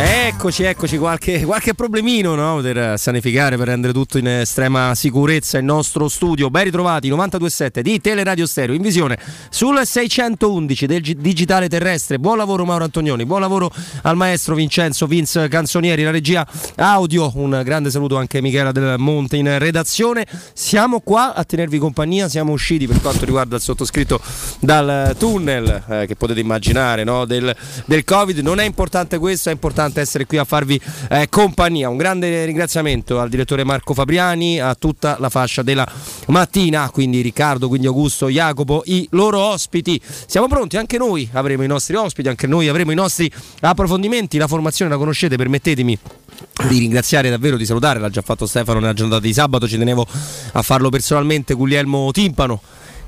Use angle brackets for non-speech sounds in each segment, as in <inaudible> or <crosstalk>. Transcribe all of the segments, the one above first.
And Eccoci, eccoci, qualche, qualche problemino no? per sanificare, per rendere tutto in estrema sicurezza il nostro studio. Ben ritrovati, 92.7 di Teleradio Stereo in visione sul 611 del digitale terrestre. Buon lavoro Mauro Antonioni, buon lavoro al maestro Vincenzo Vince Canzonieri, la regia audio. Un grande saluto anche a Michela del Monte in redazione. Siamo qua a tenervi compagnia, siamo usciti per quanto riguarda il sottoscritto dal tunnel eh, che potete immaginare no? del, del Covid. Non è importante questo, è importante essere qui a farvi eh, compagnia. Un grande ringraziamento al direttore Marco Fabriani, a tutta la fascia della mattina, quindi Riccardo, quindi Augusto, Jacopo, i loro ospiti. Siamo pronti, anche noi avremo i nostri ospiti, anche noi avremo i nostri approfondimenti. La formazione la conoscete, permettetemi di ringraziare davvero, di salutare, l'ha già fatto Stefano nella giornata di sabato, ci tenevo a farlo personalmente, Guglielmo Timpano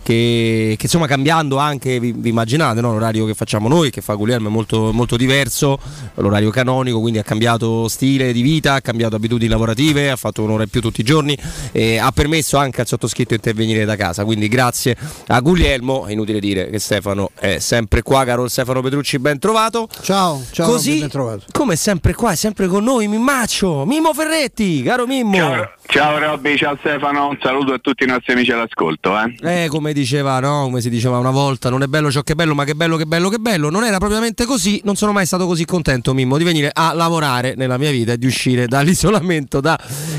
che, che, insomma cambiando anche, vi, vi immaginate, no? l'orario che facciamo noi, che fa Guglielmo è molto, molto, diverso, l'orario canonico, quindi ha cambiato stile di vita, ha cambiato abitudini lavorative, ha fatto un'ora in più tutti i giorni e ha permesso anche al sottoscritto di intervenire da casa. Quindi grazie a Guglielmo, è inutile dire che Stefano è sempre qua, caro Stefano Petrucci, ben trovato. Ciao, ciao, Così, ben trovato. come sempre qua, è sempre con noi Mimmaccio, Mimmo Ferretti, caro Mimmo. Ciao, ciao Robby, ciao Stefano, un saluto a tutti i nostri amici all'ascolto. Eh, eh come diceva, no? Come si diceva una volta, non è bello ciò che è bello, ma che bello, che bello, che bello. Non era propriamente così. Non sono mai stato così contento, Mimmo, di venire a lavorare nella mia vita e di uscire dall'isolamento da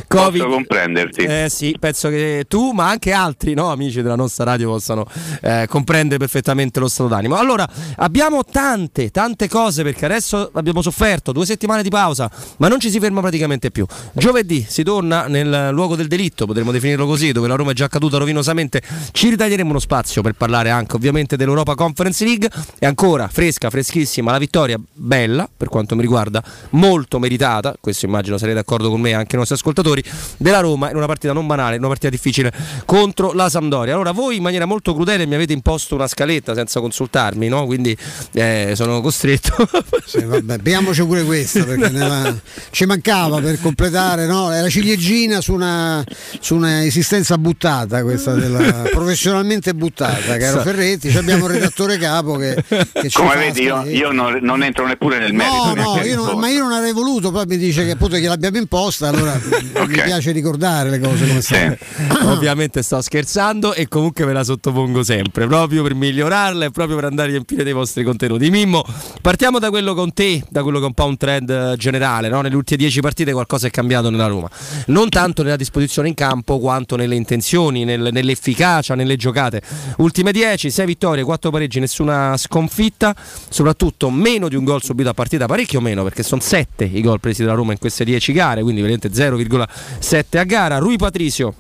Covid. Posso comprenderti. Eh sì, penso che tu, ma anche altri no, amici della nostra radio possano eh, comprendere perfettamente lo stato d'animo. Allora, abbiamo tante, tante cose perché adesso abbiamo sofferto due settimane di pausa, ma non ci si ferma praticamente più. Giovedì si torna nel luogo del delitto, potremmo definirlo così, dove la Roma è già caduta rovinosamente. Ci ritaglieremo uno spazio per parlare anche ovviamente dell'Europa Conference League. E ancora fresca, freschissima la vittoria, bella per quanto mi riguarda, molto meritata. Questo immagino sarete d'accordo con me anche i nostri ascoltatori della Roma in una partita non banale, in una partita difficile contro la Sampdoria. Allora voi in maniera molto crudele mi avete imposto una scaletta senza consultarmi, no? quindi eh, sono costretto. sì, vabbè, beviamoci pure questa perché <laughs> nella... ci mancava per completare no? la ciliegina su una, su una esistenza buttata, questa della... <laughs> professionalmente buttata, caro Ferretti. Ci abbiamo un redattore capo che, che ci Come vedi, io, io non, non, entro neppure nel merito. No, no, io non, ma io non avrei voluto, poi mi dice che appunto gliel'abbiamo imposta, allora okay. mi piace ricordare le cose come stanno. Sì. <coughs> Ovviamente sto scherzando e comunque ve la sottopongo sempre, proprio per migliorarla e proprio per andare a riempire dei vostri contenuti. Mimmo, partiamo da quello con te, da quello che è un po' un trend generale, no? nelle ultime dieci partite qualcosa è cambiato nella Roma, non tanto nella disposizione in campo quanto nelle intenzioni, nel, nell'efficacia, nelle giocate. Ultime 10, 6 vittorie, 4 pareggi, nessuna sconfitta, soprattutto meno di un gol subito a partita, parecchio meno perché sono 7 i gol presi dalla Roma in queste 10 gare, quindi veramente 0,7 a gara. Rui Patricio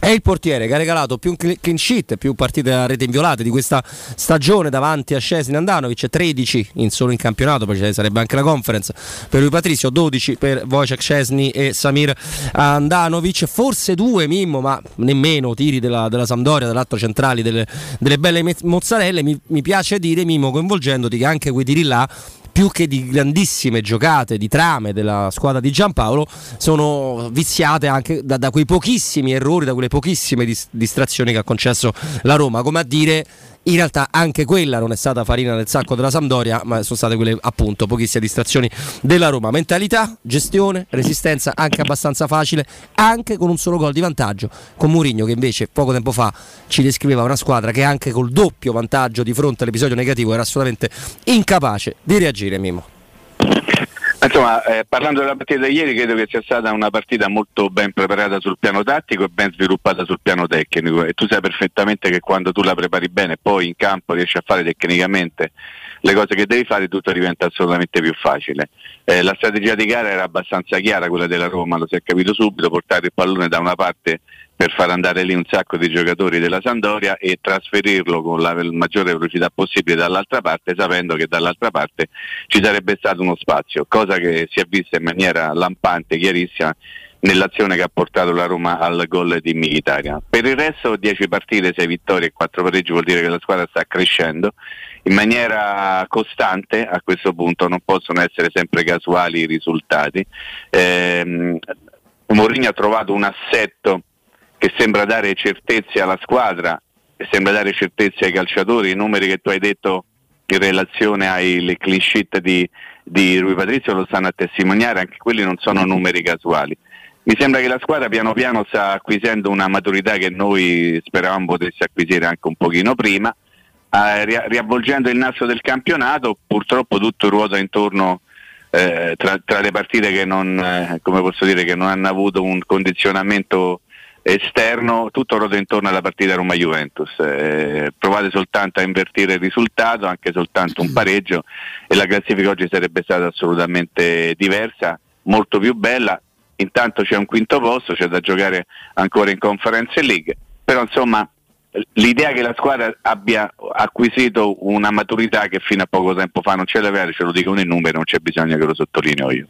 è il portiere che ha regalato più clean sheet, più partite a rete inviolate di questa stagione davanti a Scesni Andanovic, 13 in solo in campionato, poi ci sarebbe anche la conference per lui Patrizio, 12 per Wojciech Scesni e Samir Andanovic, forse due Mimmo, ma nemmeno tiri della, della Sampdoria, dall'atto centrali delle, delle belle mozzarelle, mi, mi piace dire Mimmo coinvolgendoti che anche quei tiri là più che di grandissime giocate, di trame della squadra di Giampaolo, sono viziate anche da, da quei pochissimi errori, da quelle pochissime dis- distrazioni che ha concesso la Roma, come a dire in realtà anche quella non è stata farina nel sacco della Sampdoria, ma sono state quelle appunto pochissime distrazioni della Roma. Mentalità, gestione, resistenza anche abbastanza facile, anche con un solo gol di vantaggio, con Mourinho che invece poco tempo fa ci descriveva una squadra che anche col doppio vantaggio di fronte all'episodio negativo era assolutamente incapace di reagire Mimo. Insomma, eh, parlando della partita di ieri, credo che sia stata una partita molto ben preparata sul piano tattico e ben sviluppata sul piano tecnico. E tu sai perfettamente che quando tu la prepari bene, poi in campo riesci a fare tecnicamente le cose che devi fare, tutto diventa assolutamente più facile. Eh, la strategia di gara era abbastanza chiara, quella della Roma, lo si è capito subito, portare il pallone da una parte per far andare lì un sacco di giocatori della Sandoria e trasferirlo con la maggiore velocità possibile dall'altra parte, sapendo che dall'altra parte ci sarebbe stato uno spazio, cosa che si è vista in maniera lampante, chiarissima nell'azione che ha portato la Roma al gol di Militaria. Per il resto 10 partite, 6 vittorie e 4 pareggi vuol dire che la squadra sta crescendo in maniera costante, a questo punto non possono essere sempre casuali i risultati. Eh, Mourinho ha trovato un assetto che sembra dare certezze alla squadra e sembra dare certezze ai calciatori, i numeri che tu hai detto in relazione alle clean sheet di, di Rui Patrizio lo stanno a testimoniare, anche quelli non sono numeri casuali. Mi sembra che la squadra piano piano sta acquisendo una maturità che noi speravamo potesse acquisire anche un pochino prima, eh, riavvolgendo il nastro del campionato, purtroppo tutto ruota intorno eh, tra, tra, le partite che non, eh, dire, che non, hanno avuto un condizionamento esterno, tutto ruota intorno alla partita Roma-Juventus. Eh, provate soltanto a invertire il risultato, anche soltanto un pareggio e la classifica oggi sarebbe stata assolutamente diversa, molto più bella. Intanto c'è un quinto posto, c'è da giocare ancora in Conference League, però insomma l'idea che la squadra abbia acquisito una maturità che fino a poco tempo fa non ce l'aveva, ce lo dicono i numeri, non c'è bisogno che lo sottolineo io.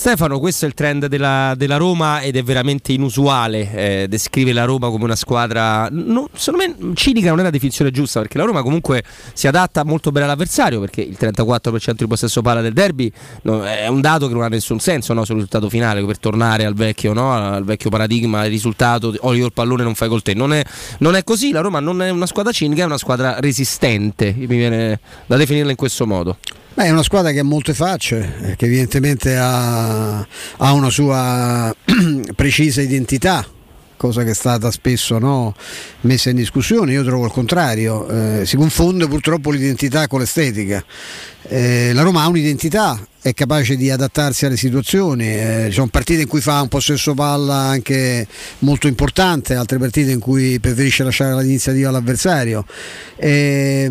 Stefano, questo è il trend della, della Roma ed è veramente inusuale. Eh, descrive la Roma come una squadra, non, secondo me, cinica non è la definizione giusta perché la Roma comunque si adatta molto bene all'avversario perché il 34% di possesso palla del derby no, è un dato che non ha nessun senso no, sul risultato finale per tornare al vecchio, no, al vecchio paradigma, il risultato, ho io il pallone non fai col te. Non è, non è così, la Roma non è una squadra cinica, è una squadra resistente, mi viene da definirla in questo modo. Beh, è una squadra che ha molte facce, eh, che evidentemente ha, ha una sua <clears throat> precisa identità, cosa che è stata spesso no, messa in discussione, io trovo il contrario, eh, si confonde purtroppo l'identità con l'estetica. Eh, la Roma ha un'identità, è capace di adattarsi alle situazioni, eh, ci sono partite in cui fa un possesso palla anche molto importante, altre partite in cui preferisce lasciare l'iniziativa all'avversario. Eh,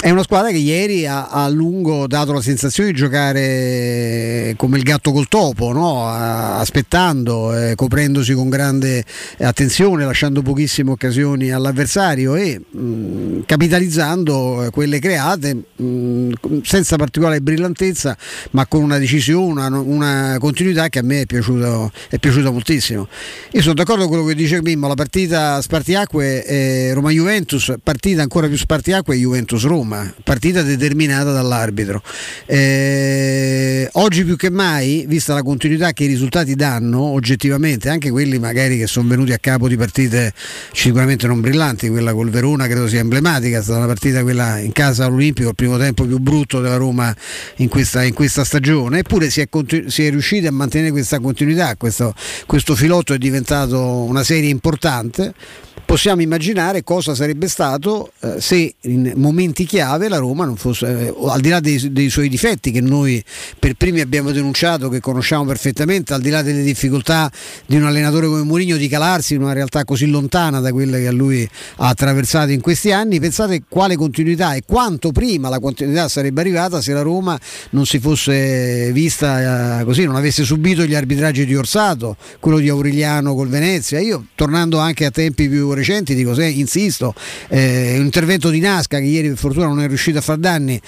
è una squadra che ieri ha, a lungo dato la sensazione di giocare come il gatto col topo, no? aspettando, eh, coprendosi con grande attenzione, lasciando pochissime occasioni all'avversario e mh, capitalizzando quelle create mh, senza particolare brillantezza ma con una decisione, una, una continuità che a me è piaciuta, è piaciuta moltissimo. Io sono d'accordo con quello che dice Mimmo, la partita Spartiacque Roma-Juventus, partita ancora più Spartiacque Juventus-Roma, partita determinata dall'arbitro. Eh, oggi più che mai, vista la continuità che i risultati danno, oggettivamente, anche quelli magari che sono venuti a capo di partite sicuramente non brillanti, quella col Verona credo sia emblematica, è stata una partita quella in casa all'Olimpico, il primo tempo più brutto della Roma in questa, in questa stagione, eppure si è, continu- si è, riusciti a mantenere questa continuità, questo, questo filotto è diventato una serie importante possiamo immaginare cosa sarebbe stato eh, se in momenti chiave la Roma non fosse, eh, al di là dei, dei, suoi difetti che noi per primi abbiamo denunciato, che conosciamo perfettamente, al di là delle difficoltà di un allenatore come Mourinho di calarsi in una realtà così lontana da quelle che a lui ha attraversato in questi anni, pensate quale continuità e quanto prima la continuità sarebbe arrivata se la Roma non si fosse vista eh, così, non avesse subito gli arbitraggi di Orsato, quello di Aureliano col Venezia. Io tornando anche a tempi più recenti, dico, se, insisto, eh, un intervento di Nasca che ieri per fortuna non è riuscito a far danni.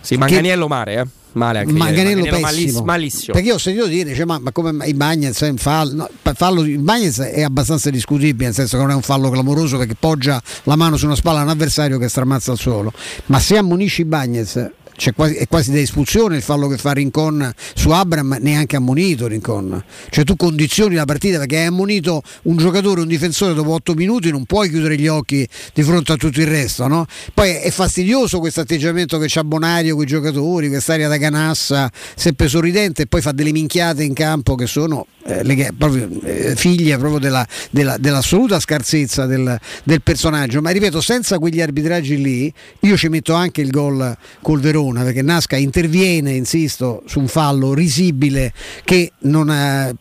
Sì, Manganiello che... mare, eh? male anche Manganello ieri. pessimo malissimo perché io ho sentito dire cioè, ma, ma, come i Bagnets è un fallo, no, fallo il Bagnets è abbastanza discutibile nel senso che non è un fallo clamoroso perché poggia la mano su una spalla a un avversario che stramazza al suolo ma se ammonisci Bagnets quasi, è quasi da espulsione il fallo che fa Rincon su Abram, neanche ammonito Rincon. Cioè tu condizioni la partita perché hai ammonito un giocatore, un difensore dopo 8 minuti, non puoi chiudere gli occhi di fronte a tutto il resto. No? Poi è fastidioso questo atteggiamento che c'ha Bonario con i giocatori, quest'aria da canassa, sempre sorridente e poi fa delle minchiate in campo che sono eh, le, proprio, eh, figlie proprio della, della, dell'assoluta scarsezza del, del, personaggio. Ma ripeto, senza quegli arbitraggi lì, io ci metto anche il gol col Verona, perché Nasca interviene, insisto, su un fallo risibile che non ha,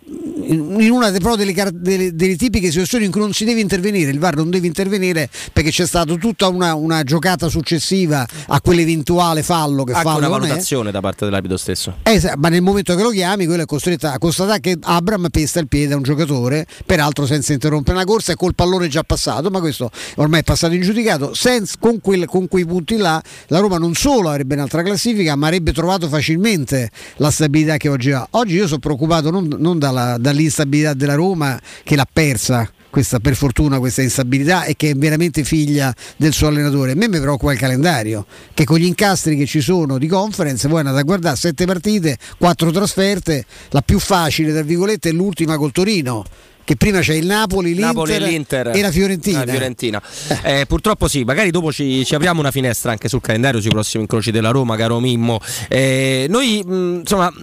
in una delle, delle, delle, tipiche situazioni in cui non si deve intervenire, il VAR non deve intervenire perché c'è stata tutta una, una giocata successiva a quell'eventuale fallo che fa una valutazione da parte dell'arbitro stesso. Eh, ma nel momento che lo chiami, quello è costretto a constatare che Abram pesta il piede a un giocatore, peraltro senza interrompere una corsa e col pallone già passato, ma questo ormai è passato in giudicato. Senza, con, quel, con quei punti là, la Roma non solo avrebbe un'altra classifica, ma avrebbe trovato facilmente la stabilità che oggi ha. Oggi io sono preoccupato non, non dalla, dall'instabilità della Roma che l'ha persa questa, per fortuna questa instabilità e che è veramente figlia del suo allenatore. A me mi preoccupa il calendario, che con gli incastri che ci sono di conference, voi andate a guardare sette partite, quattro trasferte, la più facile, tra virgolette, è l'ultima col Torino che prima c'è il Napoli, l'Inter, Napoli e, l'Inter, e la Fiorentina. La Fiorentina. Eh, purtroppo sì, magari dopo ci, ci, apriamo una finestra anche sul calendario sui prossimi incroci della Roma, caro Mimmo. Eh, noi mh, insomma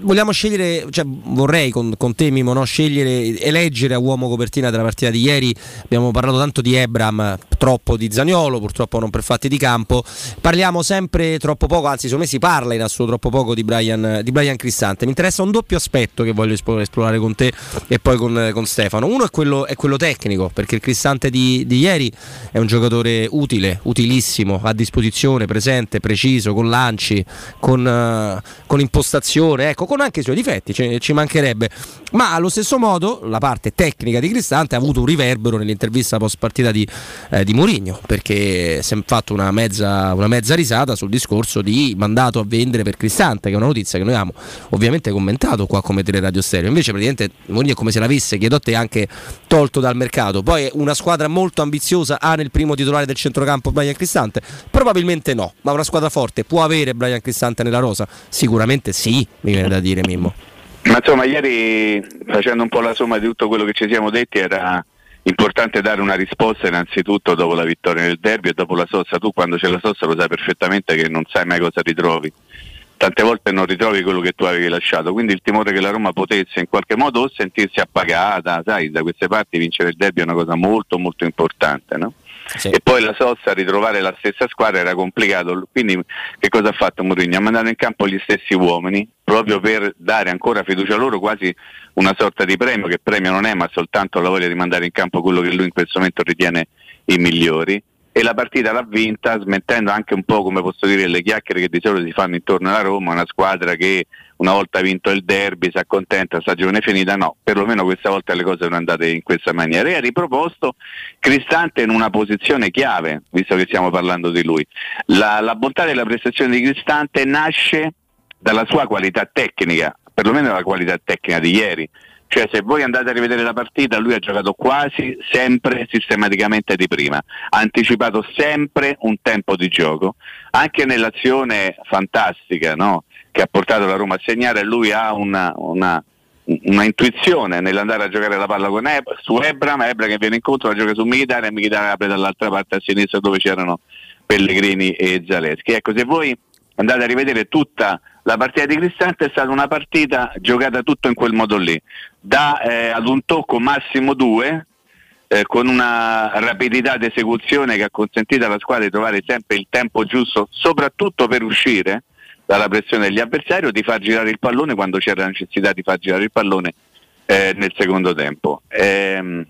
vogliamo scegliere, cioè vorrei con, con te Mimo no? scegliere, eleggere a uomo copertina della partita di ieri, abbiamo parlato tanto di Ebram, troppo di Zagnolo, purtroppo non per fatti di campo, parliamo sempre troppo poco, anzi secondo me si parla in assoluto troppo poco di Brian, di Brian Cristante, mi interessa un doppio aspetto che voglio esplorare con te e poi con, con Stefano, uno è quello, è quello, tecnico, perché il Cristante di, di, ieri è un giocatore utile, utilissimo, a disposizione, presente, preciso, con lanci, con, con impostazione, ecco con anche i suoi difetti, ci, ci mancherebbe. Ma allo stesso modo la parte tecnica di Cristante ha avuto un riverbero nell'intervista post partita di, eh, di Mourinho, perché si è fatto una mezza, una mezza risata sul discorso di mandato a vendere per Cristante, che è una notizia che noi abbiamo ovviamente commentato qua come Radio Stereo. Invece praticamente Mourinho è come se l'avesse, chiedo a te, anche tolto dal mercato. Poi una squadra molto ambiziosa ha nel primo titolare del centrocampo Brian Cristante? Probabilmente no, ma una squadra forte può avere Brian Cristante nella rosa? Sicuramente sì, mi viene da da dire Mimmo. Ma insomma ieri facendo un po' la somma di tutto quello che ci siamo detti era importante dare una risposta innanzitutto dopo la vittoria nel derby e dopo la sosta. Tu quando c'è la sosta lo sai perfettamente che non sai mai cosa ritrovi. Tante volte non ritrovi quello che tu avevi lasciato, quindi il timore che la Roma potesse in qualche modo sentirsi appagata, sai, da queste parti vincere il derby è una cosa molto molto importante, no? Sì. e poi la sosta ritrovare la stessa squadra era complicato. Quindi che cosa ha fatto Mourinho? Ha mandato in campo gli stessi uomini proprio per dare ancora fiducia a loro, quasi una sorta di premio, che premio non è, ma soltanto la voglia di mandare in campo quello che lui in questo momento ritiene i migliori e la partita l'ha vinta smettendo anche un po' come posso dire le chiacchiere che di solito si fanno intorno alla Roma, una squadra che una volta vinto il derby si accontenta, stagione finita, no, perlomeno questa volta le cose sono andate in questa maniera e ha riproposto Cristante in una posizione chiave, visto che stiamo parlando di lui. La, la bontà della prestazione di Cristante nasce dalla sua qualità tecnica, perlomeno dalla qualità tecnica di ieri cioè se voi andate a rivedere la partita, lui ha giocato quasi sempre sistematicamente di prima, ha anticipato sempre un tempo di gioco, anche nell'azione fantastica no? Che ha portato la Roma a segnare, lui ha una, una, una intuizione nell'andare a giocare la palla con Eb- su Ebram, Ebram che viene incontro, la gioca su Militare e Militare apre dall'altra parte a sinistra dove c'erano Pellegrini e Zaleschi. Ecco, se voi andate a rivedere tutta la partita di Cristante è stata una partita giocata tutto in quel modo lì, da eh, ad un tocco massimo due, eh, con una rapidità di esecuzione che ha consentito alla squadra di trovare sempre il tempo giusto, soprattutto per uscire dalla pressione degli avversari o di far girare il pallone quando c'era la necessità di far girare il pallone eh, nel secondo tempo. Eh,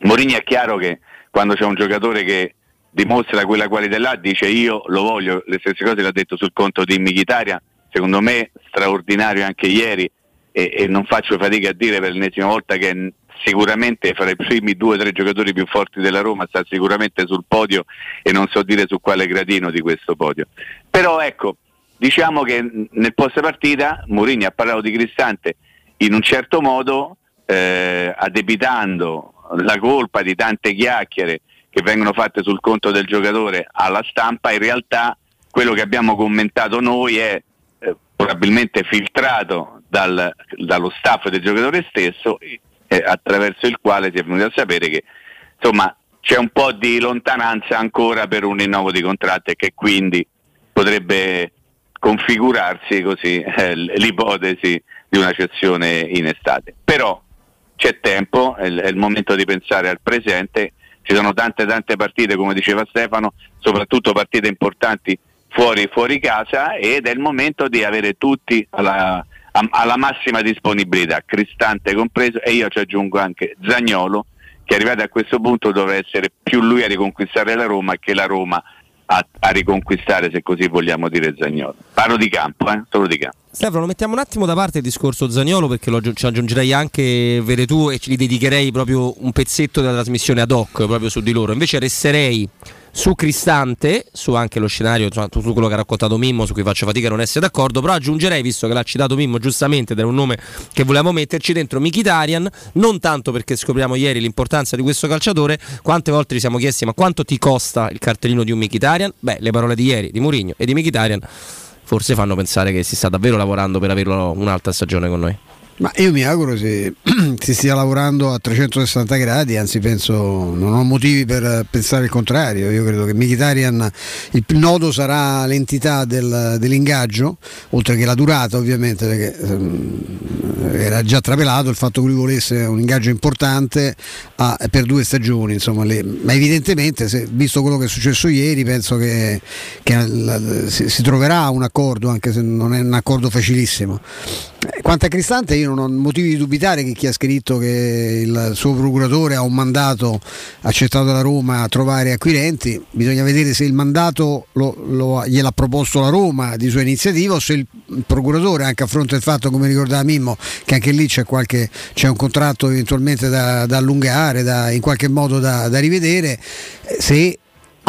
Morini è chiaro che quando c'è un giocatore che dimostra quella qualità là dice io lo voglio, le stesse cose le ha detto sul conto di Michitaria, secondo me straordinario anche ieri e, e non faccio fatica a dire per l'ennesima volta che sicuramente fra i primi due o tre giocatori più forti della Roma sta sicuramente sul podio e non so dire su quale gradino di questo podio. Però ecco, diciamo che nel post partita Mourinho ha parlato di Cristante in un certo modo eh, addebitando la colpa di tante chiacchiere che vengono fatte sul conto del giocatore alla stampa, in realtà quello che abbiamo commentato noi è eh, probabilmente filtrato dal, dallo staff del giocatore stesso eh, attraverso il quale si è venuto a sapere che insomma c'è un po' di lontananza ancora per un rinnovo di contratto e che quindi potrebbe configurarsi così eh, l'ipotesi di una cessione in estate. Però c'è tempo, è, è il momento di pensare al presente, ci sono tante tante partite come diceva Stefano, soprattutto partite importanti fuori, fuori casa ed è il momento di avere tutti alla, alla massima disponibilità, Cristante compreso e io ci aggiungo anche Zagnolo che arrivato a questo punto dovrà essere più lui a riconquistare la Roma che la Roma a, a riconquistare, se così vogliamo dire, Zagnolo. Parlo di campo, eh? solo di campo. Stefano, mettiamo un attimo da parte il discorso Zagnolo perché lo, ci aggiungerei anche Veretù e ci dedicherei proprio un pezzetto della trasmissione ad hoc proprio su di loro. Invece resterei su Cristante, su anche lo scenario, su quello che ha raccontato Mimmo, su cui faccio fatica a non essere d'accordo, però aggiungerei, visto che l'ha citato Mimmo giustamente ed era un nome che volevamo metterci dentro Mkhitaryan, non tanto perché scopriamo ieri l'importanza di questo calciatore, quante volte ci siamo chiesti ma quanto ti costa il cartellino di un Mkhitaryan? Beh, le parole di ieri di Mourinho e di Mkhitaryan forse fanno pensare che si sta davvero lavorando per averlo un'altra stagione con noi. Ma io mi auguro che <clears throat> si stia lavorando a 360 gradi, anzi penso non ho motivi per pensare il contrario. Io credo che Mkhitaryan il nodo sarà l'entità del, dell'ingaggio, oltre che la durata ovviamente, perché ehm, era già trapelato il fatto che lui volesse un ingaggio importante a, per due stagioni, insomma, le, ma evidentemente se, visto quello che è successo ieri penso che, che la, si, si troverà un accordo, anche se non è un accordo facilissimo. Quanto a Cristante io non ho motivi di dubitare che chi ha scritto che il suo procuratore ha un mandato accettato da Roma a trovare acquirenti, bisogna vedere se il mandato lo, lo, gliel'ha proposto la Roma di sua iniziativa o se il procuratore, anche a fronte del fatto, come ricordava Mimmo, che anche lì c'è, qualche, c'è un contratto eventualmente da, da allungare, da, in qualche modo da, da rivedere, se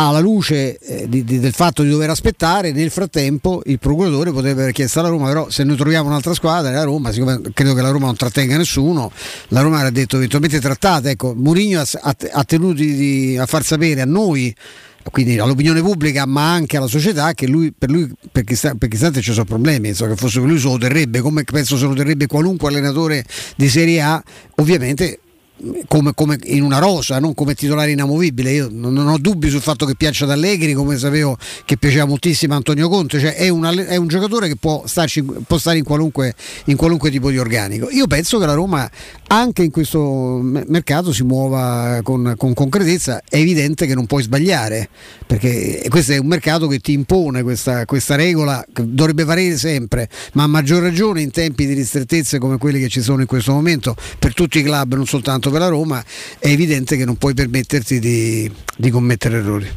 alla luce eh, di, di, del fatto di dover aspettare, nel frattempo il procuratore potrebbe aver chiesto alla Roma, però se noi troviamo un'altra squadra, la Roma, siccome credo che la Roma non trattenga nessuno, la Roma ha detto eventualmente trattata, ecco, Mourinho ha, ha, tenuto di, a far sapere a noi quindi all'opinione pubblica ma anche alla società che lui, per lui per Cristante ci sono problemi insomma, che fosse lui se lo terrebbe come penso se lo terrebbe qualunque allenatore di Serie A ovviamente come, come, in una rosa, non come titolare inamovibile. Io non, non, ho dubbi sul fatto che piaccia ad Allegri, come sapevo che piaceva moltissimo Antonio Conte, cioè è, una, è un giocatore che può, starci, può stare in qualunque, in qualunque, tipo di organico. Io penso che la Roma anche in questo mercato si muova con, con concretezza, è evidente che non puoi sbagliare, perché questo è un mercato che ti impone questa, questa regola, che dovrebbe valere sempre, ma a maggior ragione in tempi di ristrettezze come quelli che ci sono in questo momento per tutti i club, non soltanto per la Roma, è evidente che non puoi permetterti di, di commettere errori.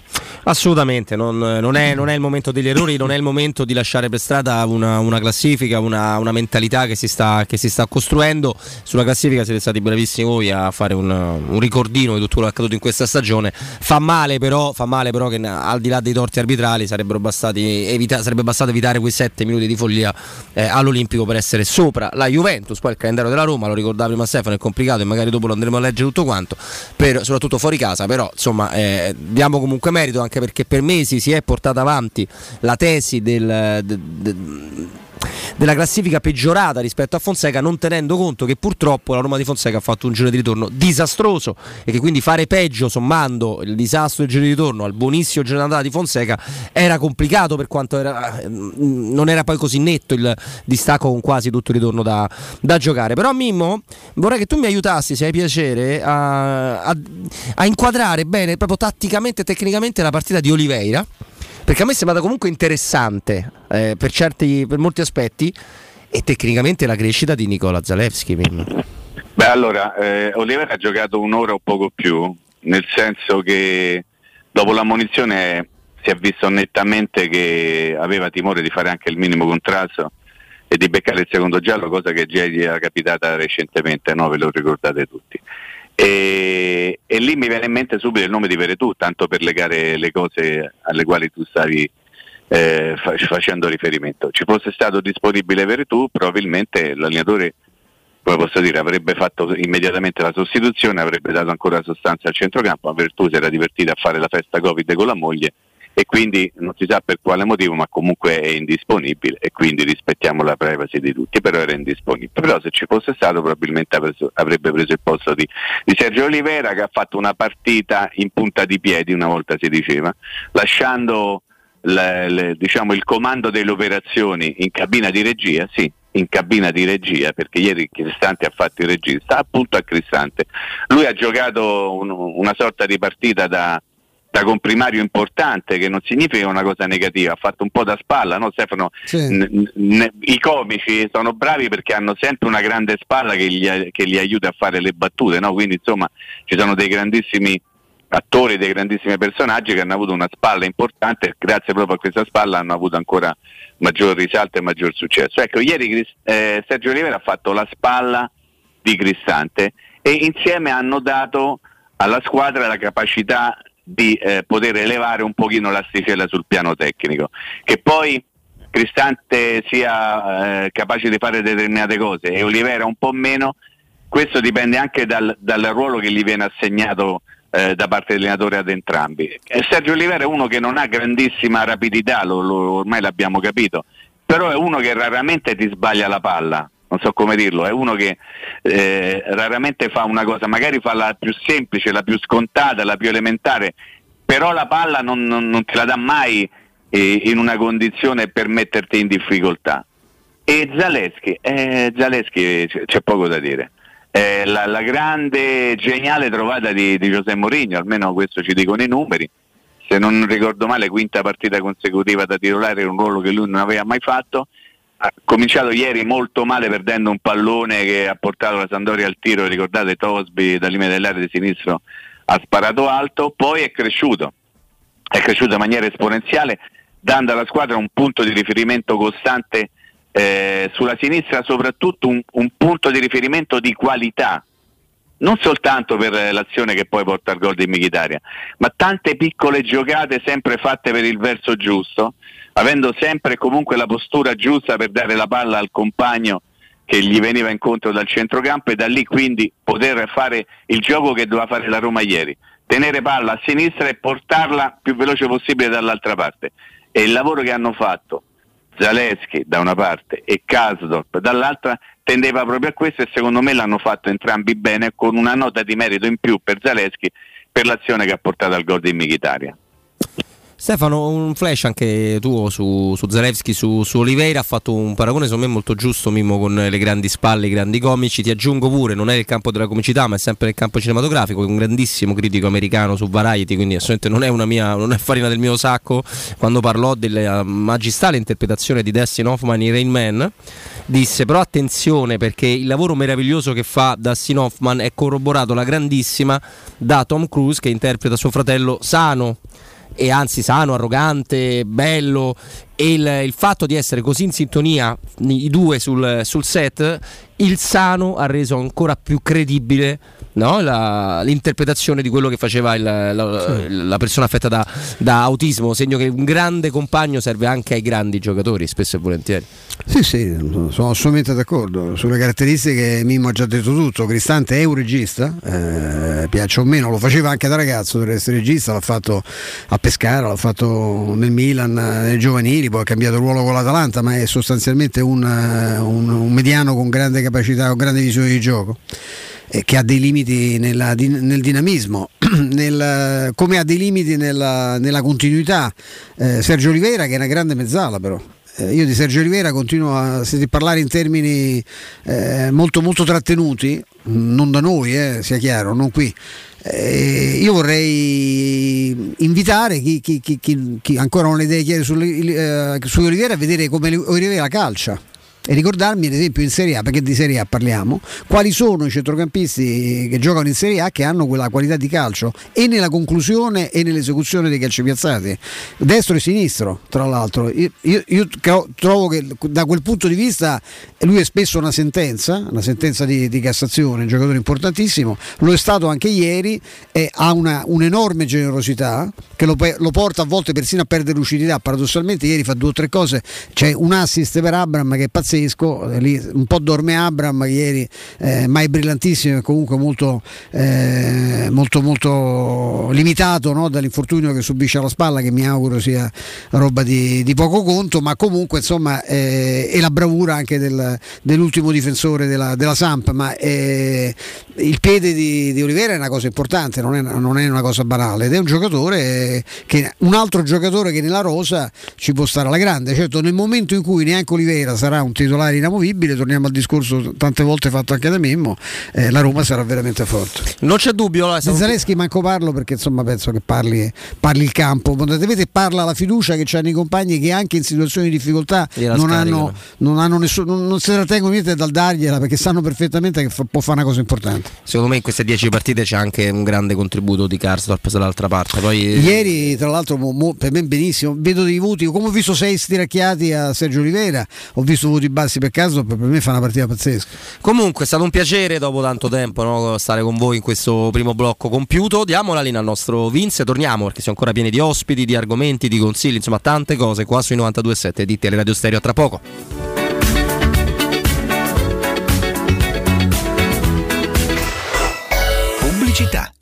Assolutamente, non, non, è, non, è, il momento degli errori, non è il momento di lasciare per strada una, una classifica, una, una mentalità che si, sta, che si, sta, costruendo. Sulla classifica siete stati bravissimi voi a fare un, un, ricordino di tutto quello che è accaduto in questa stagione. Fa male però, fa male però che al di là dei torti arbitrali evita, sarebbe bastato evitare quei sette minuti di follia eh, all'Olimpico per essere sopra la Juventus. Poi il calendario della Roma, lo ricordava prima Stefano, è complicato e magari dopo lo a leggere tutto quanto, per, soprattutto fuori casa, però insomma eh, diamo comunque merito anche perché per mesi si è portata avanti la tesi del, de, de, della classifica peggiorata rispetto a Fonseca, non tenendo conto che purtroppo la Roma di Fonseca ha fatto un giro di ritorno disastroso e che quindi fare peggio sommando il disastro del giro di ritorno al buonissimo giro di di Fonseca era complicato per quanto era, non era poi così netto il distacco con quasi tutto il ritorno da, da giocare. Però Mimmo vorrei che tu mi aiutassi, se hai piacere, a, a, a inquadrare bene proprio tatticamente e tecnicamente la partita di Oliveira perché a me è sembrata comunque interessante eh, per, certi, per molti aspetti e tecnicamente la crescita di Nicola Zalewski. Beh, allora, eh, Oliver ha giocato un'ora o poco più, nel senso che dopo l'ammonizione si è visto nettamente che aveva timore di fare anche il minimo contrasto e di beccare il secondo giallo, cosa che già gli era capitata recentemente, no? ve lo ricordate tutti. E, e, lì mi viene in mente subito il nome di Veretù, tanto per legare le cose alle quali tu stavi eh, facendo riferimento. Ci fosse stato disponibile Veretù, probabilmente l'allenatore come posso dire, avrebbe fatto immediatamente la sostituzione, avrebbe dato ancora sostanza al centrocampo, ma Vertù si era divertito a fare la festa Covid con la moglie e quindi non si sa per quale motivo, ma comunque è indisponibile e quindi rispettiamo la privacy di tutti, però era indisponibile. Però se ci fosse stato probabilmente avrebbe preso il posto di, di Sergio Olivera che ha fatto una partita in punta di piedi, una volta si diceva, lasciando le, le, diciamo, il comando delle operazioni in cabina di regia, sì, in cabina di regia perché ieri Cristante ha fatto il regista appunto a Cristante lui ha giocato un, una sorta di partita da, da comprimario importante che non significa una cosa negativa, ha fatto un po' da spalla, no Stefano? Sì. N- n- I comici sono bravi perché hanno sempre una grande spalla che gli, che gli aiuta a fare le battute, no? quindi insomma ci sono dei grandissimi attori, dei grandissimi personaggi che hanno avuto una spalla importante e grazie proprio a questa spalla hanno avuto ancora maggior risalto e maggior successo. Ecco, ieri eh, Sergio Rivera ha fatto la spalla di Cristante e insieme hanno dato alla squadra la capacità di eh, poter elevare un pochino l'asticella sul piano tecnico. Che poi Cristante sia eh, capace di fare determinate cose e Olivera un po' meno, questo dipende anche dal, dal ruolo che gli viene assegnato eh, da parte dell'allenatore ad entrambi. E Sergio Olivera è uno che non ha grandissima rapidità, lo, lo, ormai l'abbiamo capito, però è uno che raramente ti sbaglia la palla non so come dirlo, è uno che eh, raramente fa una cosa, magari fa la più semplice, la più scontata, la più elementare, però la palla non, non, non te la dà mai eh, in una condizione per metterti in difficoltà. E Zaleschi, eh, Zaleschi c'è poco da dire. Eh, la, la, grande, geniale trovata di, di Giuseppe Mourinho, almeno questo ci dicono i numeri. Se non ricordo male, quinta partita consecutiva da titolare, un ruolo che lui non aveva mai fatto. Ha cominciato ieri molto male perdendo un pallone che ha portato la Sandoria al tiro, ricordate Tosby dal limite dell'area di sinistro ha sparato alto, poi è cresciuto, è cresciuto in maniera esponenziale, dando alla squadra un punto di riferimento costante eh, sulla sinistra soprattutto un, un, punto di riferimento di qualità, non soltanto per l'azione che poi porta al gol di Michitaria, ma tante piccole giocate sempre fatte per il verso giusto, avendo sempre comunque la postura giusta per dare la palla al compagno che gli veniva incontro dal centrocampo e da lì quindi poter fare il gioco che doveva fare la Roma ieri, tenere palla a sinistra e portarla più veloce possibile dall'altra parte. E il lavoro che hanno fatto Zaleschi da una parte e Kasdorp dall'altra tendeva proprio a questo e secondo me l'hanno fatto entrambi bene con una nota di merito in più per Zaleschi per l'azione che ha portato al gol di Michitaria. Stefano, un flash anche tuo su, su Zalewski, su, su, Oliveira, ha fatto un paragone secondo me molto giusto Mimmo con le grandi spalle, i grandi comici, ti aggiungo pure, non è il campo della comicità ma è sempre nel campo cinematografico, è un grandissimo critico americano su Variety, quindi assolutamente non è, una mia, non è farina del mio sacco, quando parlò della magistrale interpretazione di Dustin Hoffman in Rain Man, disse però attenzione perché il lavoro meraviglioso che fa Dustin Hoffman è corroborato la grandissima da Tom Cruise che interpreta suo fratello Sano e anzi sano, arrogante, bello e il, il, fatto di essere così in sintonia i due sul, sul set, il sano ha reso ancora più credibile no? la, l'interpretazione di quello che faceva il, la, sì. la, persona affetta da, da, autismo, segno che un grande compagno serve anche ai grandi giocatori, spesso e volentieri. Sì, sì, sono assolutamente d'accordo. Sulle caratteristiche Mimmo ha già detto tutto, Cristante è un regista, eh, piace o meno, lo faceva anche da ragazzo per essere regista, l'ha fatto a Pescara, l'ha fatto nel Milan, nei giovanili, poi ha cambiato ruolo con l'Atalanta, ma è sostanzialmente un, un, un mediano con grande capacità, con grande visione di gioco eh, che ha dei limiti nella, nel dinamismo, <clears throat> nel, come ha dei limiti nella, nella continuità. Eh, Sergio Oliveira che è una grande mezzala però. Eh, io di Sergio Oliveira continuo a parlare in termini eh, molto, molto trattenuti, non da noi, eh, sia chiaro, non qui. Eh, io vorrei invitare chi, chi, chi, chi, ancora non ha idee chiare su, eh, su Oliveira a vedere come Oliveira calcia e ricordarmi ad esempio in Serie A, perché di Serie A parliamo, quali sono i centrocampisti che giocano in Serie A che hanno quella qualità di calcio e nella conclusione e nell'esecuzione dei calci piazzati, destro e sinistro tra l'altro. Io, io, io trovo che da quel punto di vista lui è spesso una sentenza, una sentenza di, di Cassazione, un giocatore importantissimo, lo è stato anche ieri e ha una, un'enorme generosità che lo, lo, porta a volte persino a perdere lucidità, paradossalmente ieri fa due o tre cose, c'è un assist per Abram che è pazzesco pazzesco, lì un po' dorme Abram ieri, eh, mai brillantissimo e comunque molto, eh, molto, molto limitato no? dall'infortunio che subisce alla spalla che mi auguro sia roba di, di poco conto, ma comunque insomma eh, è la bravura anche del, dell'ultimo difensore della, della Samp, ma eh, il piede di, di, Olivera è una cosa importante, non è, non è, una cosa banale ed è un giocatore che un altro giocatore che nella rosa ci può stare alla grande, certo nel momento in cui neanche Olivera sarà un titolare inamovibile, torniamo al discorso tante volte fatto anche da Mimmo, eh, la Roma sarà veramente forte. Non c'è dubbio. Allora, siamo... Zaleschi manco parlo perché insomma penso che parli, parli il campo, vedete parla la fiducia che hanno i compagni che anche in situazioni di difficoltà non hanno, non, hanno nessuno, non, non si trattengono niente dal dargliela perché sanno perfettamente che fa, può fare una cosa importante. Secondo me in queste dieci partite c'è anche un grande contributo di Karsdorp dall'altra parte. Poi... Ieri tra l'altro mo, per me benissimo, vedo dei voti, come ho visto sei stiracchiati a Sergio Oliveira, ho visto voti bassi per caso, per me fa una partita pazzesca. Comunque è stato un piacere dopo tanto tempo no, stare con voi in questo primo blocco compiuto. Diamo la linea al nostro Vince, torniamo perché siamo ancora pieni di ospiti, di argomenti, di consigli, insomma tante cose qua sui 92.7 di Teleradio Stereo tra poco. Pubblicità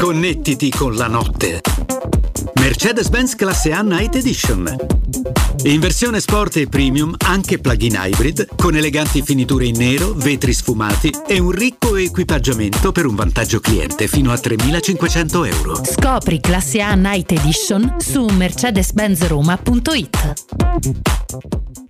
Connettiti con la notte. Mercedes-Benz classe A Night Edition. In versione sport e premium, anche plug-in hybrid, con eleganti finiture in nero, vetri sfumati e un ricco equipaggiamento per un vantaggio cliente fino a 3.500 euro. Scopri classe A Night Edition su mercedes-benzroma.it.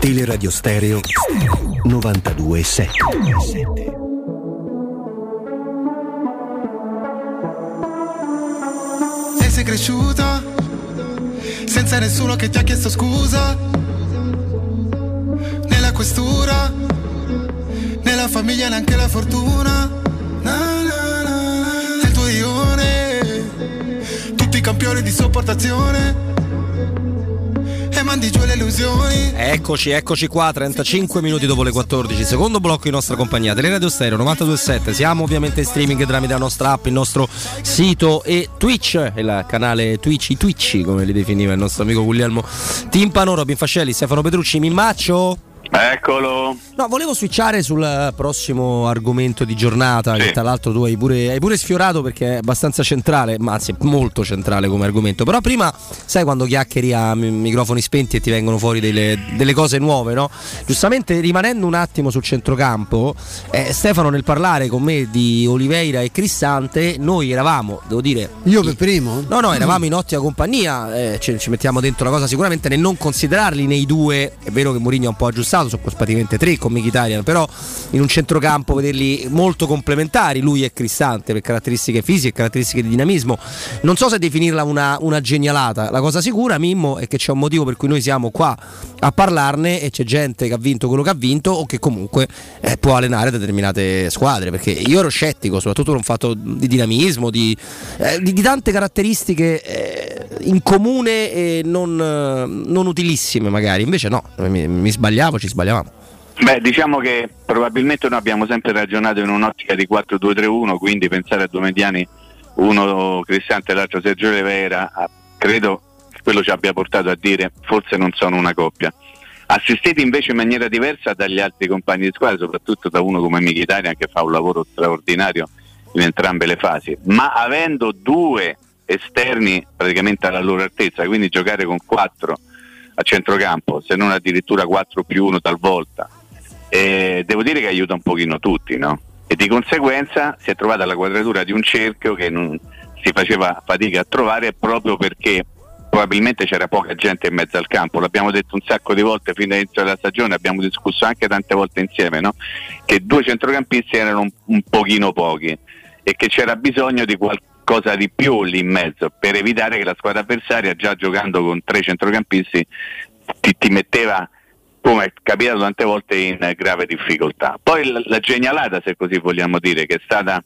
Teleradio Stereo 92.7 sei cresciuto senza nessuno che ti ha chiesto scusa. Nella questura, nella famiglia neanche la fortuna. Na, na, na, nel tuo ione, tutti campioni di sopportazione. Eccoci, eccoci qua, 35 minuti dopo le 14, secondo blocco in nostra compagnia, Teleradio Stereo 927, siamo ovviamente in streaming tramite la nostra app, il nostro sito e Twitch, il canale Twitch, i Twitch come li definiva il nostro amico Guglielmo Timpano, Robin Fascelli, Stefano Petrucci, Mimmaccio. Eccolo. No, volevo switchare sul prossimo argomento di giornata, che tra l'altro tu hai pure, hai pure sfiorato perché è abbastanza centrale, ma anzi molto centrale come argomento. Però prima, sai quando chiacchieri a mi- microfoni spenti e ti vengono fuori delle, delle cose nuove, no? Giustamente rimanendo un attimo sul centrocampo, eh, Stefano nel parlare con me di Oliveira e Cristante, noi eravamo, devo dire... Io per primo? No, no, eravamo in ottima compagnia, eh, ci, ci mettiamo dentro la cosa sicuramente nel non considerarli nei due, è vero che Mourinho ha un po' aggiustato, sono praticamente tre con Mkhitaryan, però in un centrocampo vederli molto complementari, lui e Cristante per caratteristiche fisiche e caratteristiche di dinamismo. Non so se definirla una, una genialata, la cosa sicura Mimmo è che c'è un motivo per cui noi siamo qua a parlarne e c'è gente che ha vinto quello che ha vinto o che comunque eh, può allenare determinate squadre, perché io ero scettico, soprattutto per un fatto di dinamismo, di, eh, di- di tante caratteristiche eh, in comune e non, eh, non utilissime magari, invece no, mi, mi sbagliavo, ci sbagliavamo. Beh, diciamo che probabilmente noi abbiamo sempre ragionato in un'ottica di 4-2-3-1, quindi pensare a due mediani, uno Cristante e l'altro Sergio Oliveira, ah, credo che quello ci abbia portato a dire forse non sono una coppia. Assistiti invece in maniera diversa dagli altri compagni di squadra, soprattutto da uno come Mkhitaryan che fa un lavoro straordinario in entrambe le fasi, ma avendo due esterni praticamente alla loro altezza, quindi giocare con quattro a centrocampo, se non addirittura 4 più 1 talvolta, eh, devo dire che aiuta un pochino tutti, no? E di conseguenza si è trovata la quadratura di un cerchio che non si faceva fatica a trovare proprio perché probabilmente c'era poca gente in mezzo al campo, l'abbiamo detto un sacco di volte fin dall'inizio della stagione, abbiamo discusso anche tante volte insieme, no? Che due centrocampisti erano un, un pochino pochi e che c'era bisogno di qualcosa di più lì in mezzo per evitare che la squadra avversaria già giocando con tre centrocampisti ti, ti metteva come è capitato tante volte in grave difficoltà. Poi la, la genialata, se così vogliamo dire, che è stata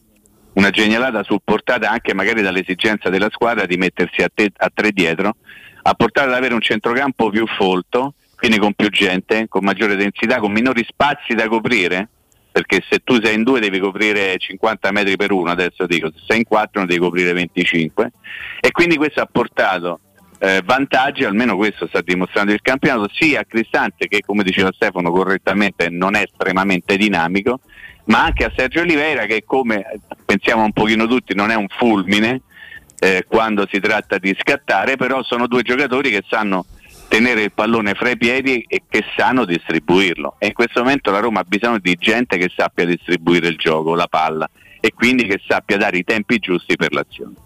una genialata supportata anche magari dall'esigenza della squadra di mettersi a, te- a tre dietro, ha portato ad avere un centrocampo più folto, quindi con più gente, con maggiore densità, con minori spazi da coprire, perché se tu sei in due devi coprire 50 metri per uno, adesso dico, se sei in quattro devi coprire 25 e quindi questo ha portato eh, vantaggi, almeno questo sta dimostrando il campionato, sia a Cristante che come diceva Stefano correttamente non è estremamente dinamico, ma anche a Sergio Oliveira che come pensiamo un pochino tutti non è un fulmine eh, quando si tratta di scattare, però sono due giocatori che sanno tenere il pallone fra i piedi e che sanno distribuirlo. E in questo momento la Roma ha bisogno di gente che sappia distribuire il gioco, la palla e quindi che sappia dare i tempi giusti per l'azione.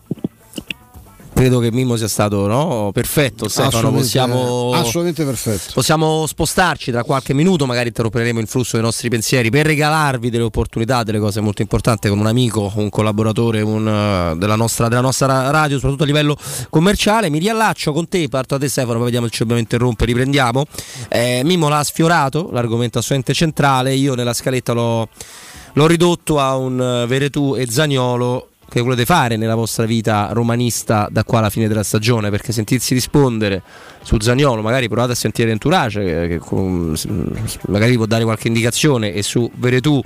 Credo che Mimmo sia stato no? perfetto, Stefano. Assolutamente- Possiamo, assolutamente perfetto. Possiamo spostarci tra qualche minuto, magari interromperemo il flusso dei nostri pensieri per regalarvi delle opportunità, delle cose molto importanti con un amico, un collaboratore un, eh, della, nostra, della nostra ra- radio, soprattutto a livello commerciale. Mi riallaccio con te, parto da te Stefano, poi vediamo se ci dobbiamo interrompere, riprendiamo. Eh, Mimmo l'ha sfiorato, l'argomento assolutamente centrale, io nella scaletta l'ho, l'ho ridotto a un eh, Veretù e Zagnolo che volete fare nella vostra vita romanista da qua alla fine della stagione perché sentirsi rispondere su Zagnolo magari provate a sentire Entourage che, che magari può dare qualche indicazione e su Veretù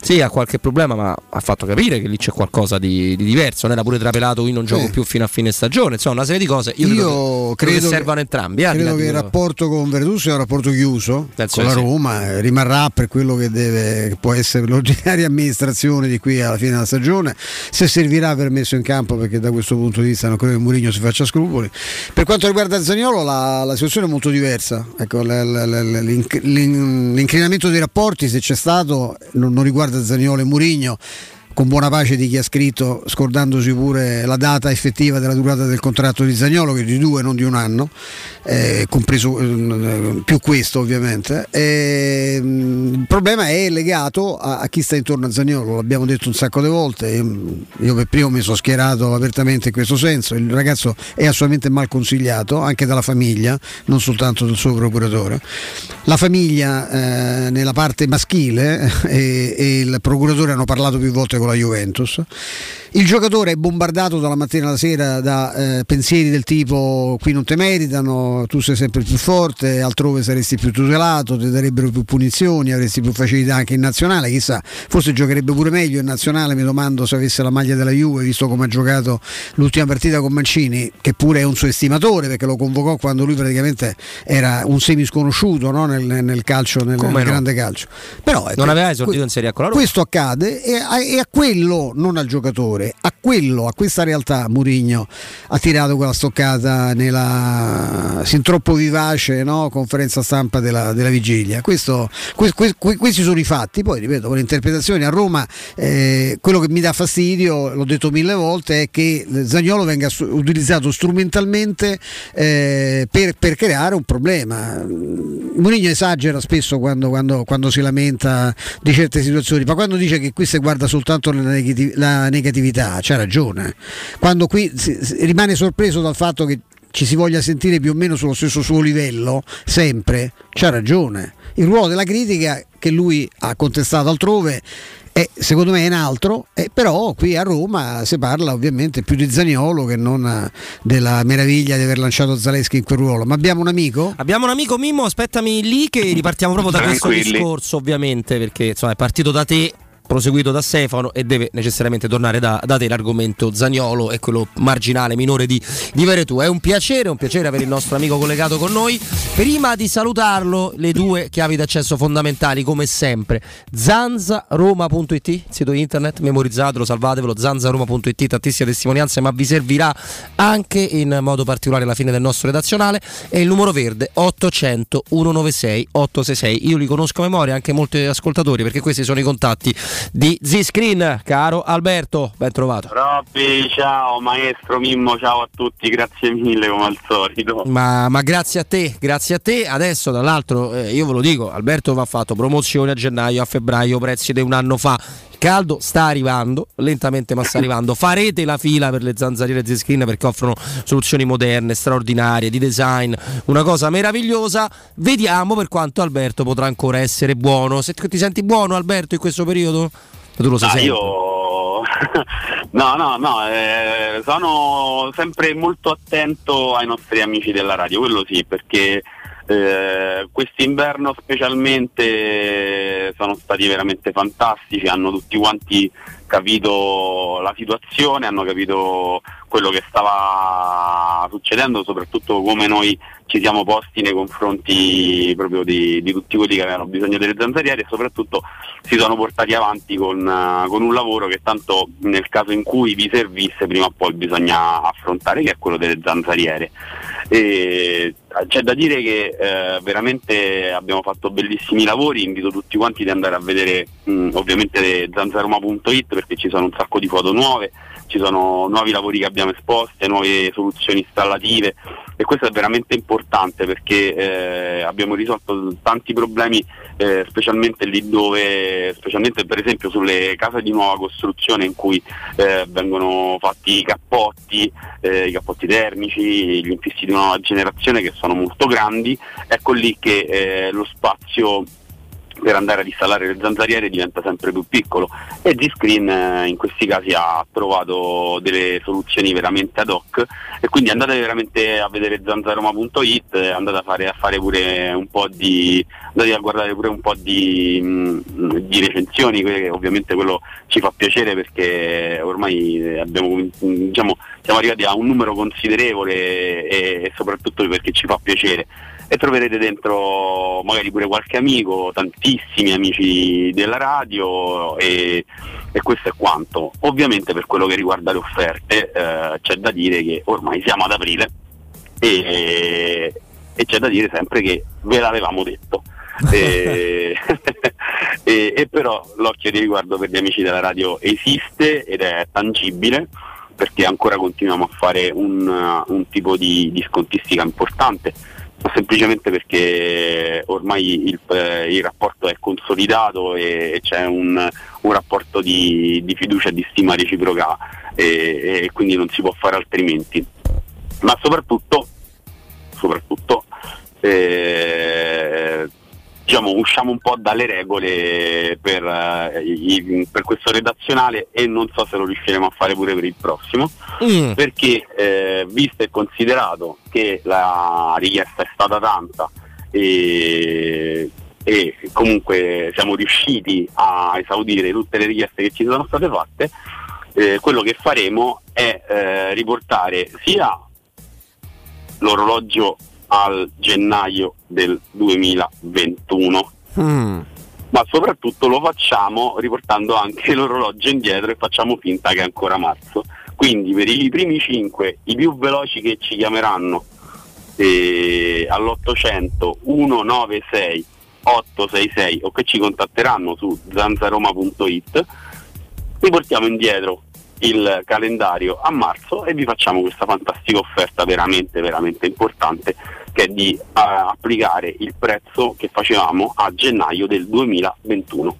sì ha qualche problema ma ha fatto capire che lì c'è qualcosa di, di diverso non era pure trapelato io non gioco Sì. più fino a fine stagione insomma una serie di cose io, credo, che, credo che servano entrambi eh, Credo che il rapporto con Verdù sia un rapporto chiuso Penso con la sì. Roma, eh, rimarrà per quello che, deve, che può essere l'ordinaria <laughs> amministrazione di qui alla fine della stagione, se servirà per messo in campo perché da questo punto di vista non credo che Mourinho si faccia scrupoli. Per quanto riguarda Zagnolo la, la situazione è molto diversa, ecco, l'inc- l'in- l'incrinamento dei rapporti se c'è stato non, non riguarda Zagnolo e Mourinho con buona pace di chi ha scritto, scordandosi pure la data effettiva della durata del contratto di Zagnolo, che è di due, non di un anno, eh, compreso eh, più questo ovviamente. E, mh, il problema è legato a, a chi sta intorno a Zagnolo, l'abbiamo detto un sacco di volte, io, per primo mi sono schierato apertamente in questo senso, il ragazzo è assolutamente mal consigliato anche dalla famiglia, non soltanto dal suo procuratore. La famiglia eh, nella parte maschile <laughs> e, e il procuratore hanno parlato più volte con la Juventus. Il giocatore è bombardato dalla mattina alla sera da eh, pensieri del tipo qui non te meritano, tu sei sempre più forte, altrove saresti più tutelato, ti darebbero più punizioni, avresti più facilità anche in nazionale, chissà, forse giocherebbe pure meglio in nazionale, mi domando se avesse la maglia della Juve, visto come ha giocato l'ultima partita con Mancini, che pure è un suo estimatore perché lo convocò quando lui praticamente era un semi sconosciuto no? nel, nel, calcio, nel, nel no? grande calcio. Però, non aveva esordito in Serie A con la Roma. Questo accade e a, e a quello, non al giocatore, a quello, a questa realtà Murigno ha tirato quella stoccata nella sin troppo vivace no? conferenza stampa della, della vigilia. Questo, que, que, que, questi sono i fatti, poi ripeto, con le interpretazioni a Roma eh, quello che mi dà fastidio, l'ho detto mille volte, è che Zagnolo venga utilizzato strumentalmente eh, per, per, creare un problema. Murigno esagera spesso quando, quando, quando, si lamenta di certe situazioni, ma quando dice che qui si guarda soltanto la, negati- negatività, c'ha ragione. Quando qui si, si rimane sorpreso dal fatto che ci si voglia sentire più o meno sullo stesso suo livello, sempre, c'ha ragione. Il ruolo della critica che lui ha contestato altrove è, secondo me è un altro, eh, però qui a Roma si parla ovviamente più di Zaniolo che non della meraviglia di aver lanciato Zaleschi in quel ruolo. Ma abbiamo un amico? Abbiamo un amico Mimmo, aspettami lì che ripartiamo proprio da questo discorso ovviamente perché insomma, è partito da te proseguito da Stefano e deve necessariamente tornare da, da te l'argomento Zagnolo e quello marginale minore di, di Veretù. È un piacere, un piacere avere il nostro amico collegato con noi. Prima di salutarlo, le due chiavi d'accesso fondamentali, come sempre. Zanzaroma.it, sito internet, memorizzatelo, salvatevelo, zanzaroma.it, tantissime testimonianze, ma vi servirà anche in modo particolare alla fine del nostro redazionale. E il numero verde 800 196 866. Io li conosco a memoria, anche molti ascoltatori, perché questi sono i contatti di Z-Screen. Caro Alberto, ben trovato. Robby, ciao maestro Mimmo, ciao a tutti, grazie mille come al solito. Ma, ma grazie a te, grazie a te. Adesso, tra l'altro, eh, io ve lo dico, Alberto va fatto promozione a gennaio, a febbraio, prezzi di un anno fa. Caldo sta arrivando, lentamente ma sta arrivando. Farete la fila per le zanzariere Z-Screen perché offrono soluzioni moderne, straordinarie, di design, una cosa meravigliosa. Vediamo per quanto Alberto potrà ancora essere buono. Se ti senti buono Alberto in questo periodo? Tu lo sai. Ah, io <laughs> no, no, no, eh, sono sempre molto attento ai nostri amici della radio, quello sì, perché eh, quest'inverno specialmente sono stati veramente fantastici, hanno tutti quanti capito la situazione, hanno capito quello che stava succedendo, soprattutto come noi ci siamo posti nei confronti proprio di, di tutti quelli che avevano bisogno delle zanzariere e soprattutto si sono portati avanti con, uh, con, un lavoro che tanto nel caso in cui vi servisse prima o poi bisogna affrontare, che è quello delle zanzariere. E c'è da dire che eh, veramente abbiamo fatto bellissimi lavori, invito tutti quanti ad andare a vedere mh, ovviamente zanzaroma.it perché ci sono un sacco di foto nuove, ci sono nuovi lavori che abbiamo esposte, nuove soluzioni installative e questo è veramente importante perché eh, abbiamo risolto tanti problemi eh, specialmente lì dove, specialmente per esempio sulle case di nuova costruzione in cui eh, vengono fatti i cappotti, eh, i cappotti termici, gli infissi di nuova generazione che sono molto grandi, ecco lì che eh, lo spazio per andare ad installare le zanzariere diventa sempre più piccolo e G-Screen eh, in questi casi ha trovato delle soluzioni veramente ad hoc e quindi andate veramente a vedere zanzaroma.it andate a fare, a fare pure un po' di andate a guardare pure un po' di, mh, di recensioni ovviamente quello ci fa piacere perché ormai abbiamo, diciamo, siamo arrivati a un numero considerevole e, e soprattutto perché ci fa piacere e troverete dentro magari pure qualche amico, tantissimi amici della radio e, e questo è quanto. Ovviamente per quello che riguarda le offerte eh, c'è da dire che ormai siamo ad aprile e, e c'è da dire sempre che ve l'avevamo detto. e, <laughs> e, e, però l'occhio di riguardo per gli amici della radio esiste ed è tangibile perché ancora continuiamo a fare un, un tipo di, di scontistica importante semplicemente perché ormai il, eh, il rapporto è consolidato e, e c'è un, un rapporto di, di, fiducia e di stima reciproca e, e, quindi non si può fare altrimenti. Ma soprattutto, soprattutto eh, diciamo, usciamo un po' dalle regole per, eh, i, per, questo redazionale e non so se lo riusciremo a fare pure per il prossimo, mm. perché eh, visto e considerato che la richiesta è stata tanta e, e comunque siamo riusciti a esaudire tutte le richieste che ci sono state fatte, eh, quello che faremo è eh, riportare sia l'orologio al gennaio del 2021. Mm. Ma soprattutto lo facciamo riportando anche l'orologio indietro e facciamo finta che è ancora marzo. Quindi per i primi 5, i più veloci che ci chiameranno eh, all'800 196 866 o che ci contatteranno su zanzaroma.it, riportiamo indietro il calendario a marzo e vi facciamo questa fantastica offerta veramente veramente importante che è di uh, applicare il prezzo che facevamo a gennaio del 2021.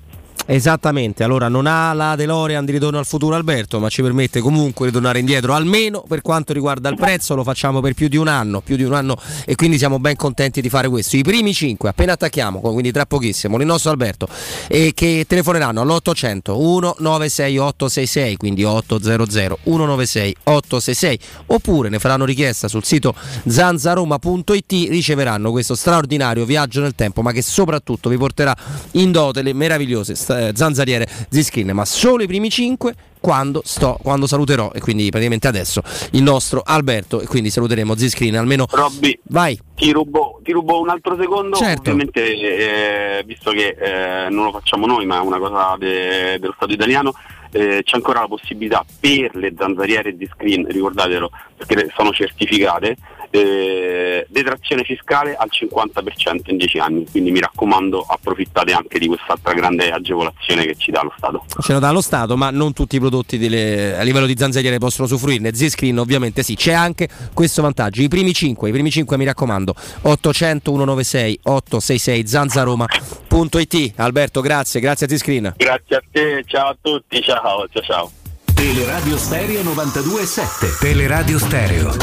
Esattamente, allora non ha la DeLorean di ritorno al futuro Alberto, ma ci permette comunque di tornare indietro, almeno per quanto riguarda il prezzo, lo facciamo per più di un anno, più di un anno e quindi siamo ben contenti di fare questo. I primi 5, appena attacchiamo, quindi tra pochissimo, il nostro Alberto, e che telefoneranno all'800 196 866, quindi 800 196 866, oppure ne faranno richiesta sul sito zanzaroma.it, riceveranno questo straordinario viaggio nel tempo, ma che soprattutto vi porterà in dote le meravigliose eh, zanzariere Ziskin, ma solo i primi 5 quando, sto, quando saluterò e quindi praticamente adesso il nostro Alberto e quindi saluteremo Ziscreen almeno Robby vai ti rubo, ti rubo un altro secondo certo. ovviamente eh, visto che eh, non lo facciamo noi ma è una cosa de, dello Stato italiano eh, c'è ancora la possibilità per le zanzariere di screen, ricordatelo perché sono certificate, eh, detrazione fiscale al 50% in 10 anni, quindi mi raccomando approfittate anche di quest'altra grande agevolazione che ci dà lo Stato. Ce lo dà lo Stato, ma non tutti i prodotti delle, a livello di zanzariere possono usufruirne, Z-Screen ovviamente sì, c'è anche questo vantaggio, i primi 5, i primi 5 mi raccomando, 800 196 866 zanzaroma.it Alberto grazie, grazie a Z-Screen. Grazie a te, ciao a tutti, ciao ciao ciao. Teleradio Stereo 92.7 Teleradio Stereo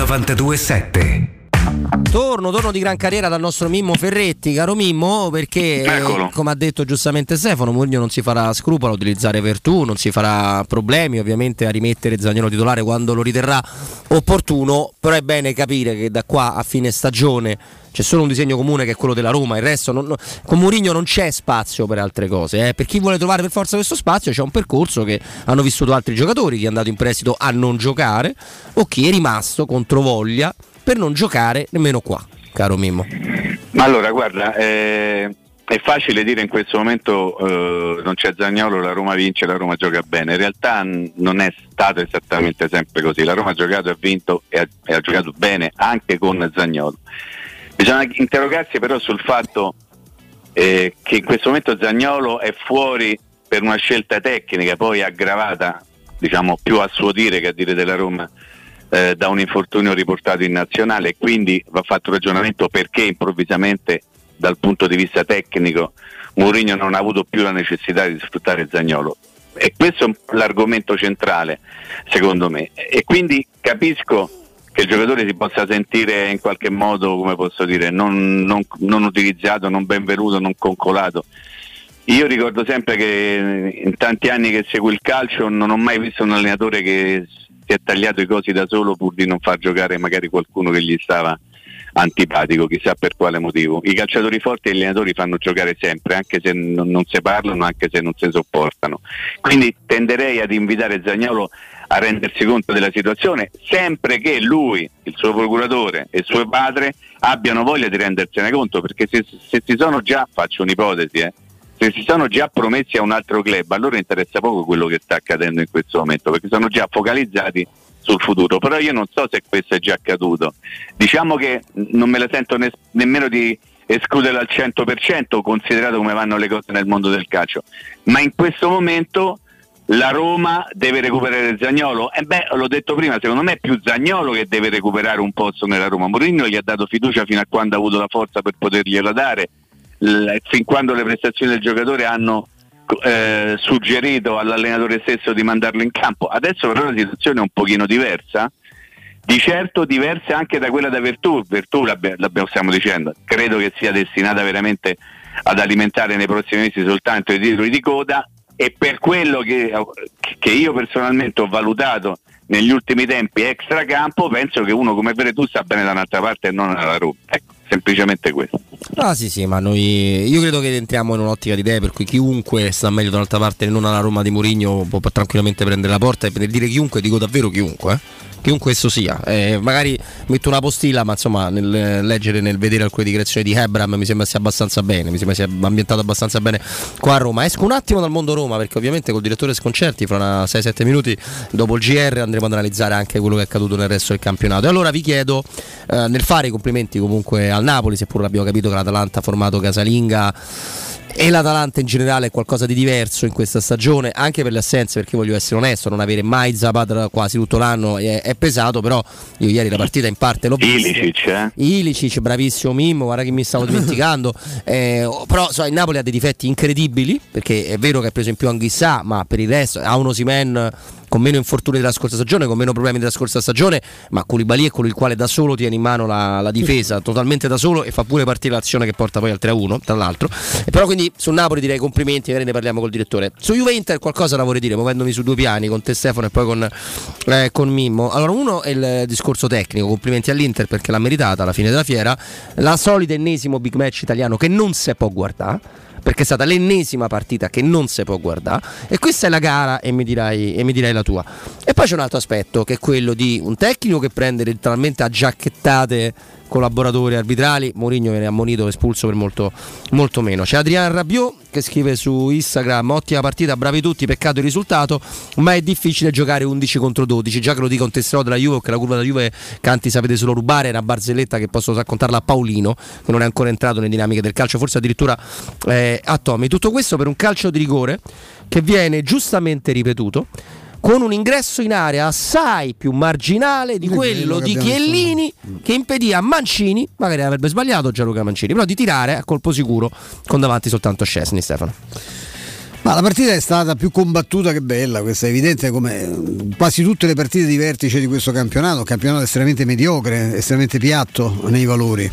92.7 Torno, torno di gran carriera dal nostro Mimmo Ferretti, caro Mimmo, perché eh, come ha detto giustamente Stefano, Mourinho non si farà scrupolo a utilizzare Vertù, non si farà problemi ovviamente a rimettere Zagnolo titolare quando lo riterrà opportuno, però è bene capire che da qua a fine stagione c'è solo un disegno comune che è quello della Roma, il resto non, con Mourinho non c'è spazio per altre cose. Eh. Per chi vuole trovare per forza questo spazio c'è un percorso che hanno vissuto altri giocatori, chi è andato in prestito a non giocare o chi è rimasto contro voglia per non giocare nemmeno qua, caro Mimmo. Ma allora guarda, eh, è facile dire in questo momento eh, non c'è Zagnolo, la Roma vince, la Roma gioca bene. In realtà n- non è stato esattamente sempre così. La Roma ha giocato ha vinto e ha, e ha giocato bene anche con Zagnolo. Bisogna interrogarsi però sul fatto eh, che in questo momento Zagnolo è fuori per una scelta tecnica, poi aggravata, diciamo più a suo dire che a dire della Roma, eh, da un infortunio riportato in nazionale quindi va fatto un ragionamento perché improvvisamente dal punto di vista tecnico Mourinho non ha avuto più la necessità di sfruttare Zagnolo. E questo è l'argomento centrale, secondo me. E quindi capisco che il giocatore si possa sentire in qualche modo, come posso dire, non, non, non utilizzato, non benvenuto, non concolato. Io ricordo sempre che in tanti anni che seguo il calcio non ho mai visto un allenatore che si è tagliato i cosi da solo pur di non far giocare magari qualcuno che gli stava antipatico, chissà per quale motivo. I calciatori forti e gli allenatori fanno giocare sempre, anche se non, non si parlano, anche se non si sopportano. Quindi tenderei ad invitare Zagnolo a rendersi conto della situazione, sempre che lui, il suo procuratore e suo padre abbiano voglia di rendersene conto, perché se, se si sono già, faccio un'ipotesi, eh, se si sono già promessi a un altro club, allora interessa poco quello che sta accadendo in questo momento, perché sono già focalizzati sul futuro, però io non so se questo è già accaduto. Diciamo che non me la sento ne- nemmeno di escludere al 100% considerato come vanno le cose nel mondo del calcio, ma in questo momento la Roma deve recuperare Zagnolo. E beh, l'ho detto prima, secondo me è più Zagnolo che deve recuperare un posto nella Roma. Mourinho gli ha dato fiducia fino a quando ha avuto la forza per potergliela dare, fin quando le prestazioni del giocatore hanno eh, suggerito all'allenatore stesso di mandarlo in campo. Adesso però la situazione è un pochino diversa, di certo diversa anche da quella da Vertù. Vertù l'abbiamo stiamo dicendo, credo che sia destinata veramente ad alimentare nei prossimi mesi soltanto i titoli di coda e per quello che, che io personalmente ho valutato negli ultimi tempi extracampo penso che uno come Veretù sta bene da un'altra parte e non alla Roma. Ecco, semplicemente questo. Ah sì sì, ma noi io credo che entriamo in un'ottica di idee per cui chiunque sta meglio da un'altra parte e non alla Roma di Mourinho può tranquillamente prendere la porta e per dire chiunque dico davvero chiunque. Eh? Chiunque esso sia. Eh, magari metto una postilla, ma insomma, nel leggere, nel vedere alcune dichiarazioni di Hebram mi sembra sia abbastanza bene, mi sembra sia ambientato abbastanza bene qua a Roma. Esco un attimo dal mondo Roma, perché ovviamente col direttore Sconcerti, fra 6-7 minuti dopo il GR andremo ad analizzare anche quello che è accaduto nel resto del campionato. E allora vi chiedo, eh, nel fare i complimenti comunque al Napoli, seppur abbiamo capito che l'Atalanta ha formato casalinga e l'Atalanta in generale è qualcosa di diverso in questa stagione, anche per le assenze, perché voglio essere onesto, non avere mai Zapata quasi tutto l'anno è, è pesato, però io ieri la partita in parte l'ho vista. Ilicic, eh? Ilicic, bravissimo Mimmo, guarda che mi stavo dimenticando, <laughs> eh, però so, il Napoli ha dei difetti incredibili, perché è vero che ha preso in più Anghissà, ma per il resto ha uno Simen con meno infortuni della scorsa stagione, con meno problemi della scorsa stagione, ma Koulibaly è quello il quale da solo tiene in mano la, la difesa, totalmente da solo e fa pure partire l'azione che porta poi al 3-1, tra l'altro. E però quindi sul Napoli direi complimenti, magari ne parliamo col direttore. Su Juve Inter qualcosa la vorrei dire, muovendomi su due piani, con te Stefano e poi con, eh, con Mimmo. Allora uno è il discorso tecnico, complimenti all'Inter perché l'ha meritata alla fine della fiera, la solita ennesimo big match italiano che non si può guardare perché è stata l'ennesima partita che non si può guardare e questa è la gara e mi, dirai, e mi dirai la tua. E poi c'è un altro aspetto che è quello di un tecnico che prende letteralmente a giacchettate collaboratori arbitrali, Mourinho viene ammonito espulso per molto, molto meno. C'è Adriano Rabiot che scrive su Instagram ottima partita, bravi tutti, peccato il risultato, ma è difficile giocare 11 contro 12, già che lo dico un tesserò della Juve, che la curva della Juve canti sapete solo rubare, è una barzelletta che posso raccontarla a Paolino, che non è ancora entrato nelle dinamiche del calcio, forse addirittura eh, a Tommy. Tutto questo per un calcio di rigore che viene giustamente ripetuto con un ingresso in area assai più marginale di quello di Chiellini che impedì a Mancini, magari avrebbe sbagliato Gianluca Mancini, però di tirare a colpo sicuro con davanti soltanto Scesni Stefano. Ma la partita è stata più combattuta che bella, questo è evidente come quasi tutte le partite di vertice di questo campionato, un campionato estremamente mediocre, estremamente piatto nei valori.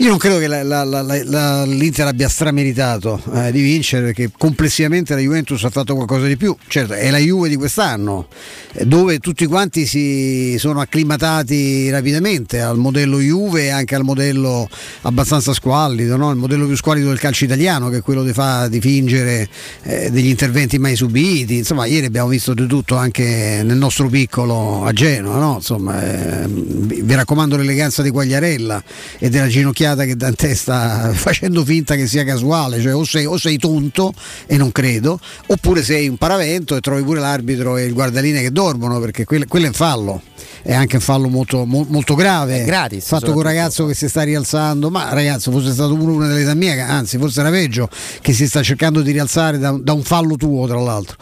Io non credo che la, la, la, l'Inter abbia strameritato eh, di vincere perché complessivamente la Juventus ha fatto qualcosa di più. Certo, è la Juve di quest'anno, eh, dove tutti quanti si sono acclimatati rapidamente al modello Juve e anche al modello abbastanza squallido, no? il modello più squallido del calcio italiano, che è quello di, fa, di fingere eh, degli interventi mai subiti. Insomma, ieri abbiamo visto di tutto anche nel nostro piccolo a Genova. No? Insomma, eh, vi raccomando l'eleganza di Quagliarella e della ginocchiata minchiata che Dante sta facendo finta che sia casuale, cioè o sei, o sei tonto e non credo, oppure sei un paravento e trovi pure l'arbitro e il guardaline che dormono perché quello, quello è un fallo è anche un fallo molto, molto grave. È gratis. Fatto con un ragazzo che si sta rialzando, ma ragazzo, fosse stato uno una delle mie, anzi, forse era peggio, che si sta cercando di rialzare da, da, un fallo tuo, tra l'altro.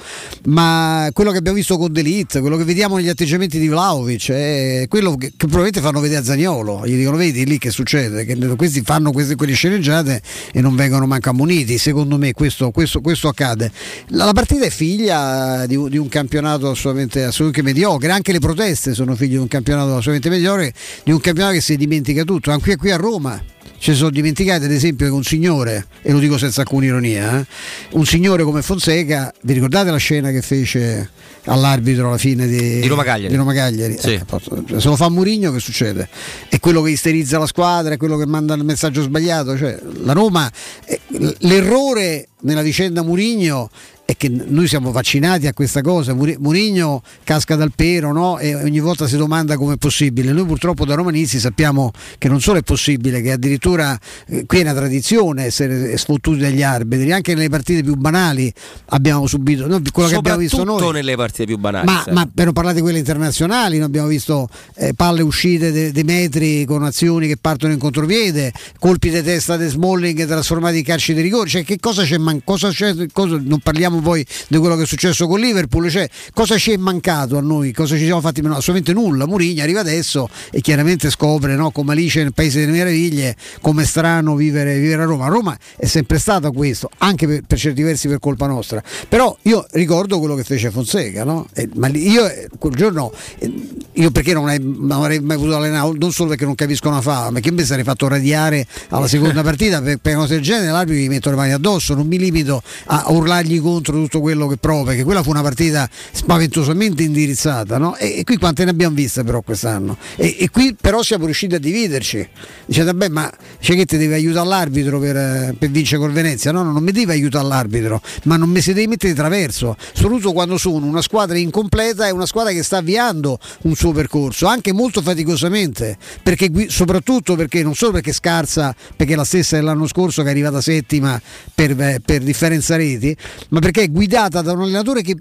Ma quello che abbiamo visto con Delite, quello che vediamo negli atteggiamenti di Vlaovic, è quello che, che probabilmente fanno vedere a Zagnolo. Gli dicono: Vedi lì che succede? Che questi fanno queste, quelle sceneggiate e non vengono manco ammoniti. Secondo me questo, questo, questo accade. La, la, partita è figlia di, di un campionato assolutamente, assolutamente mediocre, anche le proteste sono figlie di un campionato assolutamente mediocre, di un campionato che si dimentica tutto, anche qui a Roma ci sono dimenticati ad esempio che un signore, e lo dico senza alcuna ironia, eh, un signore come Fonseca, vi ricordate la scena che fece all'arbitro alla fine di, di Roma Cagliari? Di Roma Cagliari. Sì. Eh, se lo fa Murigno che succede? È quello che isterizza la squadra, è quello che manda il messaggio sbagliato. Cioè, la Roma, eh, l'errore nella vicenda Murigno è che noi siamo vaccinati a questa cosa. Murigno casca dal pero no? e ogni volta si domanda come è possibile. Noi purtroppo da romanisti sappiamo che non solo è possibile, che addirittura eh, qui è una tradizione essere sfottuti dagli arbitri, anche nelle partite più banali abbiamo subito no, quello che abbiamo visto noi. nelle partite più banali. Ma, ma per non parlare di quelle internazionali, noi abbiamo visto eh, palle uscite dei de metri con azioni che partono in contropiede, colpi di testa di Smalling trasformati in calci di rigore. Cioè, che cosa c'è man- cosa c'è, cosa- non parliamo poi di quello che è successo con Liverpool, cioè, cosa ci è mancato a noi, cosa ci siamo fatti meno? Assolutamente nulla. Murigna arriva adesso e chiaramente scopre no, come Alice nel Paese delle Meraviglie come è strano vivere, vivere a Roma. Roma è sempre stato questo, anche per, per certi versi per colpa nostra. Però io ricordo quello che fece Fonseca, no? E- ma io eh, quel giorno, eh, io perché non, hai- non avrei mai potuto allenare, non solo perché non capisco una fava, ma che mi sarei fatto radiare alla seconda <laughs> partita per, per cosa del genere, l'arbitro gli metto le mani addosso, non mi limito a urlargli contro tutto quello che prova, perché quella fu una partita spaventosamente indirizzata, no? E, e qui quante ne abbiamo viste però quest'anno? E, e qui però siamo riusciti a dividerci. Dice, vabbè, ma c'è che ti deve aiutare l'arbitro per, per vincere col Venezia? No, no, non mi devi aiutare l'arbitro, ma non mi si deve mettere di traverso, soprattutto quando sono una squadra incompleta e una squadra che sta avviando un suo percorso, anche molto faticosamente, perché soprattutto perché non solo perché scarsa, perché è la stessa dell'anno scorso che è arrivata settima per, per differenza reti, ma perché è guidata da un allenatore che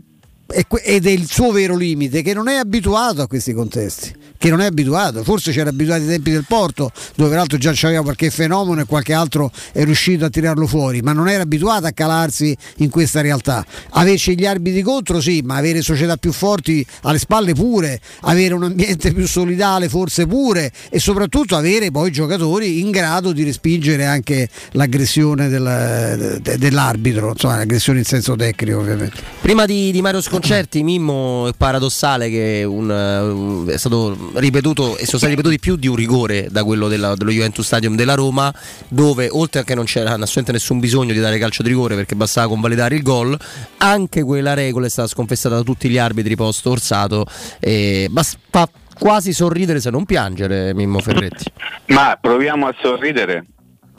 ed è il suo vero limite che non è abituato a questi contesti che non è abituato. Forse c'era abituato ai tempi del Porto dove peraltro già c'aveva qualche fenomeno e qualche altro è riuscito a tirarlo fuori ma non era abituato a calarsi in questa realtà. Averci gli arbitri contro sì ma avere società più forti alle spalle pure avere un ambiente più solidale forse pure e soprattutto avere poi giocatori in grado di respingere anche l'aggressione del- de- dell'arbitro insomma l'aggressione in senso tecnico ovviamente. Prima di, di Mario Sconcerti, Mimmo, è paradossale che un, è stato ripetuto e sono stati ripetuti più di un rigore da quello della- dello Juventus Stadium della Roma, dove oltre a che non c'era assolutamente nessun bisogno di dare calcio di rigore perché bastava convalidare il gol, anche quella regola è stata sconfessata da tutti gli arbitri post Orsato e bas- fa quasi sorridere se non piangere, Mimmo Ferretti. Ma proviamo a sorridere,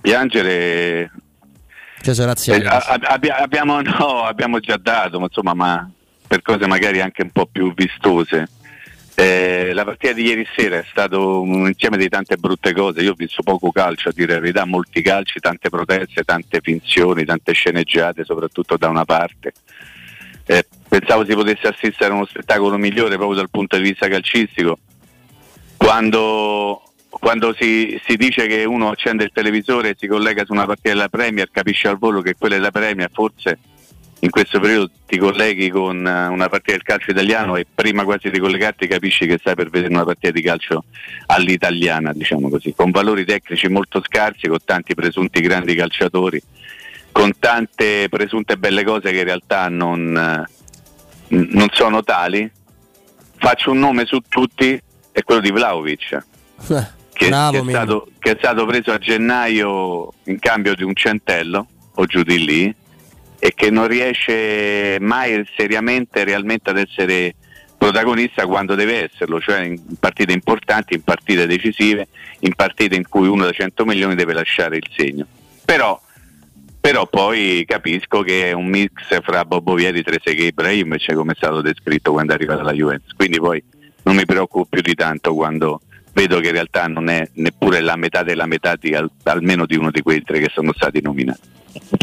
piangere. Cioè. Eh, a- a- abbia- abbiamo, no, abbiamo già dato, ma insomma, ma per cose magari anche un po' più vistose. Eh, la partita di ieri sera è stato un insieme di tante brutte cose. Io ho visto poco calcio, a dire la verità, molti calci, tante proteste, tante finzioni, tante sceneggiate, soprattutto da una parte. Eh, pensavo si potesse assistere a uno spettacolo migliore proprio dal punto di vista calcistico. Quando, quando si, si dice che uno accende il televisore e si collega su una partita della Premier, capisce al volo che quella è la Premier, forse in questo periodo ti colleghi con eh, una partita del calcio italiano e prima quasi di collegarti capisci che stai per vedere una partita di calcio all'italiana, diciamo così, con valori tecnici molto scarsi, con tanti presunti grandi calciatori, con tante presunte belle cose che in realtà non, eh, non sono tali. Faccio un nome su tutti, è quello di Vlaovic che, Bravo, che è stato, che è stato preso a gennaio in cambio di un centello o giù di lì e che non riesce mai seriamente realmente ad essere protagonista quando deve esserlo, cioè in partite importanti, in partite decisive, in partite in cui uno da 100 milioni deve lasciare il segno. Però, però poi capisco che è un mix fra Bobo Vieri, Trezeguet e Ibrahimovic come è stato descritto quando è arrivata la Juventus, quindi poi non mi preoccupo più di tanto quando vedo che in realtà non è neppure la metà della metà di al- almeno di uno di quei tre che sono stati nominati.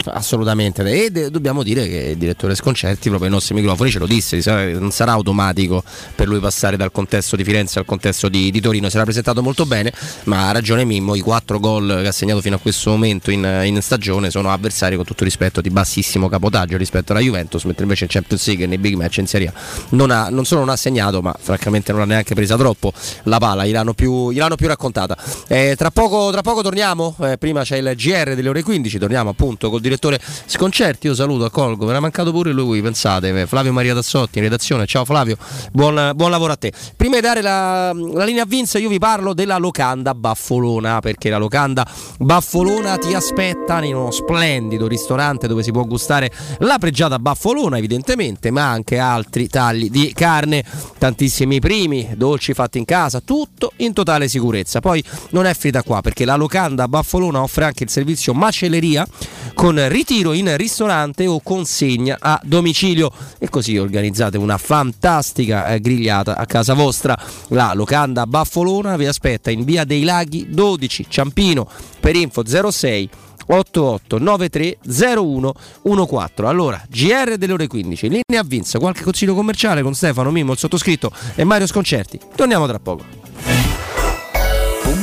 Assolutamente, e de- dobbiamo dire che il direttore Sconcerti, proprio ai nostri microfoni, ce lo disse: non sarà automatico per lui passare dal contesto di Firenze al contesto di, di Torino. Si era presentato molto bene, ma ha ragione Mimmo: i quattro gol che ha segnato fino a questo momento in, in stagione sono avversari con tutto rispetto di bassissimo capotaggio rispetto alla Juventus, mentre invece in Champions League nei big match in Serie A non, ha, non solo non ha segnato, ma francamente non ha neanche presa troppo la palla, gliel'hanno più, gliel'hanno più raccontata. Eh, tra, poco, tra poco torniamo, eh, prima c'è il GR delle ore 15, torniamo appunto col direttore Sconcerti, io saluto, accolgo, mi era mancato pure lui, pensate, eh, Flavio Maria Tassotti in redazione, ciao Flavio, buon, buon lavoro a te. Prima di dare la, la linea a Vince io vi parlo della locanda Baffolona, perché la locanda Baffolona ti aspetta in uno splendido ristorante dove si può gustare la pregiata Baffolona evidentemente, ma anche altri tagli di carne, tantissimi primi, dolci fatti in casa, tutto in totale sicurezza. Poi non è finita qua perché la locanda Baffolona offre anche il servizio macelleria con ritiro in ristorante o consegna a domicilio. E così organizzate una fantastica eh, grigliata a casa vostra. La locanda Baffolona vi aspetta in via dei Laghi 12 Ciampino. Per info 06 8893 0114 allora GR delle ore 15 linea a Vinza. Qualche consiglio commerciale con Stefano Mimmo il sottoscritto e Mario Sconcerti. Torniamo tra poco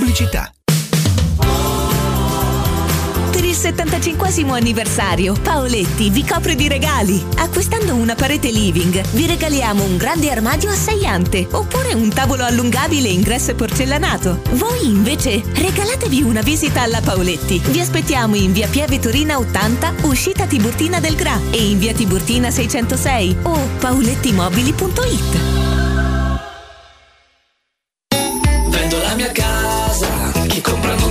Pubblicità. Ti 75 anniversario, Paoletti vi copre di regali. Acquistando una parete living, vi regaliamo un grande armadio a 6 ante oppure un tavolo allungabile ingresso e porcellanato. Voi invece regalatevi una visita alla Paoletti. Vi aspettiamo in via Pieve Torina 80, uscita Tiburtina del Gra e in via Tiburtina 606 o paolettimobili.it. Vendo la mia casa,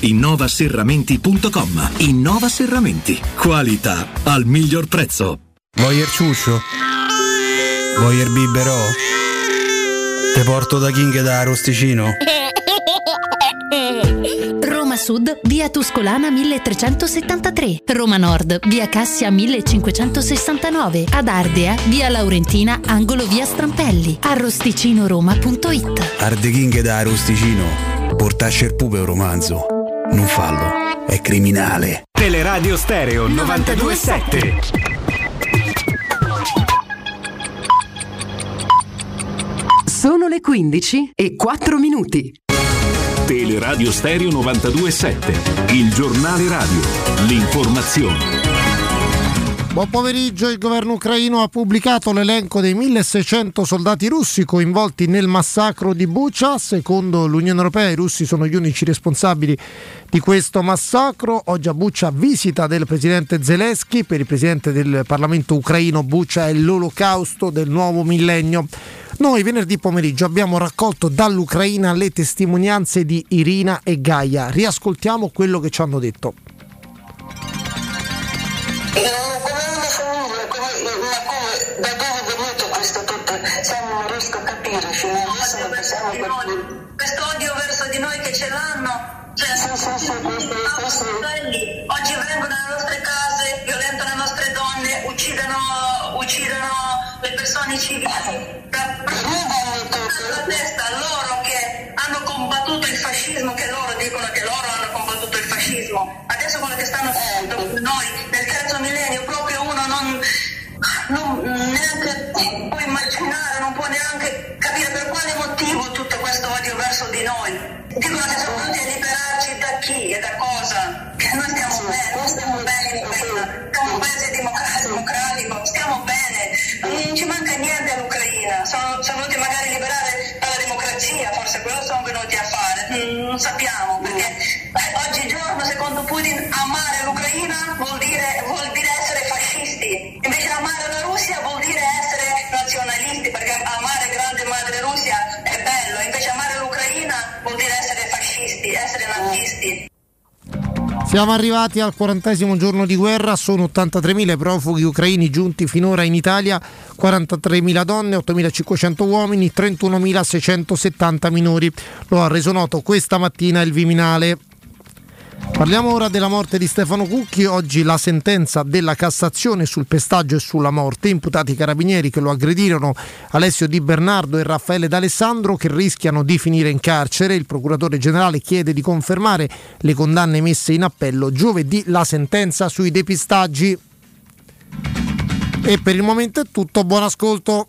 innovaserramenti.com. Innova Serramenti. Qualità al miglior prezzo. Voyer ciuscio? Voyer biberò? Te porto da King e da Rosticino? <laughs> Roma Sud, via Tuscolana 1373. Roma Nord, via Cassia 1569. Ad Ardea, via Laurentina, angolo via Strampelli. Arrosticinoroma.it Arde King e da Rosticino. Portasce il pupe un romanzo. Non fallo, è criminale. Teleradio Stereo 927. Sono le 15 e 4 minuti. Teleradio Stereo 92.7, il giornale radio, l'informazione. Buon pomeriggio, il governo ucraino ha pubblicato l'elenco dei 1600 soldati russi coinvolti nel massacro di Bucha. Secondo l'Unione Europea i russi sono gli unici responsabili di questo massacro. Oggi a Bucha visita del presidente Zelensky, per il presidente del Parlamento ucraino Bucha è l'olocausto del nuovo millennio. Noi venerdì pomeriggio abbiamo raccolto dall'Ucraina le testimonianze di Irina e Gaia. Riascoltiamo quello che ci hanno detto. <laughs> da dove è venuto questo tutto? Siamo, non riesco a capire finalissimo che siamo per questo odio verso di noi che ce l'hanno. Cioè, Sì, sì, sì, questo- questo- oggi vengono nelle nostre case, violentano le nostre donne, uccidono, uccidono le persone civili. La testa a loro che hanno combattuto il fascismo, che loro dicono che loro hanno combattuto il fascismo. Adesso quello che stanno facendo con noi nel terzo millennio, proprio uno non, non neanche può immaginare, non può neanche capire per quale motivo tutto questo odio verso di noi. Dicono che siamo venuti a liberarci da chi e da cosa? Che noi stiamo bene, noi stiamo bene in Ucraina, siamo un paese democratico, stiamo bene, non ci manca niente all'Ucraina, sono, sono venuti magari a liberare dalla democrazia, forse quello sono venuti a fare, Mm, non sappiamo, perché eh, oggigiorno secondo Putin amare l'Ucraina vuol dire, vuol dire essere fascisti, invece amare la Russia vuol dire essere nazionalisti, perché amare grande madre Russia è bello, invece amare l'Ucraina vuol dire essere fascisti, essere nazisti. Siamo arrivati al quarantesimo giorno di guerra, sono 83.000 i profughi ucraini giunti finora in Italia, 43.000 donne, 8.500 uomini, 31.670 minori. Lo ha reso noto questa mattina il Viminale. Parliamo ora della morte di Stefano Cucchi. Oggi la sentenza della Cassazione sul pestaggio e sulla morte. Imputati carabinieri che lo aggredirono Alessio Di Bernardo e Raffaele D'Alessandro che rischiano di finire in carcere. Il procuratore generale chiede di confermare le condanne messe in appello. Giovedì la sentenza sui depistaggi. E per il momento è tutto. Buon ascolto.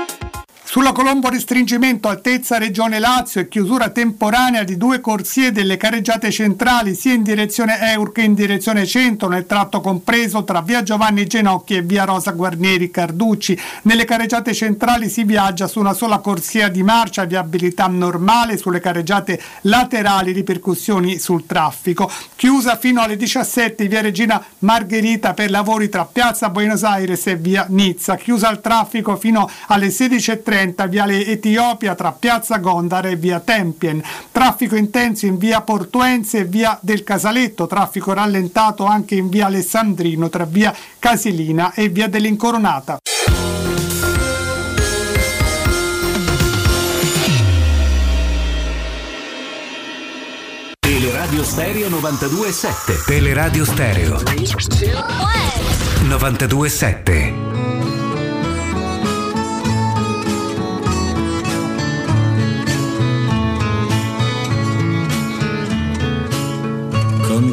Sulla Colombo restringimento altezza Regione Lazio e chiusura temporanea di due corsie delle careggiate centrali sia in direzione Eur che in direzione centro nel tratto compreso tra via Giovanni Genocchi e via Rosa Guarnieri Carducci. Nelle careggiate centrali si viaggia su una sola corsia di marcia, viabilità normale, sulle careggiate laterali ripercussioni sul traffico. Chiusa fino alle 17 via Regina Margherita per lavori tra piazza Buenos Aires e via Nizza. Chiusa al traffico fino alle 16.30 viale Etiopia tra piazza Gondar e via Tempien. Traffico intenso in via Portuense e via del Casaletto. Traffico rallentato anche in via Alessandrino tra via Casilina e via dell'Incoronata. Teleradio Stereo 92.7. Teleradio Stereo 92.7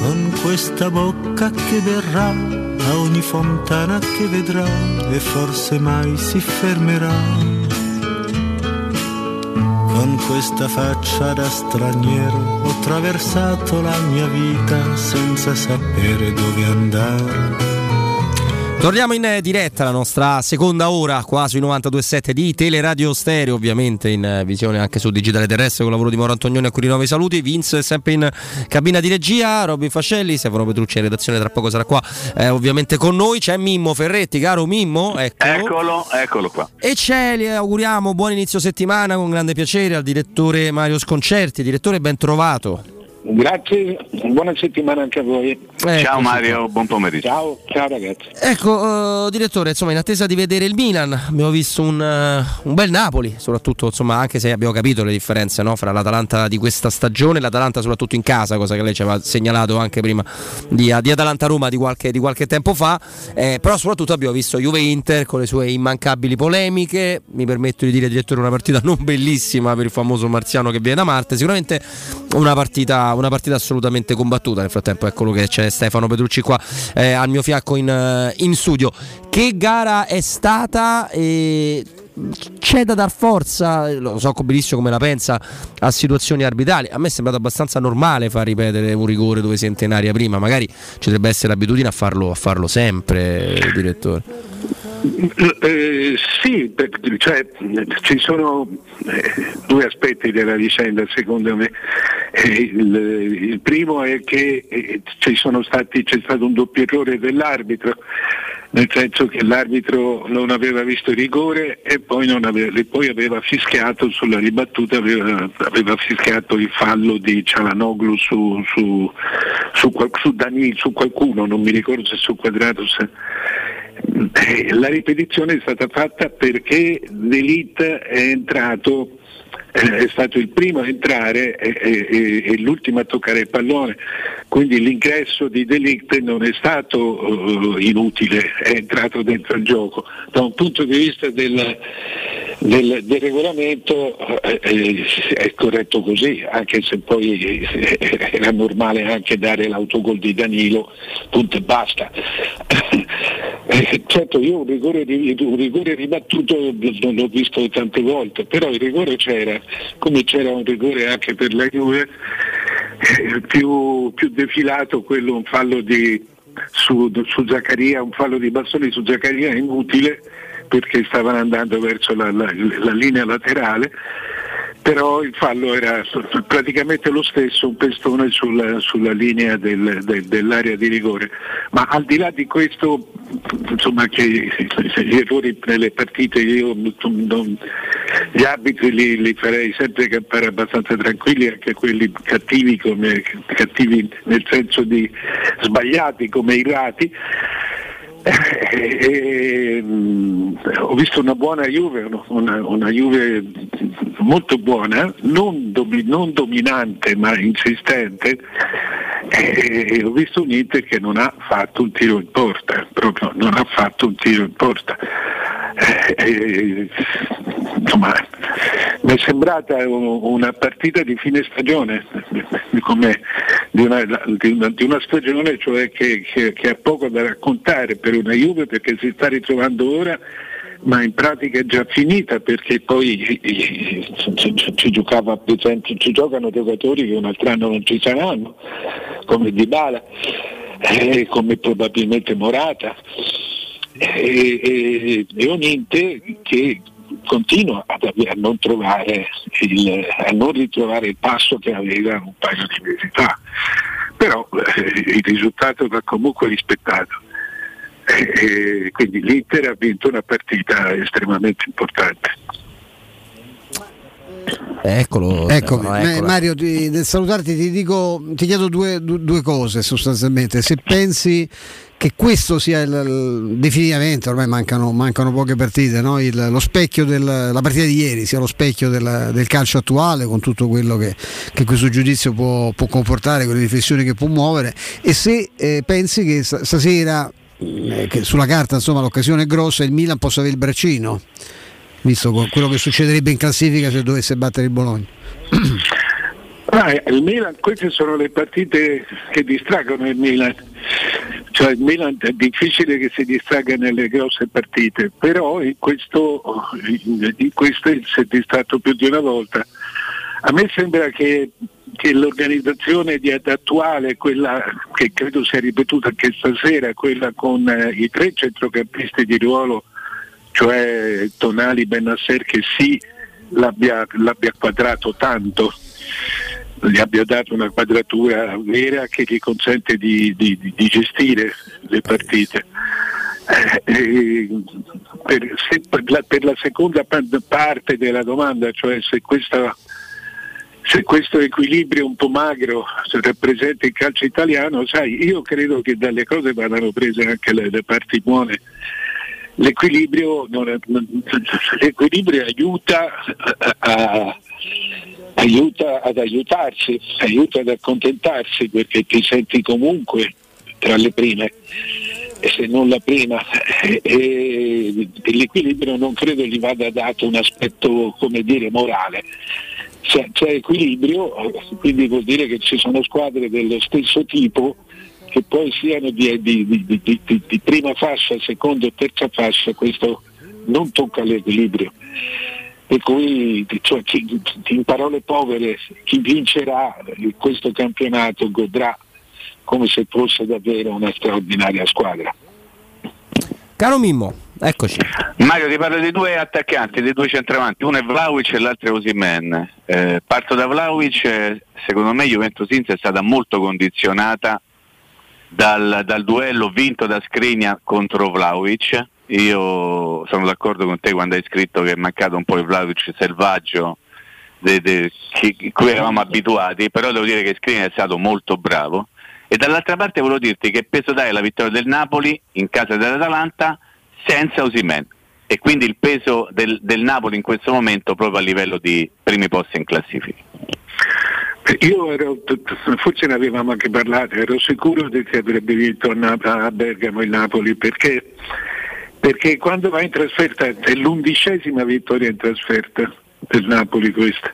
con questa bocca che verrà a ogni fontana che vedrà e forse mai si fermerà. Con questa faccia da straniero ho attraversato la mia vita senza sapere dove andare. Torniamo in eh, diretta la nostra seconda ora qua sui 92.7 di Teleradio Stereo, ovviamente in eh, visione anche su Digitale Terrestre con il lavoro di Moro Antonioni a cui rinnovo i saluti. Vince è sempre in cabina di regia, Robin Fascelli, Stefano Petrucci in redazione tra poco sarà qua eh, ovviamente con noi. C'è Mimmo Ferretti, caro Mimmo, eccolo. Eccolo, eccolo qua. E c'è, gli auguriamo buon inizio settimana con grande piacere al direttore Mario Sconcerti. Direttore, ben trovato. Grazie, buona settimana anche a voi. Ciao Mario, buon pomeriggio. Ciao, ciao ragazzi. Ecco, eh, direttore, insomma, in attesa di vedere il Milan, abbiamo visto un, eh, un bel Napoli, soprattutto, insomma, anche se abbiamo capito le differenze no, fra l'Atalanta di questa stagione e l'Atalanta soprattutto in casa, cosa che lei ci aveva segnalato anche prima di, di Atalanta-Roma di qualche, di qualche tempo fa, eh, però soprattutto abbiamo visto Juve-Inter con le sue immancabili polemiche, mi permetto di dire, direttore, una partita non bellissima per il famoso marziano che viene da Marte, sicuramente una partita, una partita assolutamente combattuta, nel frattempo eccolo che c'è Stefano Petrucci qua eh, al mio fianco in, eh, in studio. Che gara è stata? E c'è da dar forza, lo so benissimo come la pensa, a situazioni arbitrali. A me è sembrato abbastanza normale far ripetere un rigore dove si entra in aria prima, magari ci dovrebbe essere l'abitudine a farlo, a farlo sempre, direttore. Eh, sì, cioè, ci sono eh, due aspetti della vicenda secondo me. Eh, il, il primo è che stati, c'è stato un doppio errore dell'arbitro, nel senso che l'arbitro non aveva visto rigore e poi, aveva, e poi aveva fischiato sulla ribattuta, aveva, aveva fischiato il fallo di Cialanoglu su, su, su, su Dani- su qualcuno, non mi ricordo se su eh, La ripetizione è stata fatta perché D'Elite è entrato, eh, è stato il primo a entrare e, e- e- l'ultimo a toccare il pallone, quindi l'ingresso di Delict non è stato eh, inutile, è entrato dentro il gioco. Da un punto di vista del, del- del regolamento eh, eh, è corretto così, anche se poi eh, era normale anche dare l'autogol di Danilo, punto e basta. Eh, certo, io un rigore, ri- un rigore ribattuto non l'ho visto tante volte, però il rigore c'era, come c'era un rigore anche per la Juve, eh, più, più defilato quello un fallo di, su, su Zaccaria, un fallo di Bastoni su Zaccaria inutile perché stavano andando verso la, la- la linea laterale però il fallo era praticamente lo stesso, un pestone sulla, sulla linea del- del- dell'area di rigore. Ma al di là di questo, insomma, che gli errori nelle partite io non- gli arbitri li, li farei sempre campare abbastanza tranquilli, anche quelli cattivi, come, cattivi nel senso di sbagliati come i rati. E, mm, ho visto una buona Juve, una, una Juve molto buona, non, domi- non dominante ma insistente. E ho visto un Inter che non ha fatto un tiro in porta, proprio non ha fatto un tiro in porta. Eh, eh, insomma, mi è sembrata un- una partita di fine stagione, di una, di una- stagione cioè che, che- che ha poco da raccontare per una Juve perché si sta ritrovando ora ma in pratica è già finita perché poi ci giocava per esempio, ci giocano giocatori che un altro anno non ci saranno, come Dybala, eh, come probabilmente Morata. E, e- e un Inter che continua a non, trovare il, a non ritrovare il passo che aveva un paio di mesi fa. Però eh, il risultato va comunque rispettato. E- e quindi l'Inter ha vinto una partita estremamente importante. Eccolo, Ecco, eh. Mario, ti- nel salutarti ti dico, ti chiedo due, du- due cose sostanzialmente. Se pensi che questo sia il, il- definitivamente, ormai mancano, mancano poche partite, no? Il- lo specchio della partita di ieri, sia lo specchio del, del calcio attuale con tutto quello che, che questo giudizio può, può comportare, con le riflessioni che può muovere, e se eh, pensi che sta- stasera, eh, che sulla carta insomma l'occasione è grossa, il Milan possa avere il braccino, visto quello che succederebbe in classifica se dovesse battere il Bologna. <clears throat> Ah, eh, il Milan, queste sono le partite che distraggono il Milan. Cioè il Milan è difficile che si distragga nelle grosse partite, però in questo, in questo si è distratto più di una volta. A me sembra che che l'organizzazione attuale, quella che credo sia ripetuta anche stasera, quella con eh, i tre centrocampisti di ruolo, cioè Tonali, Benasser, che sì l'abbia, l'abbia quadrato tanto, gli abbia dato una quadratura vera che gli consente di, di- di gestire le partite. Eh, eh, per, se- per la, per la seconda pa- parte della domanda, cioè se, questa- se questo equilibrio un po' magro rappresenta il calcio italiano, sai, io credo che dalle cose vadano prese anche le, le parti buone. L'equilibrio, non non- l'equilibrio aiuta a- a- aiuta ad aiutarsi, aiuta ad accontentarsi perché ti senti comunque tra le prime se non la prima e, e l'equilibrio non credo gli vada dato un aspetto come dire morale c'è, c'è equilibrio eh, quindi vuol dire che ci sono squadre dello stesso tipo che poi siano di- di- di- di prima fascia, seconda o terza fascia, questo non tocca l'equilibrio. Per cui cioè, chi- in parole povere chi vincerà questo campionato godrà come se fosse davvero una straordinaria squadra. Caro Mimmo, eccoci. Mario ti parlo di due attaccanti, di due centravanti, uno è Vlaovic e l'altro è Osimen. Eh, parto da Vlaovic, eh, secondo me Juventus Inter è stata molto condizionata dal, dal duello vinto da Skriniar contro Vlaovic. Io sono d'accordo con te quando hai scritto che è mancato un po' il Vlaovic selvaggio de- de- cui eravamo abituati, però devo dire che Skriniar è stato molto bravo. E dall'altra parte volevo dirti che peso dai alla vittoria del Napoli in casa dell'Atalanta senza Osimen e quindi il peso del, del Napoli in questo momento proprio a livello di primi posti in classifica. Io ero, forse ne avevamo anche parlato, ero sicuro che avrebbe vinto a Bergamo il Napoli perché, perché quando va in trasferta è l'undicesima vittoria in trasferta del Napoli questa.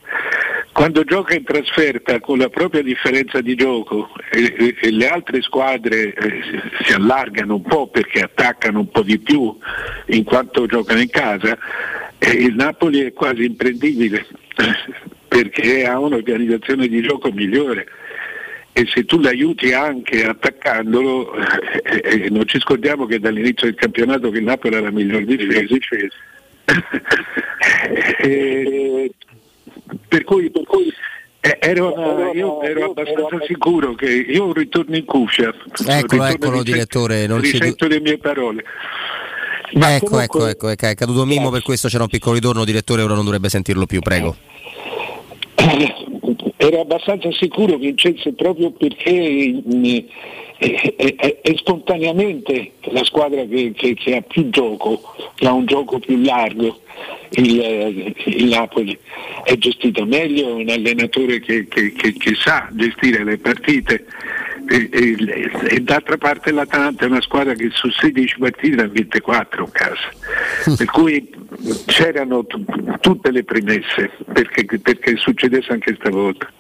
Quando gioca in trasferta con la propria differenza di gioco e, e- e le altre squadre eh, si allargano un po' perché attaccano un po' di più in quanto giocano in casa, eh, il Napoli è quasi imprendibile perché ha un'organizzazione di gioco migliore e se tu l'aiuti anche attaccandolo, eh, eh, non ci scordiamo che dall'inizio del campionato che il Napoli è la miglior difesa. Eh, <laughs> per cui, per cui, eh, ero, io ero abbastanza sicuro che io ritorno in cuffia. Eccolo, eccolo, direttore, non ci risento le mie parole. ecco, ecco, ecco, ecco, è caduto Mimmo, per questo c'era un piccolo ritorno, direttore, ora non dovrebbe sentirlo più, prego. <coughs> ero abbastanza sicuro vincesse proprio perché è, è- è- spontaneamente la squadra che, che- che ha più gioco, che ha un gioco più largo, il, eh, il Napoli è gestito meglio, è un allenatore che, che- sa gestire le partite. E, e- e d'altra parte l'Atalanta è una squadra che su 16 partite ha vinte 4 a casa, per cui c'erano t- tutte le premesse perché, perché succedesse anche stavolta.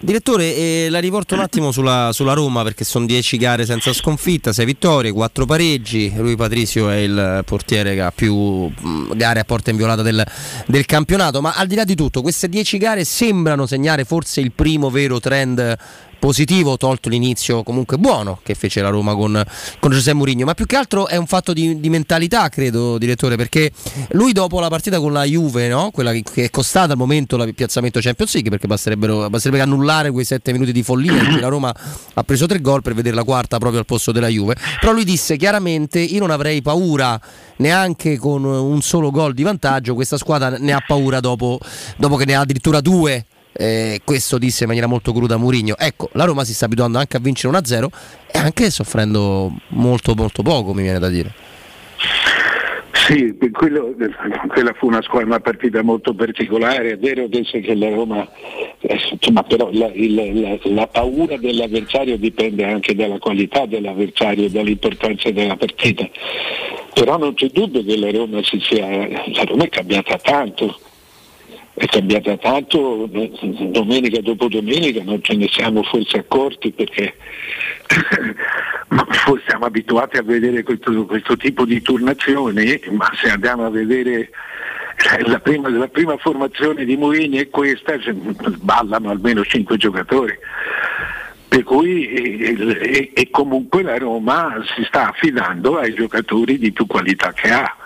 Direttore, eh, la riporto un attimo sulla, sulla Roma perché sono 10 gare senza sconfitta, 6 vittorie, 4 pareggi. Lui Patrizio è il portiere che ha più gare a porta inviolata del, del campionato. Ma al di là di tutto, queste 10 gare sembrano segnare forse il primo vero trend positivo, tolto l'inizio comunque buono che fece la Roma con, con Giuseppe Mourinho, ma più che altro è un fatto di, di mentalità, credo, direttore, perché lui dopo la partita con la Juve, no? quella che, è costata al momento il piazzamento Champions League, perché basterebbe annullare quei 7 minuti di follia in cui la Roma ha preso 3 gol per vedere la quarta proprio al posto della Juve, però lui disse chiaramente io non avrei paura neanche con un solo gol di vantaggio, questa squadra ne ha paura dopo, dopo che ne ha addirittura due eh, questo disse in maniera molto cruda Mourinho. Ecco, la Roma si sta abituando anche a vincere 1-0 e anche soffrendo molto molto poco, mi viene da dire. Sì, quello- quella fu una, squadra, una partita molto particolare, è vero che, la Roma, eh, insomma, però la, il- la- la paura dell'avversario dipende anche dalla qualità dell'avversario e dall'importanza della partita, però non c'è dubbio che la Roma, si sia, la Roma è cambiata tanto, è cambiata tanto eh, domenica dopo domenica, non ce ne siamo forse accorti perché <coughs> forse siamo abituati a vedere questo, questo tipo di turnazioni, ma se andiamo a vedere Cioè, La prima, la prima formazione di Mourinho è questa, ballano almeno 5 giocatori. Per cui eh, e, e comunque la Roma si sta affidando ai giocatori di più qualità che ha.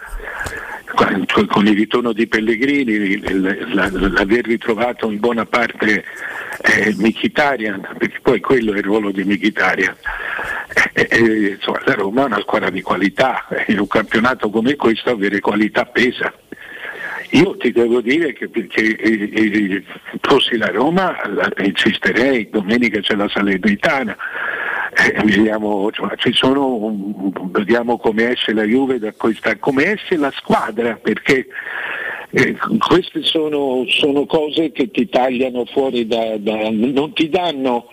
Con, il ritorno di Pellegrini, l'aver ritrovato in buona parte eh, Mkhitaryan, perché poi quello è il ruolo di Mkhitaryan. Eh, eh, insomma, la Roma è una squadra di qualità, in un campionato come questo avere qualità pesa. Io ti devo dire che eh, eh, fossi la Roma la- insisterei, domenica c'è la Salernitana, eh, vediamo, insomma, ci sono, vediamo come esce la Juve da questa, come esce la squadra, perché eh, queste sono, sono cose che ti tagliano fuori da, da- non ti danno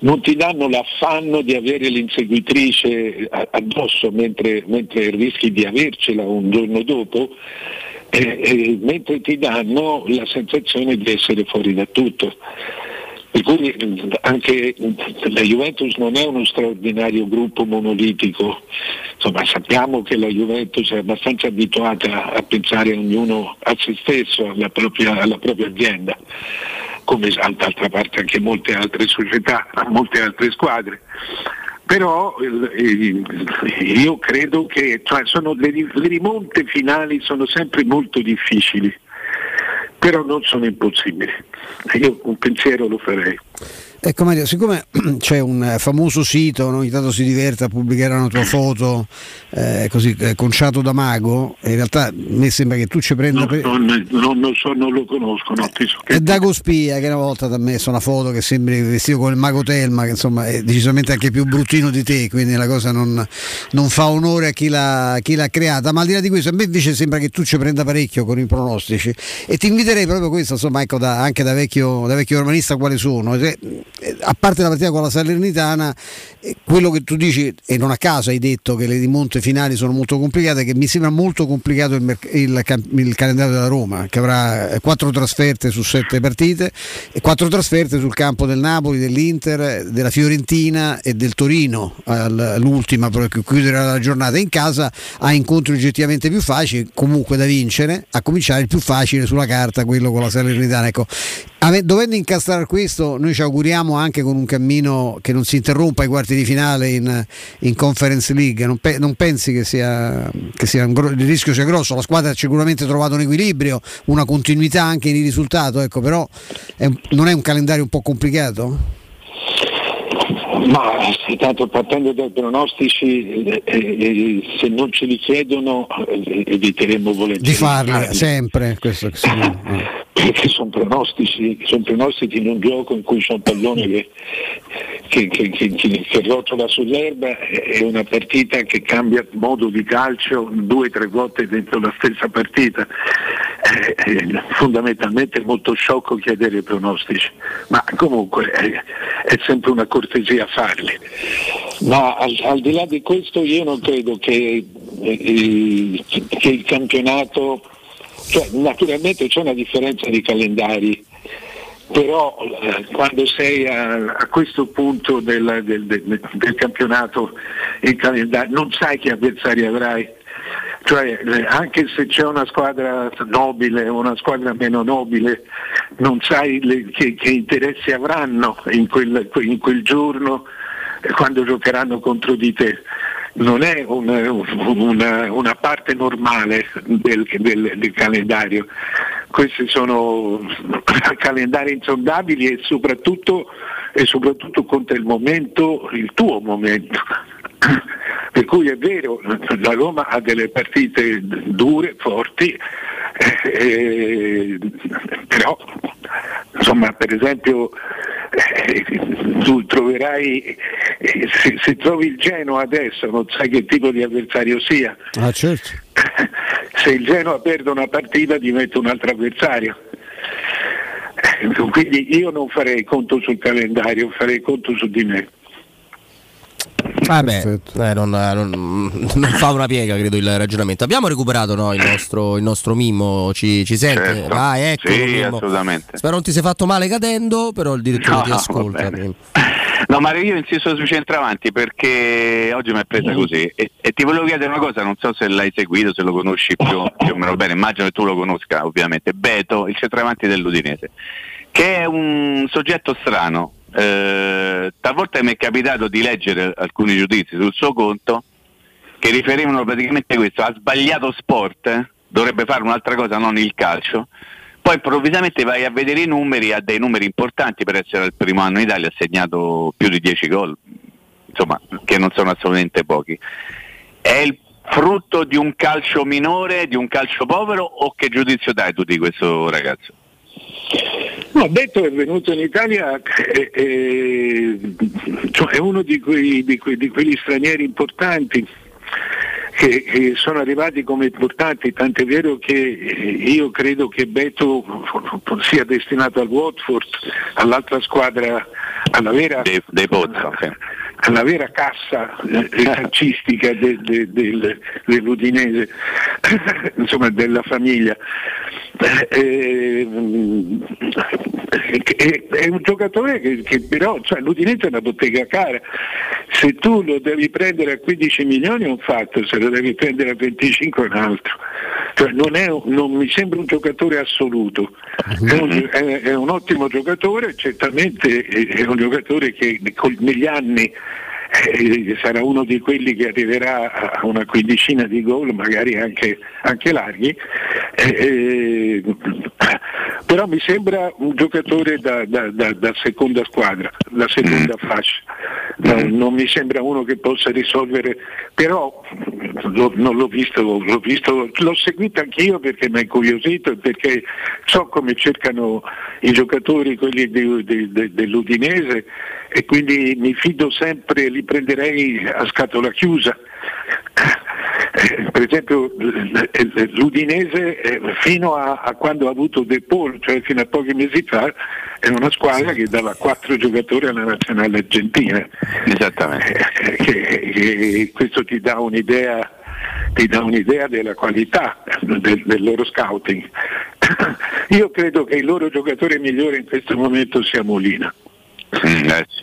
non ti danno l'affanno di avere l'inseguitrice addosso mentre, mentre rischi di avercela un giorno dopo, eh, eh, mentre ti danno la sensazione di essere fuori da tutto. Per cui anche la Juventus non è uno straordinario gruppo monolitico, insomma sappiamo che la Juventus è abbastanza abituata a pensare ognuno a se stesso, alla propria, alla propria azienda, come d'altra parte anche molte altre società, molte altre squadre. Però io credo che cioè, sono- le rimonte finali sono sempre molto difficili, però non sono impossibili. Io un pensiero lo farei. Ecco Mario, siccome <clears throat> c'è un eh, famoso sito, no? ogni tanto si diverte a pubblicare una tua foto eh, così eh, conciato da mago, in realtà a me sembra che tu ci prenda per... Non, non lo so, non lo conosco, no, so che- È Dago Spia che una volta ti ha messo una foto che sembri vestito con il mago Telma, che insomma è decisamente anche più bruttino di te, quindi la cosa non, non fa onore a chi l'ha, chi l'ha creata. Ma al di là di questo, a me invece sembra che tu ci prenda parecchio con i pronostici. E ti inviterei proprio questo, insomma, ecco, da- anche da vecchio, da vecchio romanista quali sono. Eh, a parte la partita con la Salernitana, eh, quello che tu dici, e non a caso hai detto che le rimonte finali sono molto complicate, che mi sembra molto complicato il, il il calendario della Roma, che avrà eh, quattro trasferte su sette partite e quattro trasferte sul campo del Napoli, dell'Inter, della Fiorentina e del Torino, l'ultima per chiudere la giornata in casa, ha incontri oggettivamente più facili, comunque da vincere, a cominciare il più facile sulla carta, quello con la Salernitana. Ecco, dovendo incastrare questo, noi ci auguriamo anche con un cammino che non si interrompa ai quarti di finale in, in Conference League. Non, pe- non pensi che, sia, che sia un gro- il rischio sia grosso? La squadra ha sicuramente trovato un equilibrio, una continuità anche nel risultato, ecco, però è non è un calendario un po' complicato? Ma tanto partendo dai pronostici, eh, eh, se non ce li chiedono eh, eviteremo volentieri Di farli. sempre, questo che <laughs> perché sono pronostici, sono pronostici in un gioco in cui c'è un pallone che, che, che, che- che- che rotola sull'erba è una partita che cambia modo di calcio due o tre volte dentro la stessa partita. Eh, eh, fondamentalmente è molto sciocco chiedere pronostici, ma comunque eh, è sempre una cortesia farli. Ma al, al di là di questo io non credo che, eh, che il campionato cioè, naturalmente c'è una differenza di calendari, però eh, quando sei a, a questo punto del, del- del- del campionato in calendario non sai che avversari avrai. Cioè, eh, anche se c'è una squadra nobile o una squadra meno nobile, non sai le- che, che interessi avranno in quel, in quel giorno eh, quando giocheranno contro di te non è un- una, una parte normale del, del- del calendario. Questi sono calendari insondabili e soprattutto, e soprattutto conta il momento, il tuo momento. Per cui è vero, la Roma ha delle partite dure, forti, eh, però insomma per esempio eh, tu troverai eh, se, se trovi il Genoa adesso non sai che tipo di avversario sia. Ah, certo. <laughs> se il Genoa perde una partita diventa un altro avversario. Eh, quindi io non farei conto sul calendario farei conto su di me Vabbè, eh, non, non- non fa una piega, credo, il ragionamento. Abbiamo recuperato no, il, nostro, il nostro Mimmo, ci, ci sente? Certo. Vai, ecco. Sì, assolutamente. Spero non ti sei fatto male cadendo, però il direttore No, ti ascolta. No, Mario, io insisto sui centravanti perché oggi mi è presa così e, e ti volevo chiedere una cosa, non so se l'hai seguito, se lo conosci più, più o meno bene, immagino che tu lo conosca ovviamente. Beto, il centravanti dell'Udinese, che è un soggetto strano. Eh, talvolta mi è capitato di leggere alcuni giudizi sul suo conto che riferivano praticamente questo, ha sbagliato sport, eh? dovrebbe fare un'altra cosa, non il calcio. Poi improvvisamente vai a vedere i numeri, ha dei numeri importanti per essere al primo anno in Italia, ha segnato più di 10 gol, insomma, che non sono assolutamente pochi. È il frutto di un calcio minore, di un calcio povero o che giudizio dai tu di questo ragazzo? No, detto è venuto in Italia, eh, eh, cioè è uno di, quei- di quei- di quegli stranieri importanti che, sono arrivati come importanti, tant'è vero che eh, io credo che Beto sia destinato al Watford, all'altra squadra, alla vera, alla vera cassa eh, calcistica de- de- del- dell'Udinese, <coughs> insomma della famiglia. Eh, eh, è un giocatore che, che però cioè, l'Udinese è una bottega cara. Se tu lo devi prendere a 15 milioni è un fatto se lo devi prendere a 25 è un altro. Cioè, non, è non mi sembra un giocatore assoluto. È un, è- è un ottimo giocatore certamente è un giocatore che negli anni eh, sarà uno di quelli che arriverà a una quindicina di gol, magari anche, anche larghi, eh, eh, però mi sembra un giocatore da, da- da- da seconda squadra, da seconda fascia. No, non mi sembra uno che possa risolvere, però lo- non l'ho visto, l'ho visto, l'ho seguito anch'io perché mi ha incuriosito e perché so come cercano i giocatori, quelli di- di- de- dell'Udinese e quindi mi fido sempre, li prenderei a scatola chiusa. Per esempio l'Udinese eh, fino a, a quando ha avuto De Paul, cioè fino a pochi mesi fa, era una squadra che dava quattro giocatori alla nazionale argentina. Esattamente. Eh, che- che questo ti dà un'idea ti dà un'idea della qualità del, del loro scouting. <coughs> Io credo che il loro giocatore migliore in questo momento sia Molina.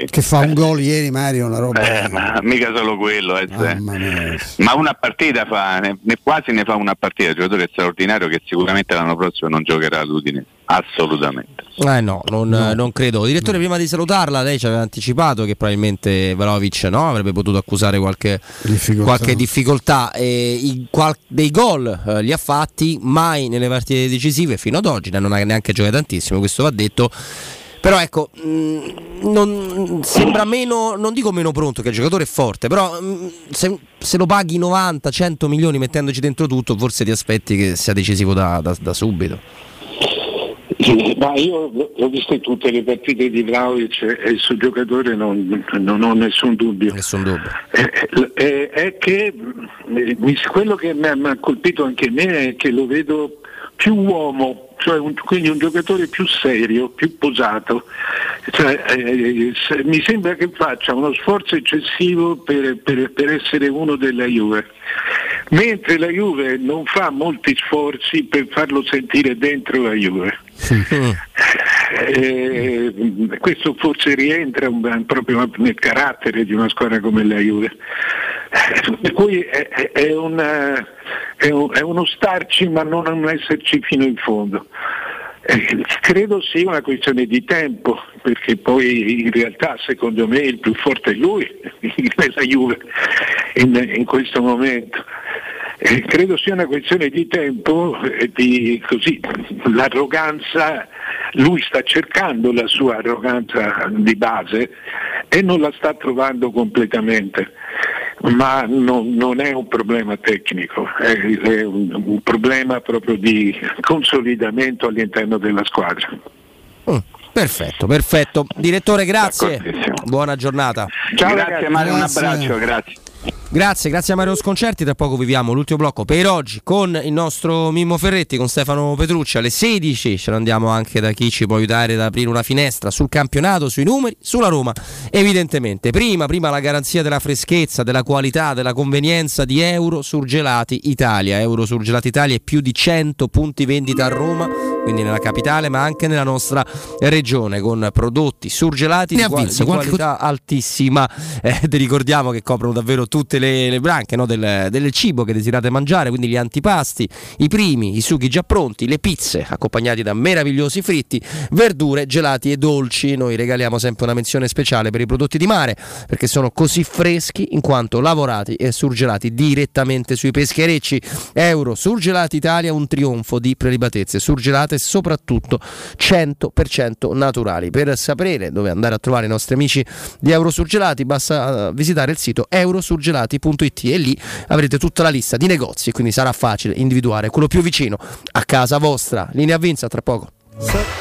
Che fa un gol ieri Mario, una roba. Eh, ma mica solo quello, eh, mia. ma una partita fa, ne, ne- quasi ne fa una partita, un giocatore straordinario che sicuramente l'anno prossimo non giocherà all'Udinese, assolutamente. Eh no, non, non credo. Direttore, prima di salutarla, lei ci aveva anticipato che probabilmente Vlaovic no, avrebbe potuto accusare qualche difficoltà, qualche difficoltà e i- qual- dei gol eh, li ha fatti, mai nelle partite decisive fino ad oggi, non ha neanche giocato tantissimo, questo va detto. Però ecco, mh, non, sembra meno, non dico meno pronto, che il giocatore è forte, però mh, se, se lo paghi 90-100 milioni mettendoci dentro tutto, forse ti aspetti che sia decisivo da- da- da subito. Ma io ho visto tutte le partite di Vlaovic e il suo giocatore non, non ho nessun dubbio. Nessun dubbio. Eh, è che eh, quello che mi ha, mi ha colpito anche me è che lo vedo più uomo, cioè un- quindi un giocatore più serio, più posato. Cioè, eh, se- mi sembra che faccia uno sforzo eccessivo per, per- per essere uno della Juve, mentre la Juve non fa molti sforzi per farlo sentire dentro la Juve. Eh, questo forse rientra un- proprio nel carattere di una squadra come la Juve. Eh, Per cui è, è- una- è un- è uno starci ma non un esserci fino in fondo. Eh, credo sia una questione di tempo, perché poi in realtà secondo me il più forte è lui, <laughs> nella Juve, in, in questo momento. Eh, credo sia una questione di tempo, eh, di, così, l'arroganza, lui sta cercando la sua arroganza di base e non la sta trovando completamente, ma non, non è un problema tecnico, è, è un, un problema proprio di consolidamento all'interno della squadra. Perfetto, perfetto. Direttore, grazie. Buona giornata. Ciao, grazie Mario, un abbraccio, grazie. Grazie, grazie a Mario Sconcerti. Tra poco viviamo l'ultimo blocco per oggi con il nostro Mimmo Ferretti, con Stefano Petrucci alle 16. Ce ne andiamo anche da chi ci può aiutare ad aprire una finestra sul campionato, sui numeri, sulla Roma. Evidentemente, prima, prima la garanzia della freschezza, della qualità, della convenienza di Euro Surgelati Italia. Euro Surgelati Italia è più di 100 punti vendita a Roma quindi nella capitale ma anche nella nostra regione con prodotti surgelati Ne di, qual- visto di qualche qualità altissima. Eh, ti ricordiamo che coprono davvero tutte le, le branche no, del, del cibo che desiderate mangiare, quindi gli antipasti, i primi, i sughi già pronti, le pizze accompagnati da meravigliosi fritti, verdure, gelati e dolci. Noi regaliamo sempre una menzione speciale per i prodotti di mare perché sono così freschi in quanto lavorati e surgelati direttamente sui pescherecci. Euro Surgelati Italia, un trionfo di prelibatezze surgelate soprattutto 100% naturali. Per sapere dove andare a trovare i nostri amici di Eurosurgelati basta eh, visitare il sito eurosurgelati.it e lì avrete tutta la lista di negozi, quindi sarà facile individuare quello più vicino a casa vostra. Linea Vinza tra poco.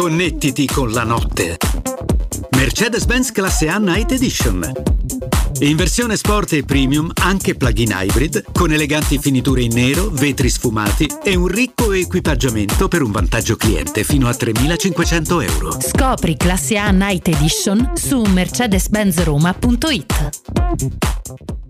Connettiti con la notte. Mercedes-Benz classe A Night Edition. In versione sport e premium, anche plug-in hybrid, con eleganti finiture in nero, vetri sfumati e un ricco equipaggiamento per un vantaggio cliente fino a 3.500 euro. Scopri classe A Night Edition su mercedes-benzroma.it.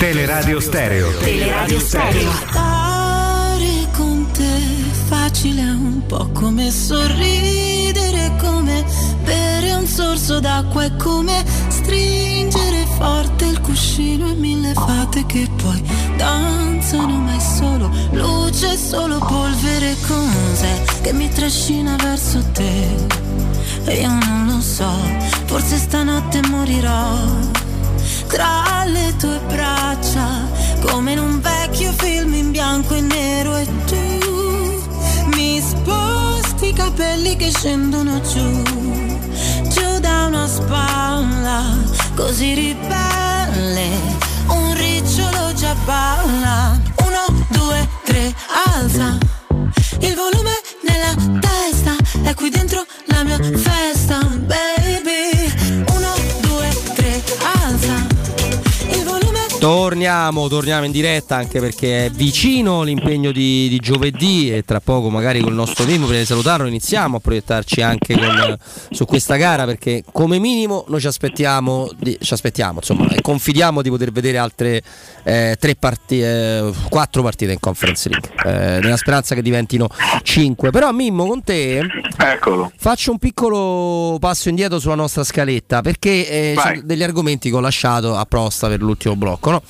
Teleradio Stereo. Teleradio Stereo. Stare con te facile è un po' come sorridere, come bere un sorso d'acqua, è come stringere forte il cuscino e mille fate che poi danzano, ma è solo luce, solo polvere, cos'è che mi trascina verso te? E io non lo so, forse stanotte morirò tra le tue braccia, come in un vecchio film in bianco e nero e tu mi sposti i capelli che scendono giù, giù da una spalla, così ribelle, un ricciolo già balla, uno, due, tre, alza, il volume nella testa, è qui dentro la mia festa, Torniamo, torniamo in diretta anche perché è vicino l'impegno di, di giovedì e tra poco magari col nostro team, prima di salutarlo, iniziamo a proiettarci anche con- su questa gara perché come minimo noi ci aspettiamo, di- ci aspettiamo insomma, e confidiamo di poter vedere altre eh, tre partite, quattro partite in Conference League, eh, nella speranza che diventino cinque. Però Mimmo con te Eccolo. faccio un piccolo passo indietro sulla nostra scaletta perché eh, ci sono degli argomenti che ho lasciato apposta per l'ultimo blocco. No?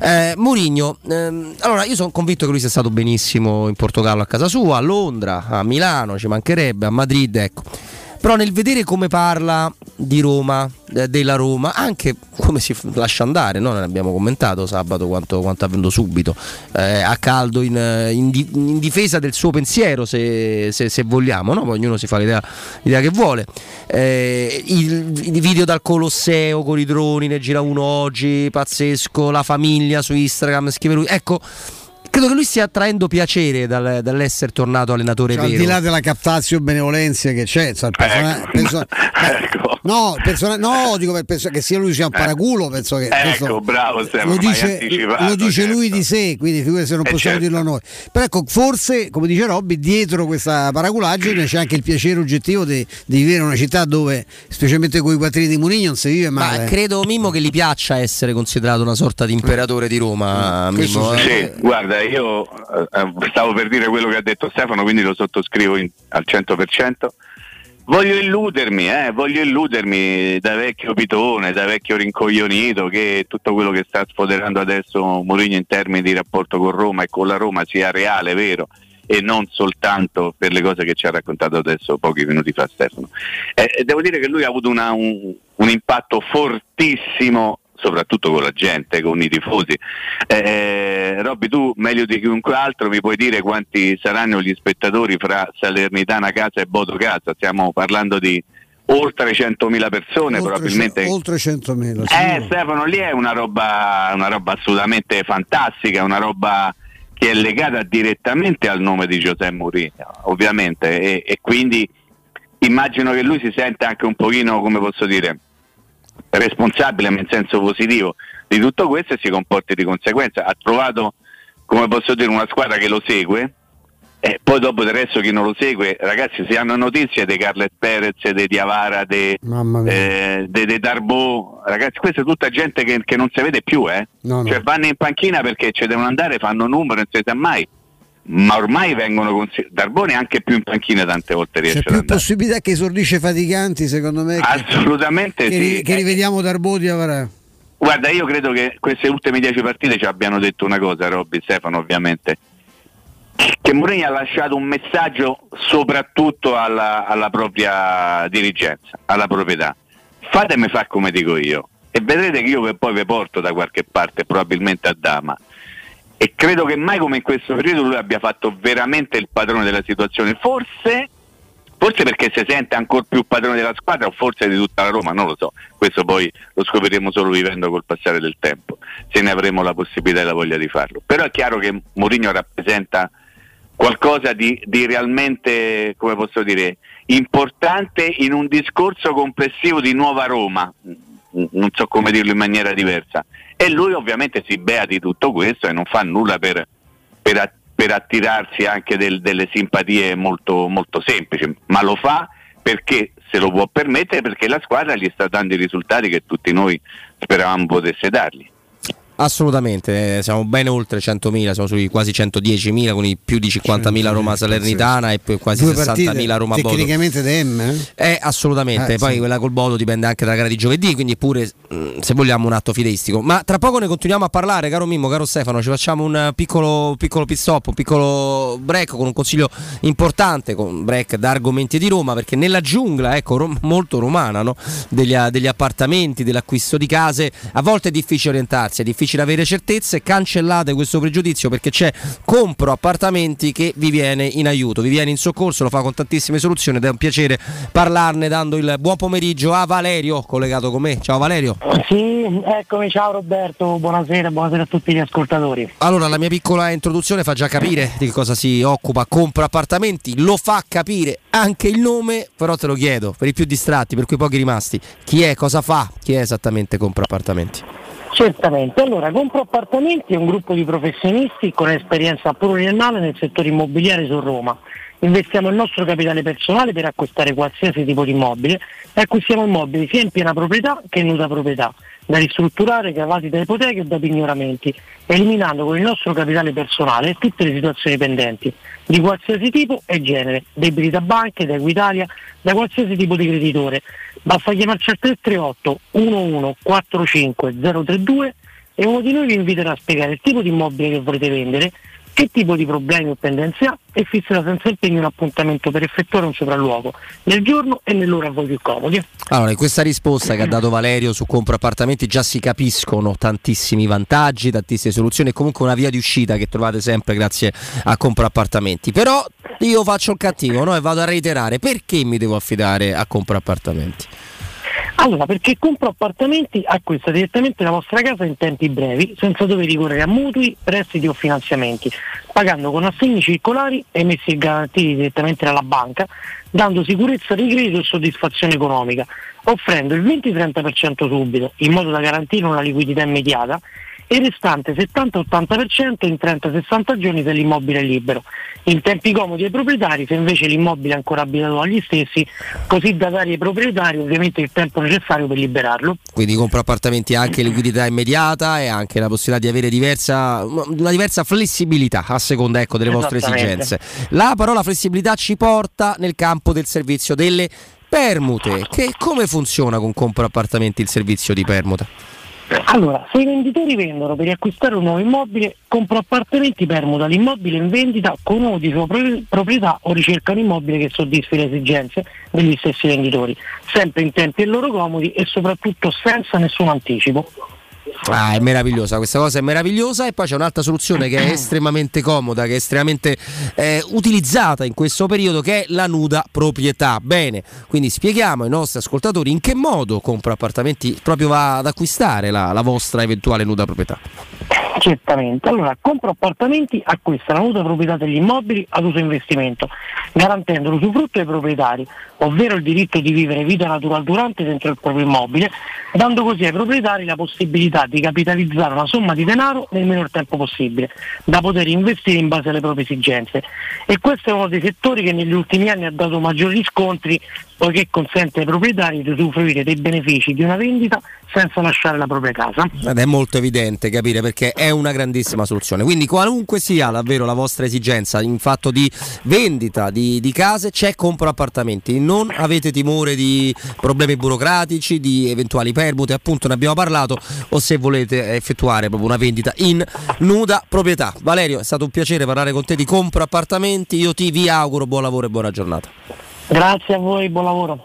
Eh, Mourinho, ehm, allora io sono convinto che lui sia stato benissimo in Portogallo a casa sua, a Londra, a Milano, ci mancherebbe, a Madrid, ecco. Però nel vedere come parla di Roma, eh, della Roma, anche come si lascia andare, no? ne abbiamo commentato sabato quanto, quanto è avvenuto subito, eh, a caldo in, in di- in difesa del suo pensiero se, se- se vogliamo, no? ognuno si fa l'idea, l'idea che vuole. Eh, il, i video dal Colosseo con i droni, ne gira uno oggi, pazzesco, la famiglia su Instagram, scrive lui. Ecco, credo che lui stia traendo piacere dal- dall'essere tornato allenatore Cioè, al vero. di là della captazio benevolenza che c'è, insomma, il persona- <laughs> Ecco. penso- no, il persona- no, dico per- penso che sia lui sia un paraculo, penso che questo Ecco, bravo lo dice, lo dice lui certo. di sé, quindi figurati se non Eh, possiamo certo. dirlo noi. Però ecco, forse, come dice Robby, dietro questa paraculaggine c'è anche il piacere oggettivo di, di vivere in una città dove, specialmente con i quattrini di Munigno, non si vive male. Ma credo Mimmo che gli piaccia essere considerato una sorta di imperatore di Roma. Mimmo, Sì, eh. guarda, io eh, eh, stavo per dire quello che ha detto Stefano, quindi lo sottoscrivo in- al 100%. Voglio illudermi, eh, voglio illudermi da vecchio pitone, da vecchio rincoglionito che tutto quello che sta sfoderando adesso Mourinho in termini di rapporto con Roma e con la Roma sia reale, vero e non soltanto per le cose che ci ha raccontato adesso pochi minuti fa Stefano. Eh, devo dire che lui ha avuto una- un, un impatto fortissimo soprattutto con la gente, con i tifosi. Eh, Robby, tu meglio di chiunque altro mi puoi dire quanti saranno gli spettatori fra Salernitana Casa e Bodo Casa? Stiamo parlando di oltre 100.000 persone, oltre, probabilmente. oltre 100.000. Eh. Stefano, lì è una roba, una roba assolutamente fantastica, una roba che è legata direttamente al nome di Giuseppe Mourinho, ovviamente, e, e quindi immagino che lui si senta anche un pochino, come posso dire, responsabile ma in senso positivo di tutto questo e si comporti di conseguenza. Ha trovato, come posso dire, una squadra che lo segue. E poi dopo del resto chi non lo segue, ragazzi, si hanno notizie di Carlet Perez, di Diavara, di eh, Darbo, ragazzi, questa è tutta gente che, che non si vede più, eh. No, no. Cioè vanno in panchina perché ci devono andare, fanno numero, non si sa mai. Ma ormai vengono consi- Darbone anche più in panchina tante volte riesce C'è più andare. possibilità che esordisce faticanti, secondo me, Assolutamente che, sì. che rivediamo Darbodi avrà. Guarda, io credo che queste ultime dieci partite ci abbiano detto una cosa, Robby, Stefano ovviamente. che Mourinho ha lasciato un messaggio soprattutto alla, alla propria dirigenza, alla proprietà. Fatemi fare come dico io e vedrete che io poi vi porto da qualche parte, probabilmente a Dama. E credo che mai come in questo periodo lui abbia fatto veramente il padrone della situazione. Forse, forse perché si sente ancora più padrone della squadra o forse di tutta la Roma, non lo so. Questo poi lo scopriremo solo vivendo col passare del tempo, se ne avremo la possibilità e la voglia di farlo. Però è chiaro che Mourinho rappresenta qualcosa di, di realmente, come posso dire, importante in un discorso complessivo di nuova Roma, non so come dirlo in maniera diversa. E lui ovviamente si bea di tutto questo e non fa nulla per, per, per attirarsi anche del, delle simpatie molto, molto semplici, ma lo fa perché se lo può permettere, perché la squadra gli sta dando i risultati che tutti noi speravamo potesse dargli. Assolutamente, eh, siamo ben oltre 100.000, siamo sui quasi 110.000 con i più di 50.000 Roma Salernitana e poi quasi 60.000 Roma Bodo. Tecnicamente DM? Eh? Eh, assolutamente, Eh, poi sì. quella col Bodo dipende anche dalla gara di giovedì, quindi pure mh, se vogliamo un atto fideistico. Ma tra poco ne continuiamo a parlare, caro Mimmo, caro Stefano, ci facciamo un piccolo, piccolo pit stop, un piccolo break con un consiglio importante, con un break da argomenti di Roma, perché nella giungla, ecco, rom- molto romana, no? degli, degli appartamenti, dell'acquisto di case, a volte è difficile orientarsi, è difficile avere certezze, cancellate questo pregiudizio perché c'è Compro Appartamenti che vi viene in aiuto, vi viene in soccorso, lo fa con tantissime soluzioni ed è un piacere parlarne dando il buon pomeriggio a Valerio collegato con me. Ciao Valerio. Sì, eccomi, ciao Roberto, buonasera, buonasera a tutti gli ascoltatori. Allora, la mia piccola introduzione fa già capire di cosa si occupa Compra Appartamenti, lo fa capire anche il nome, però te lo chiedo, per i più distratti, per quei pochi rimasti, chi è, cosa fa, chi è esattamente Compra Appartamenti? Certamente, allora Compro Appartamenti è un gruppo di professionisti con esperienza pluriennale nel settore immobiliare su Roma. Investiamo il nostro capitale personale per acquistare qualsiasi tipo di immobile e acquistiamo immobili sia in piena proprietà che in nuda proprietà, da ristrutturare, cavati da ipoteche e da pignoramenti, eliminando con il nostro capitale personale tutte le situazioni pendenti, di qualsiasi tipo e genere, debiti da banche, da Equitalia, da qualsiasi tipo di creditore. Basta chiamarci al 338 11 45 032 e uno di noi vi inviterà a spiegare il tipo di immobile che volete vendere, che tipo di problemi o pendenze ha e fisserà senza impegno un appuntamento per effettuare un sopralluogo nel giorno e nell'ora a voi più comodi. Allora, in questa risposta che ha dato Valerio su Compra Appartamenti già si capiscono tantissimi vantaggi, tantissime soluzioni e comunque una via di uscita che trovate sempre grazie a Compra Appartamenti. Però io faccio il cattivo no? e vado a reiterare perché mi devo affidare a Compra Appartamenti. Allora, perché compro appartamenti acquista direttamente la vostra casa in tempi brevi, senza dover ricorrere a mutui, prestiti o finanziamenti, pagando con assegni circolari emessi e garantiti direttamente dalla banca, dando sicurezza di credito e soddisfazione economica, offrendo il 20-30% subito, in modo da garantire una liquidità immediata, e il restante 70-80% in 30-60 giorni se l'immobile è libero, in tempi comodi ai proprietari se invece l'immobile è ancora abitato agli stessi, così da dare ai proprietari ovviamente il tempo necessario per liberarlo. Quindi compra appartamenti anche liquidità immediata e anche la possibilità di avere diversa, una diversa flessibilità a seconda ecco, delle vostre esigenze. La parola flessibilità ci porta nel campo del servizio delle permute. Che come funziona con compra appartamenti il servizio di permuta? Allora, se i venditori vendono per riacquistare un nuovo immobile, compro appartamenti permuta l'immobile in vendita con uno di sua pro- proprietà o ricerca un immobile che soddisfi le esigenze degli stessi venditori, sempre in tempi loro comodi e soprattutto senza nessun anticipo. Ah, è meravigliosa, questa cosa è meravigliosa e poi c'è un'altra soluzione che è <clears throat> estremamente comoda, che è estremamente eh, utilizzata in questo periodo che è la nuda proprietà. Bene, quindi spieghiamo ai nostri ascoltatori in che modo compra appartamenti proprio va ad acquistare la, la vostra eventuale nuda proprietà. Certamente. Allora, compro appartamenti, acquista la nuda proprietà degli immobili ad uso investimento, garantendo l'usufrutto ai proprietari, ovvero il diritto di vivere vita natural durante dentro il proprio immobile, dando così ai proprietari la possibilità di capitalizzare una somma di denaro nel minor tempo possibile, da poter investire in base alle proprie esigenze. E questo è uno dei settori che negli ultimi anni ha dato maggiori riscontri, poiché consente ai proprietari di usufruire dei benefici di una vendita senza lasciare la propria casa. Ed è molto evidente capire perché è una grandissima soluzione. Quindi qualunque sia davvero la vostra esigenza in fatto di vendita di, di case, c'è compro appartamenti. Non avete timore di problemi burocratici, di eventuali permute, appunto ne abbiamo parlato, o se volete effettuare proprio una vendita in nuda proprietà. Valerio, è stato un piacere parlare con te di compro appartamenti, io ti vi auguro buon lavoro e buona giornata. Grazie a voi, buon lavoro.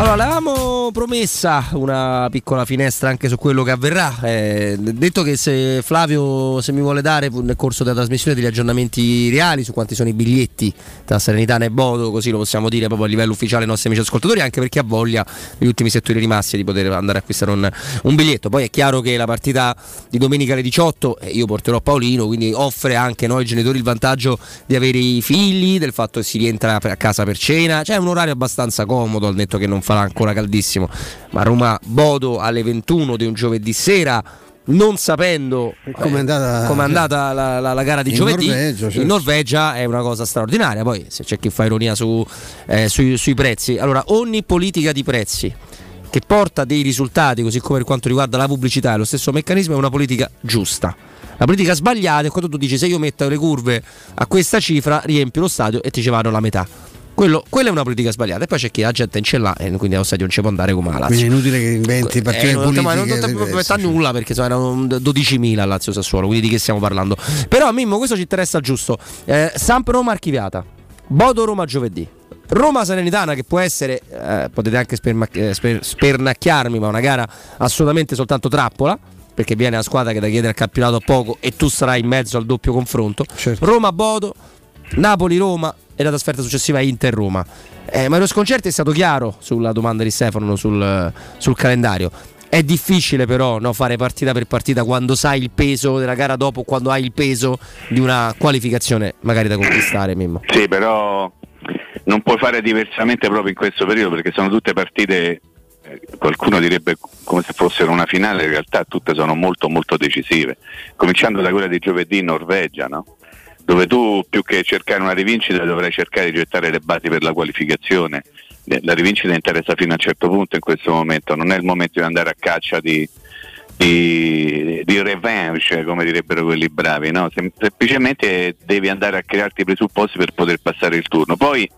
Allora, l'avevamo promessa una piccola finestra anche su quello che avverrà. Eh, detto che se Flavio se mi vuole dare nel corso della trasmissione degli aggiornamenti reali su quanti sono i biglietti tra Serenitana e Bodo, così lo possiamo dire proprio a livello ufficiale ai nostri amici ascoltatori, anche perché ha voglia negli ultimi settori rimasti di poter andare a acquistare un, un biglietto. Poi è chiaro che la partita di domenica alle 18, eh, io porterò Paolino, quindi offre anche noi genitori il vantaggio di avere i figli, del fatto che si rientra a casa per cena, c'è un orario abbastanza comodo, al netto che non farà ancora caldissimo, ma Roma-Bodo alle 21 di un giovedì sera. Non sapendo Com'è eh, andata- com'è andata la, la- la gara di In giovedì, Norvegia, certo. in Norvegia è una cosa straordinaria. Poi, se c'è chi fa ironia su, eh, sui, sui prezzi, allora ogni politica di prezzi che porta dei risultati, così come per quanto riguarda la pubblicità e lo stesso meccanismo, è una politica giusta. La politica sbagliata è quando tu dici se io metto le curve a questa cifra, riempio lo stadio e ti ci vanno la metà. Quello- quella è una politica sbagliata. E poi c'è chi la gente non ce l'ha e quindi allo stadio non ci può andare come la Lazio. Quindi è inutile che inventi partite Eh, non, politiche. non, non ti diverse, metta nulla perché insomma, erano 12.000 a Lazio Sassuolo, quindi di che stiamo parlando? Però Mimmo, questo ci interessa giusto. Eh, Samp Roma archiviata. Bodo Roma giovedì. Roma Serenitana che può essere, eh, potete anche sperma- eh, sper- spernacchiarmi, ma una gara assolutamente soltanto trappola. Perché viene la squadra che da chiedere al campionato poco e tu sarai in mezzo al doppio confronto. Certo. Roma-Bodo, Napoli-Roma e la trasferta successiva Inter-Roma. Eh, Mario Sconcerti è stato chiaro sulla domanda di Stefano sul, sul calendario. È difficile però no, fare partita per partita quando sai il peso della gara dopo, quando hai il peso di una qualificazione magari da conquistare, Mimmo. Sì, però non puoi fare diversamente proprio in questo periodo perché sono tutte partite, eh, qualcuno direbbe come se fossero una finale, in realtà tutte sono molto molto decisive, cominciando da quella di giovedì in Norvegia, no? Dove tu più che cercare una rivincita dovrai cercare di gettare le basi per la qualificazione. Eh, La rivincita interessa fino a un certo punto in questo momento, non è il momento di andare a caccia di, di, di revenge, come direbbero quelli bravi, no? Sem- semplicemente devi andare a crearti i presupposti per poter passare il turno. Poi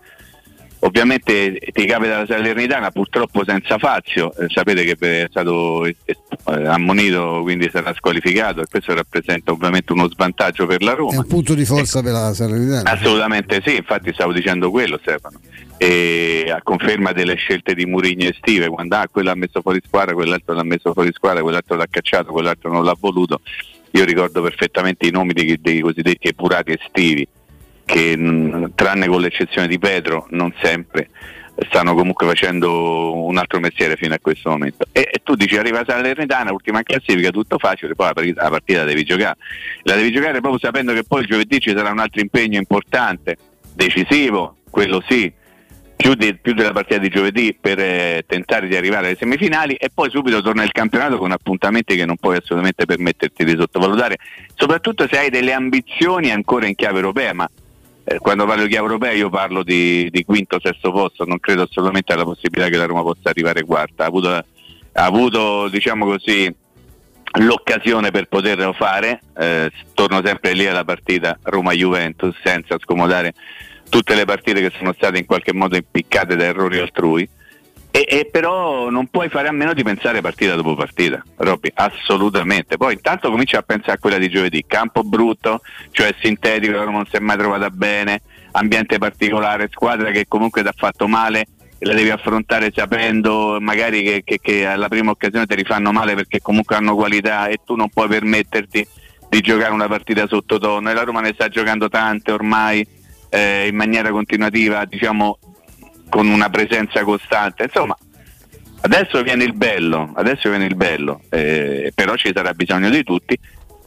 ovviamente ti capita la Salernitana purtroppo senza Fazio, eh, sapete che è stato eh, eh, ammonito quindi sarà squalificato e questo rappresenta ovviamente uno svantaggio per la È Roma. un punto di forza per la Salernitana. Assolutamente sì, infatti stavo dicendo quello Stefano. E a conferma delle scelte di Murigno estive, quando ah, quello ha messo fuori squadra, quell'altro l'ha messo fuori squadra, quell'altro l'ha cacciato, quell'altro non l'ha voluto. Io ricordo perfettamente i nomi dei, dei cosiddetti epurati estivi, che mh, tranne con l'eccezione di Pedro, non sempre stanno comunque facendo un altro mestiere fino a questo momento. E, e tu dici arriva Salernitana, ultima classifica, tutto facile, poi la partita, la devi giocare. La devi giocare proprio sapendo che poi giovedì ci sarà un altro impegno importante, decisivo, quello sì, più, di- più della partita di giovedì per eh, tentare di arrivare alle semifinali e poi subito torna il campionato con appuntamenti che non puoi assolutamente permetterti di sottovalutare, soprattutto se hai delle ambizioni ancora in chiave europea, ma quando parlo di europea io parlo di, di quinto sesto posto, non credo assolutamente alla possibilità che la Roma possa arrivare quarta, ha avuto, ha avuto diciamo così l'occasione per poterlo fare, eh, torno sempre lì alla partita Roma-Juventus senza scomodare tutte le partite che sono state in qualche modo impiccate da errori altrui. E, e però non puoi fare a meno di pensare partita dopo partita, Robby, assolutamente. Poi intanto comincia a pensare a quella di giovedì, campo brutto, cioè sintetico, la Roma non si è mai trovata bene, ambiente particolare, squadra che comunque ti ha fatto male la devi affrontare sapendo magari che, che- che alla prima occasione ti rifanno male perché comunque hanno qualità e tu non puoi permetterti di giocare una partita sottotono e la Roma ne sta giocando tante ormai eh, in maniera continuativa, diciamo con una presenza costante. Insomma, adesso viene il bello, adesso viene il bello, eh, però ci sarà bisogno di tutti,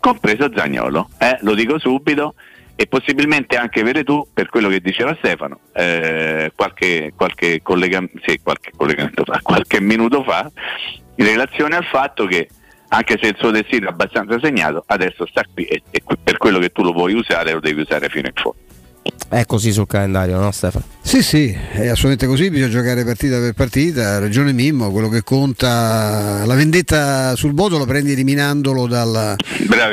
compreso Zagnolo, eh, lo dico subito, e possibilmente anche Veretù, per quello che diceva Stefano, eh, qualche, qualche, collega- sì, qualche fa, <laughs> qualche minuto fa, in relazione al fatto che anche se il suo destino è abbastanza segnato, adesso sta qui e, e per quello che tu lo vuoi usare lo devi usare fino in fondo. È così sul calendario, no Stefano? Sì, sì, è assolutamente così, bisogna giocare partita per partita, ha ragione Mimmo, quello che conta, la vendetta sul voto lo prendi eliminandolo dalla,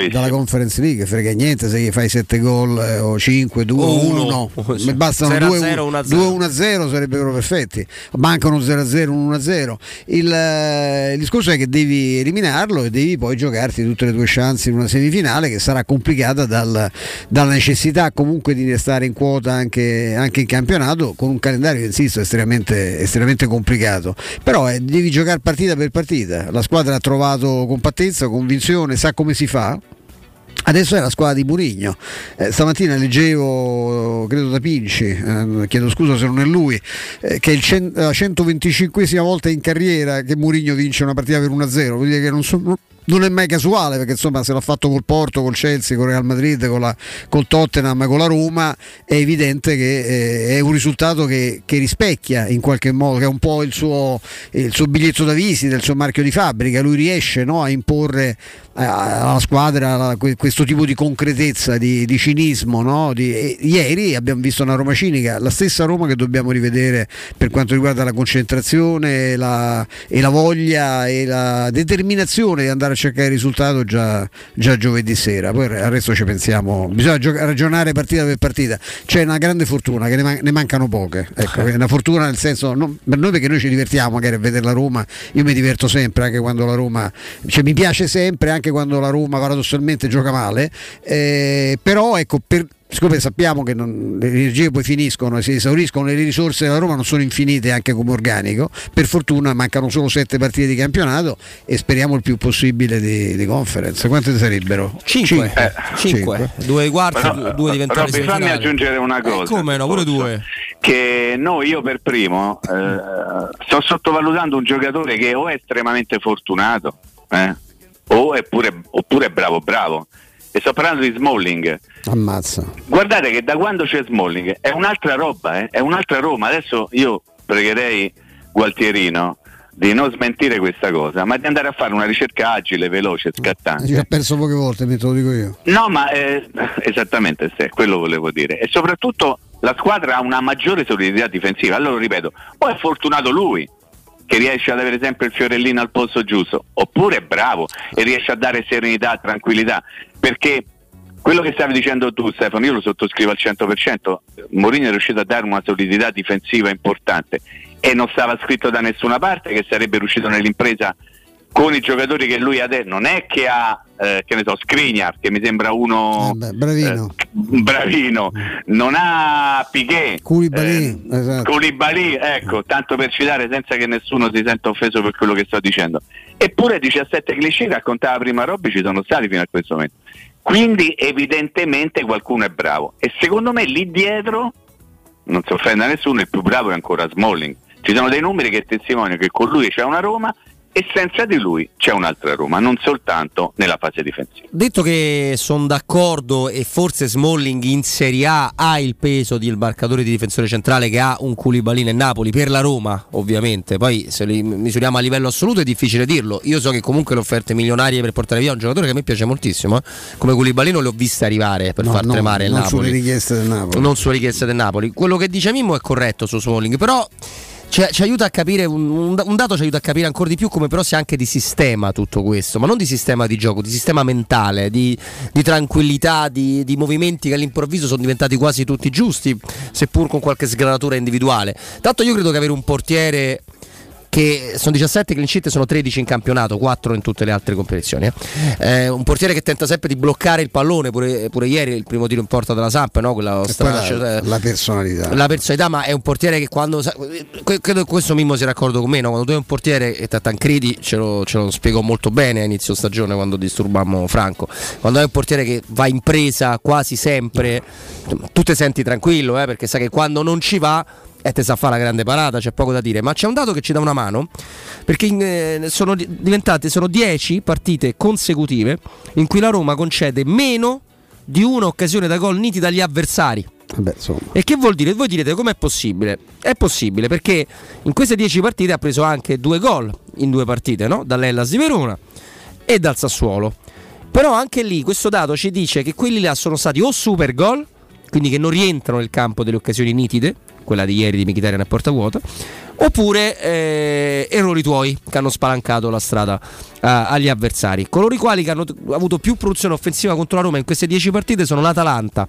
dalla conference league, frega niente se gli fai 7 gol eh, o 5, 2, O 1, uno. mi bastano 0 a 2 0, 1 a 2 0 sarebbero perfetti, mancano 0 a 0, 1 a 0. Il, eh, il discorso è che devi eliminarlo e devi poi giocarti tutte le tue chance in una semifinale che sarà complicata dal- dalla necessità comunque di restare in quota anche, anche in campionato con un calendario, insisto, estremamente, estremamente complicato. Però eh, devi giocare partita per partita. La squadra ha trovato compattezza, convinzione, sa come si fa. Adesso è la squadra di Murigno. Eh, stamattina leggevo, credo da Pinci, eh, chiedo scusa se non è lui, eh, che è il cen- la 125esima volta in carriera che Murigno vince una partita per 1-0. Vuol dire che non, so- non è mai casuale perché insomma se l'ha fatto col Porto, col Chelsea, col Real Madrid, con la, col Tottenham, con la Roma, è evidente che eh, è un risultato che, che rispecchia in qualche modo, che è un po' il suo, il suo biglietto da visita, il suo marchio di fabbrica. Lui riesce no, a imporre eh, alla squadra questo tipo di concretezza, di, di cinismo. no? Di- ieri abbiamo visto una Roma cinica, la stessa Roma che dobbiamo rivedere per quanto riguarda la concentrazione la- e la voglia e la determinazione di andare a cercare il risultato già, già giovedì sera. Poi al resto ci pensiamo, bisogna gioca- ragionare partita per partita. C'è una grande fortuna che ne, man- ne mancano poche. Ecco, è una fortuna nel senso, non- per noi perché noi ci divertiamo magari a vedere la Roma, io mi diverto sempre anche quando la Roma, cioè mi piace sempre anche quando la Roma paradossalmente gioca male, eh, però ecco per siccome sappiamo che non- le energie poi finiscono e si esauriscono le risorse della Roma non sono infinite anche come organico, per fortuna mancano solo sette partite di campionato e speriamo il più possibile di, di conference. Quante sarebbero? 5. Cinque. 5. Due di quarti, Però, due di vent'anni Robby, fammi aggiungere una cosa. come no, pure due. Che noi, io per primo, eh, sto sottovalutando un giocatore che o è estremamente fortunato, eh, o è pure, oppure è bravo bravo. E sto parlando di Smalling. Ammazza. Guardate che da quando c'è Smalling è un'altra roba, eh, è un'altra Roma. Adesso io pregherei Gualtierino di non smentire questa cosa, ma di andare a fare una ricerca agile, veloce, scattante. Ci ha perso poche volte, te lo dico io. No, ma eh, esattamente, sì, quello volevo dire. E soprattutto la squadra ha una maggiore solidità difensiva. Allora ripeto, o è fortunato lui che riesce ad avere sempre il fiorellino al posto giusto, oppure è bravo e riesce a dare serenità, tranquillità, perché quello che stavi dicendo tu Stefano, io lo sottoscrivo al 100%, Mourinho è riuscito a dare una solidità difensiva importante e non stava scritto da nessuna parte che sarebbe riuscito nell'impresa con i giocatori che lui adesso non è che ha eh, che ne so Skriniar che mi sembra uno bravino. eh, bravino non ha Piquet Koulibaly, esatto. Koulibaly, ecco, tanto per citare senza che nessuno si senta offeso per quello che sto dicendo. Eppure 17 cliché, raccontava prima Robby, ci sono stati fino a questo momento. Quindi evidentemente qualcuno è bravo. E secondo me lì dietro, non si offende a nessuno, il più bravo è ancora Smalling. Ci sono dei numeri che testimoniano che con lui c'è una Roma e senza di lui c'è un'altra Roma, non soltanto nella fase difensiva. Detto che sono d'accordo e forse Smalling in Serie A ha il peso di marcatore di difensore centrale che ha un Koulibaly nel Napoli per la Roma ovviamente, poi se li misuriamo a livello assoluto è difficile dirlo, io so che comunque le offerte milionarie per portare via un giocatore che a me piace moltissimo, eh. come Koulibaly non le ho viste arrivare per No, far no, tremare il non Napoli. sulle richieste del Napoli. Non sulle richieste del Napoli. Quello che dice Mimmo è corretto su Smalling, però ci, ci aiuta a capire, un, un- dato ci aiuta a capire ancora di più come però sia anche di sistema tutto questo, ma non di sistema di gioco, di sistema mentale, di, di tranquillità, di, di movimenti che all'improvviso sono diventati quasi tutti giusti, seppur con qualche sgranatura individuale. Tanto io credo che avere un portiere che sono 17 clean sheet, sono 13 in campionato, 4 in tutte le altre competizioni. eh. Eh, un portiere che tenta sempre di bloccare il pallone, pure, pure ieri il primo tiro in porta della Samp, no? Quella straccio- la, la personalità. la personalità, ma è un portiere che quando. Credo che questo Mimmo sia d'accordo con me. no? Quando tu hai un portiere, e Tancredi ce lo, ce lo spiegò molto bene a inizio stagione quando disturbammo Franco. Quando hai un portiere che va in presa quasi sempre, tu ti senti tranquillo, eh, perché sai che quando non ci va. E te sa fare la grande parata, c'è poco da dire. Ma c'è un dato che ci dà una mano, perché in, eh, sono di- diventate sono 10 partite consecutive in cui la Roma concede meno di un'occasione da gol nitida agli avversari. Insomma. E che vuol dire? Voi direte com'è possibile? È possibile perché in queste 10 partite ha preso anche due gol in due partite, no? Dall'Ellas di Verona e dal Sassuolo. Però anche lì questo dato ci dice che quelli là sono stati o super gol quindi che non rientrano nel campo delle occasioni nitide, quella di ieri di Mkhitaryan a porta vuota, oppure eh, errori tuoi che hanno spalancato la strada a- agli avversari. Coloro i quali che hanno t- avuto più produzione offensiva contro la Roma in queste 10 partite sono l'Atalanta,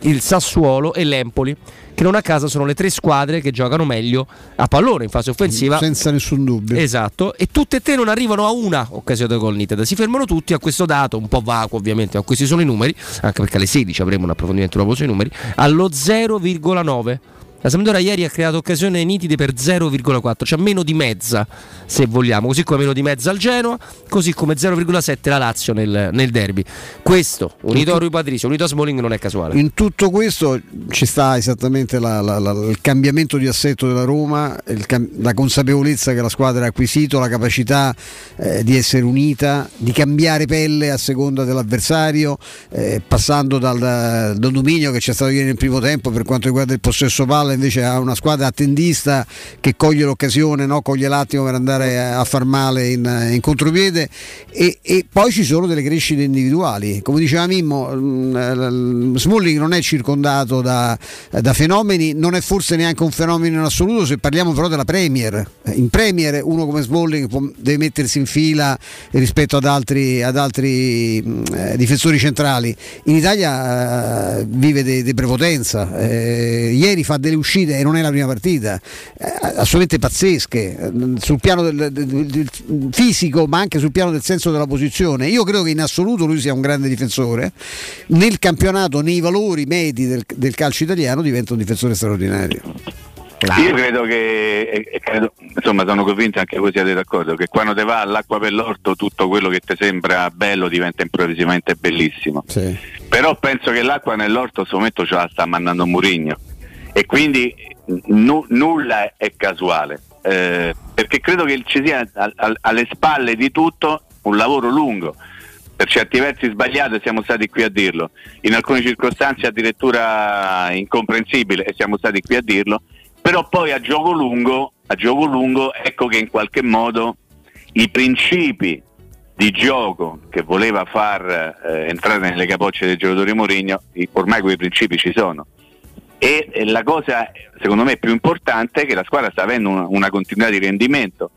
il Sassuolo e l'Empoli, che non a caso sono le tre squadre che giocano meglio a pallone in fase offensiva. Senza nessun dubbio. Esatto, e tutte e tre non arrivano a una occasione gol nitida, si fermano tutti a questo dato, un po' vacuo ovviamente, ma questi sono i numeri, anche perché alle 16 avremo un approfondimento dopo sui numeri, allo 0,9. La Sampdoria ieri ha creato occasioni nitide per 0,4, cioè meno di mezza se vogliamo, così come meno di mezza al Genoa, così come 0,7 la Lazio nel, nel derby. Questo, unito a Rui Patricio, unito a Smalling, non è casuale. In tutto questo ci sta esattamente la- la- la- il cambiamento di assetto della Roma, il la consapevolezza che la squadra ha acquisito, la capacità eh, di essere unita, di cambiare pelle a seconda dell'avversario, eh, passando dal, dal dominio che c'è stato ieri nel primo tempo per quanto riguarda il possesso palla invece a una squadra attendista che coglie l'occasione, no? coglie l'attimo per andare a far male in, in contropiede e, e poi ci sono delle crescite individuali. Come diceva Mimmo, mm, Smalling non è circondato da, da fenomeni, non è forse neanche un fenomeno in assoluto se parliamo però della Premier. In Premier uno come Smalling deve mettersi in fila rispetto ad altri, ad altri mm, eh, difensori centrali. In Italia eh, vive di prepotenza, Eh, ieri fa delle uscite e non è la prima partita, eh, assolutamente pazzesche, eh, sul piano del, del- del fisico ma anche sul piano del senso della posizione. Io credo che in assoluto lui sia un grande difensore, nel campionato, nei valori medi del, del calcio italiano diventa un difensore straordinario. Io credo che, e- e credo- insomma sono convinto anche voi siete d'accordo, che quando te va all'acqua per l'orto tutto quello che ti sembra bello diventa improvvisamente bellissimo. Però penso che l'acqua nell'orto questo momento ce la sta mandando Murigno e quindi nu- nulla è casuale. Eh, perché credo che ci sia al- al- alle spalle di tutto un lavoro lungo per certi versi sbagliato e siamo stati qui a dirlo, in alcune circostanze addirittura incomprensibile e siamo stati qui a dirlo, però poi a gioco lungo, a gioco lungo ecco che in qualche modo i principi di gioco che voleva far eh, entrare nelle capocce dei giocatori Mourinho, ormai quei principi ci sono. E e la cosa secondo me più importante è che la squadra sta avendo una, una continuità di rendimento,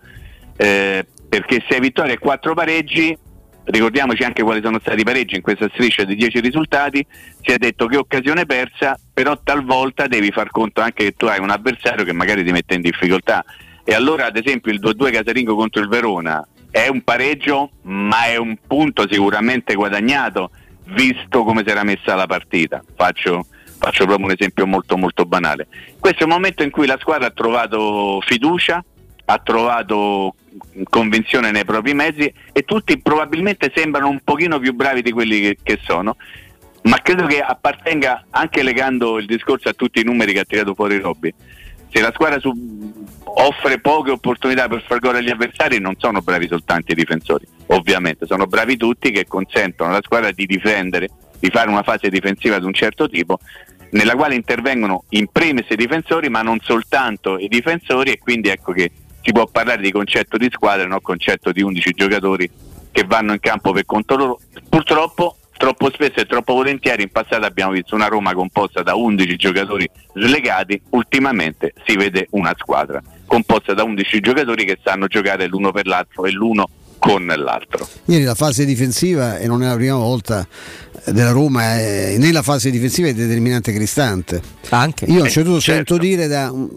eh, perché 6 vittorie e 4 pareggi, ricordiamoci anche quali sono stati i pareggi in questa striscia di 10 risultati, si è detto che occasione persa, però talvolta devi far conto anche che tu hai un avversario che magari ti mette in difficoltà. E allora ad esempio il 2-2 casalingo contro il Verona è un pareggio, ma è un punto sicuramente guadagnato, visto come si era messa la partita. Faccio, faccio proprio un esempio molto molto banale. Questo è un momento in cui la squadra ha trovato fiducia, ha trovato convinzione nei propri mezzi e tutti probabilmente sembrano un pochino più bravi di quelli che, che sono, ma credo che appartenga anche legando il discorso a tutti i numeri che ha tirato fuori Robby. Se la squadra su- offre poche opportunità per far gol agli avversari, non sono bravi soltanto i difensori, ovviamente, sono bravi tutti che consentono alla squadra di difendere, di fare una fase difensiva di un certo tipo, nella quale intervengono in primis i difensori, ma non soltanto i difensori, e quindi ecco che si può parlare di concetto di squadra non concetto di 11 giocatori che vanno in campo per conto loro. Purtroppo, troppo spesso e troppo volentieri in passato abbiamo visto una Roma composta da 11 giocatori slegati, ultimamente si vede una squadra composta da 11 giocatori che sanno giocare l'uno per l'altro e l'uno con l'altro. Ieri la fase difensiva, e non è la prima volta eh, della Roma, è- nella fase difensiva è determinante Cristante. Anche. Io Eh, certo punto certo. sento dire da un-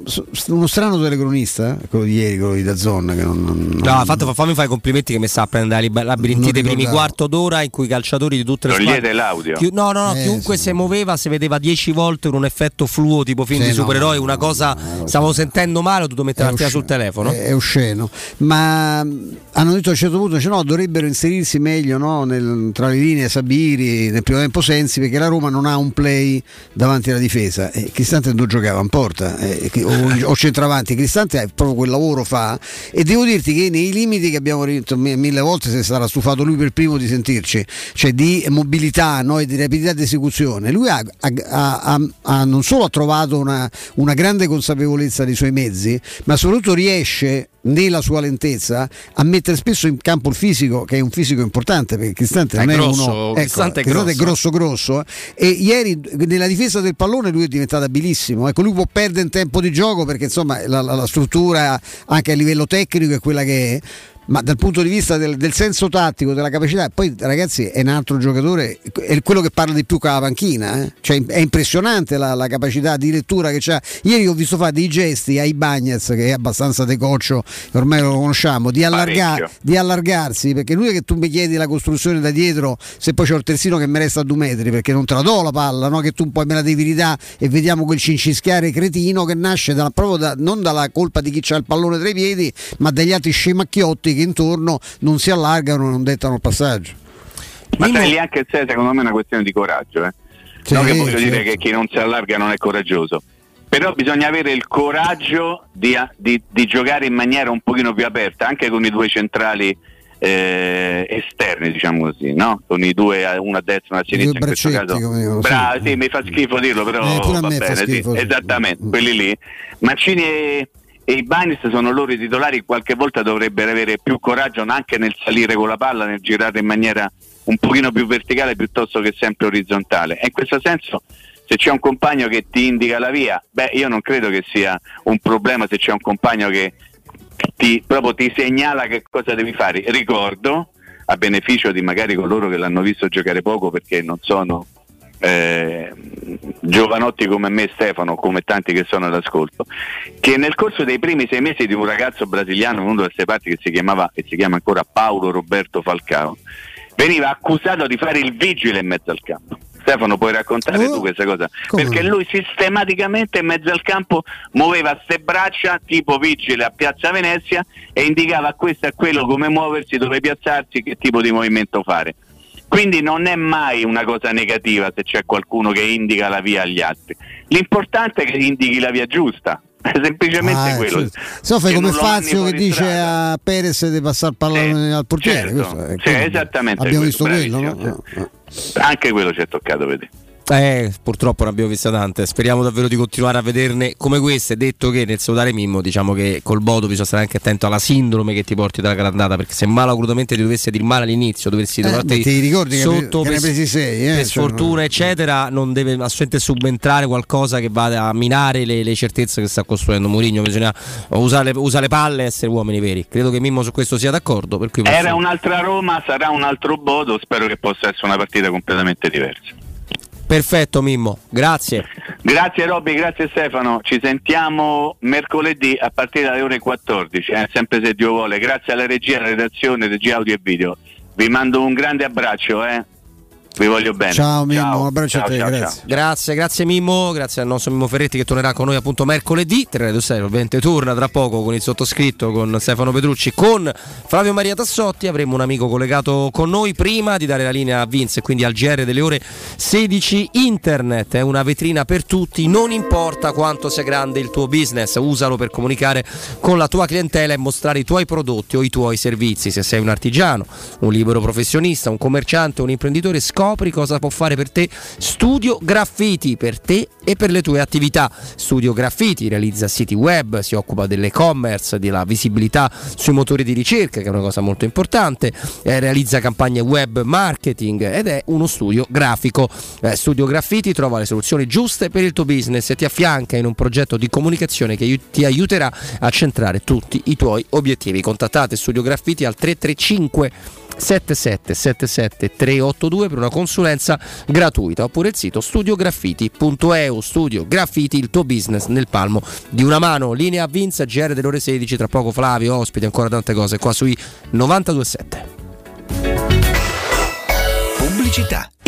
uno strano telecronista, quello di ieri, quello di Dazzon, che non, non- No, fatto, fammi fare i complimenti che mi sta a prendere la labirintite i Non primi quarto d'ora in cui i calciatori di tutte le Togliete squadre l'audio. Chi- no, no, no, Eh, chiunque si muoveva si vedeva 10 volte in un effetto fluo tipo film Sì, di no, supereroi, no, una cosa stavo sentendo male, ho dovuto mettere la sul telefono. È, è osceno, ma mh, hanno detto a un certo punto cioè, no, dovrebbero inserirsi meglio no, nel- tra le linee Sabiri, nel primo tempo Sensi, perché la Roma non ha un play davanti alla difesa. E Cristante non giocava in porta eh, o, <laughs> o centravanti, Cristante proprio quel lavoro fa. E devo dirti che nei limiti che abbiamo detto mi- mille volte se sarà stufato lui per primo di sentirci, cioè di mobilità no, e di rapidità di esecuzione, lui ha- ha- ha- non solo ha trovato una, una grande consapevolezza dei suoi mezzi, ma soprattutto riesce nella sua lentezza a mettere spesso in campo il fisico che è un fisico importante perché Cristante È non è, grosso, uno ecco, Cristante è Cristante è grosso. grosso grosso. E ieri nella difesa del pallone lui è diventato abilissimo. Ecco lui può perdere in tempo di gioco perché insomma la, la- la struttura anche a livello tecnico è quella che è ma dal punto di vista del, del senso tattico, della capacità, poi ragazzi è un altro giocatore, è quello che parla di più con la panchina, eh? Cioè, è impressionante la, la capacità di lettura che c'ha. Ieri ho visto fare dei gesti ai Bagnets, che è abbastanza decoccio, ormai lo conosciamo, di, allarga- Parecchio. di allargarsi, perché lui è che tu mi chiedi la costruzione da dietro, se poi c'ho il terzino che mi resta a due metri, perché non te la do la palla, no? che tu poi me la devi ridare e vediamo quel cincischiare cretino che nasce da- proprio da- non dalla colpa di chi ha il pallone tra i piedi, ma dagli altri scemacchiotti che intorno non si allargano e non dettano il passaggio. Ma sai lì anche se secondo me è una questione di coraggio, eh. Sì, non che voglio sì. dire che chi non si allarga non è coraggioso. Però bisogna avere il coraggio di, di- di giocare in maniera un pochino più aperta, anche con i due centrali eh, esterni, diciamo così, no? Con i due, eh, uno a destra e uno a sinistra in questo caso. dicono, sì. Sì, mi fa schifo dirlo, però Eh, va bene, sì, schifo, sì. esattamente, quelli lì. Mancini e, e i Banis sono loro i titolari, qualche volta dovrebbero avere più coraggio anche nel salire con la palla, nel girare in maniera un pochino più verticale piuttosto che sempre orizzontale. E in questo senso se c'è un compagno che ti indica la via, beh io non credo che sia un problema se c'è un compagno che ti, proprio ti segnala che cosa devi fare. Ricordo, a beneficio di magari coloro che l'hanno visto giocare poco perché non sono eh, giovanotti come me Stefano, come tanti che sono all'ascolto, che nel corso dei primi sei mesi di un ragazzo brasiliano venuto da queste parti che si chiamava e si chiama ancora Paolo Roberto Falcao, veniva accusato di fare il vigile in mezzo al campo. Stefano, puoi raccontare tu questa cosa? come Perché lui sistematicamente in mezzo al campo muoveva ste braccia tipo vigile a Piazza Venezia e indicava a questo e a quello come muoversi, dove piazzarsi, che tipo di movimento fare. Quindi non è mai una cosa negativa se c'è qualcuno che indica la via agli altri. L'importante è che indichi la via giusta, <laughs> è semplicemente Ah, quello. sì. Se no fai come Fazio che dice strada. a Perez di passare il pallone al portiere. certo. questo Sì, esattamente Abbiamo visto quello, no? Anche quello ci è toccato, vedi. Eh, purtroppo ne abbiamo viste tante. Speriamo davvero di continuare a vederne come queste. Detto che nel salutare Mimmo, diciamo che col Bodo bisogna stare anche attento alla sindrome che ti porti dalla grandata. Perché se malagrutamente ti dovesse dire male all'inizio, dovresti Eh, trovarti ti ricordi sotto che ne presi sei, eh? per Cioè, sfortuna, eccetera. Non deve assolutamente subentrare qualcosa che vada a minare le, le certezze che sta costruendo Mourinho. Bisogna usare, usare le palle e essere uomini veri. Credo che Mimmo su questo sia d'accordo. Per cui posso- Era un'altra Roma, sarà un altro Bodo, spero che possa essere una partita completamente diversa. Perfetto, Mimmo, grazie. Grazie Robby, grazie Stefano, ci sentiamo mercoledì a partire dalle ore 14, eh, sempre se Dio vuole, grazie alla regia, alla redazione, regia audio e video. Vi mando un grande abbraccio, eh. Vi voglio bene. Ciao Mimmo, un abbraccio Ciao, a te, ciao, grazie. ciao. Grazie, grazie Mimmo, grazie al nostro Mimmo Ferretti che tornerà con noi appunto mercoledì. Teleradio Stereo ovviamente torna tra poco con il sottoscritto, con Stefano Petrucci, con Flavio Maria Tassotti. Avremo un amico collegato con noi prima di dare la linea a Vince, quindi al GR delle ore 16. Internet è una vetrina per tutti, non importa quanto sia grande il tuo business, usalo per comunicare con la tua clientela e mostrare i tuoi prodotti o i tuoi servizi. Se sei un artigiano, un libero professionista, un commerciante, un imprenditore, scopri cosa può fare per te Studio Graffiti per te e per le tue attività. Studio Graffiti realizza siti web, si occupa dell'e-commerce, della visibilità sui motori di ricerca, che è una cosa molto importante, eh, realizza campagne web marketing ed è uno studio grafico. Eh, studio Graffiti trova le soluzioni giuste per il tuo business e ti affianca in un progetto di comunicazione che ti aiuterà a centrare tutti i tuoi obiettivi. Contattate Studio Graffiti al 335 7777 382 per una consulenza gratuita oppure il sito studiograffiti.eu studio graffiti il tuo business nel palmo di una mano linea Vinza GR delle ore 16 tra poco Flavio ospiti ancora tante cose qua sui 927 Pubblicità.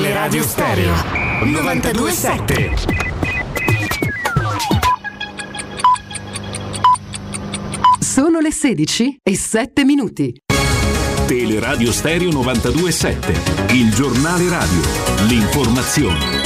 Teleradio Stereo 927. Sono le 16 e 7 minuti. Teleradio Stereo 927. Il giornale radio. L'informazione.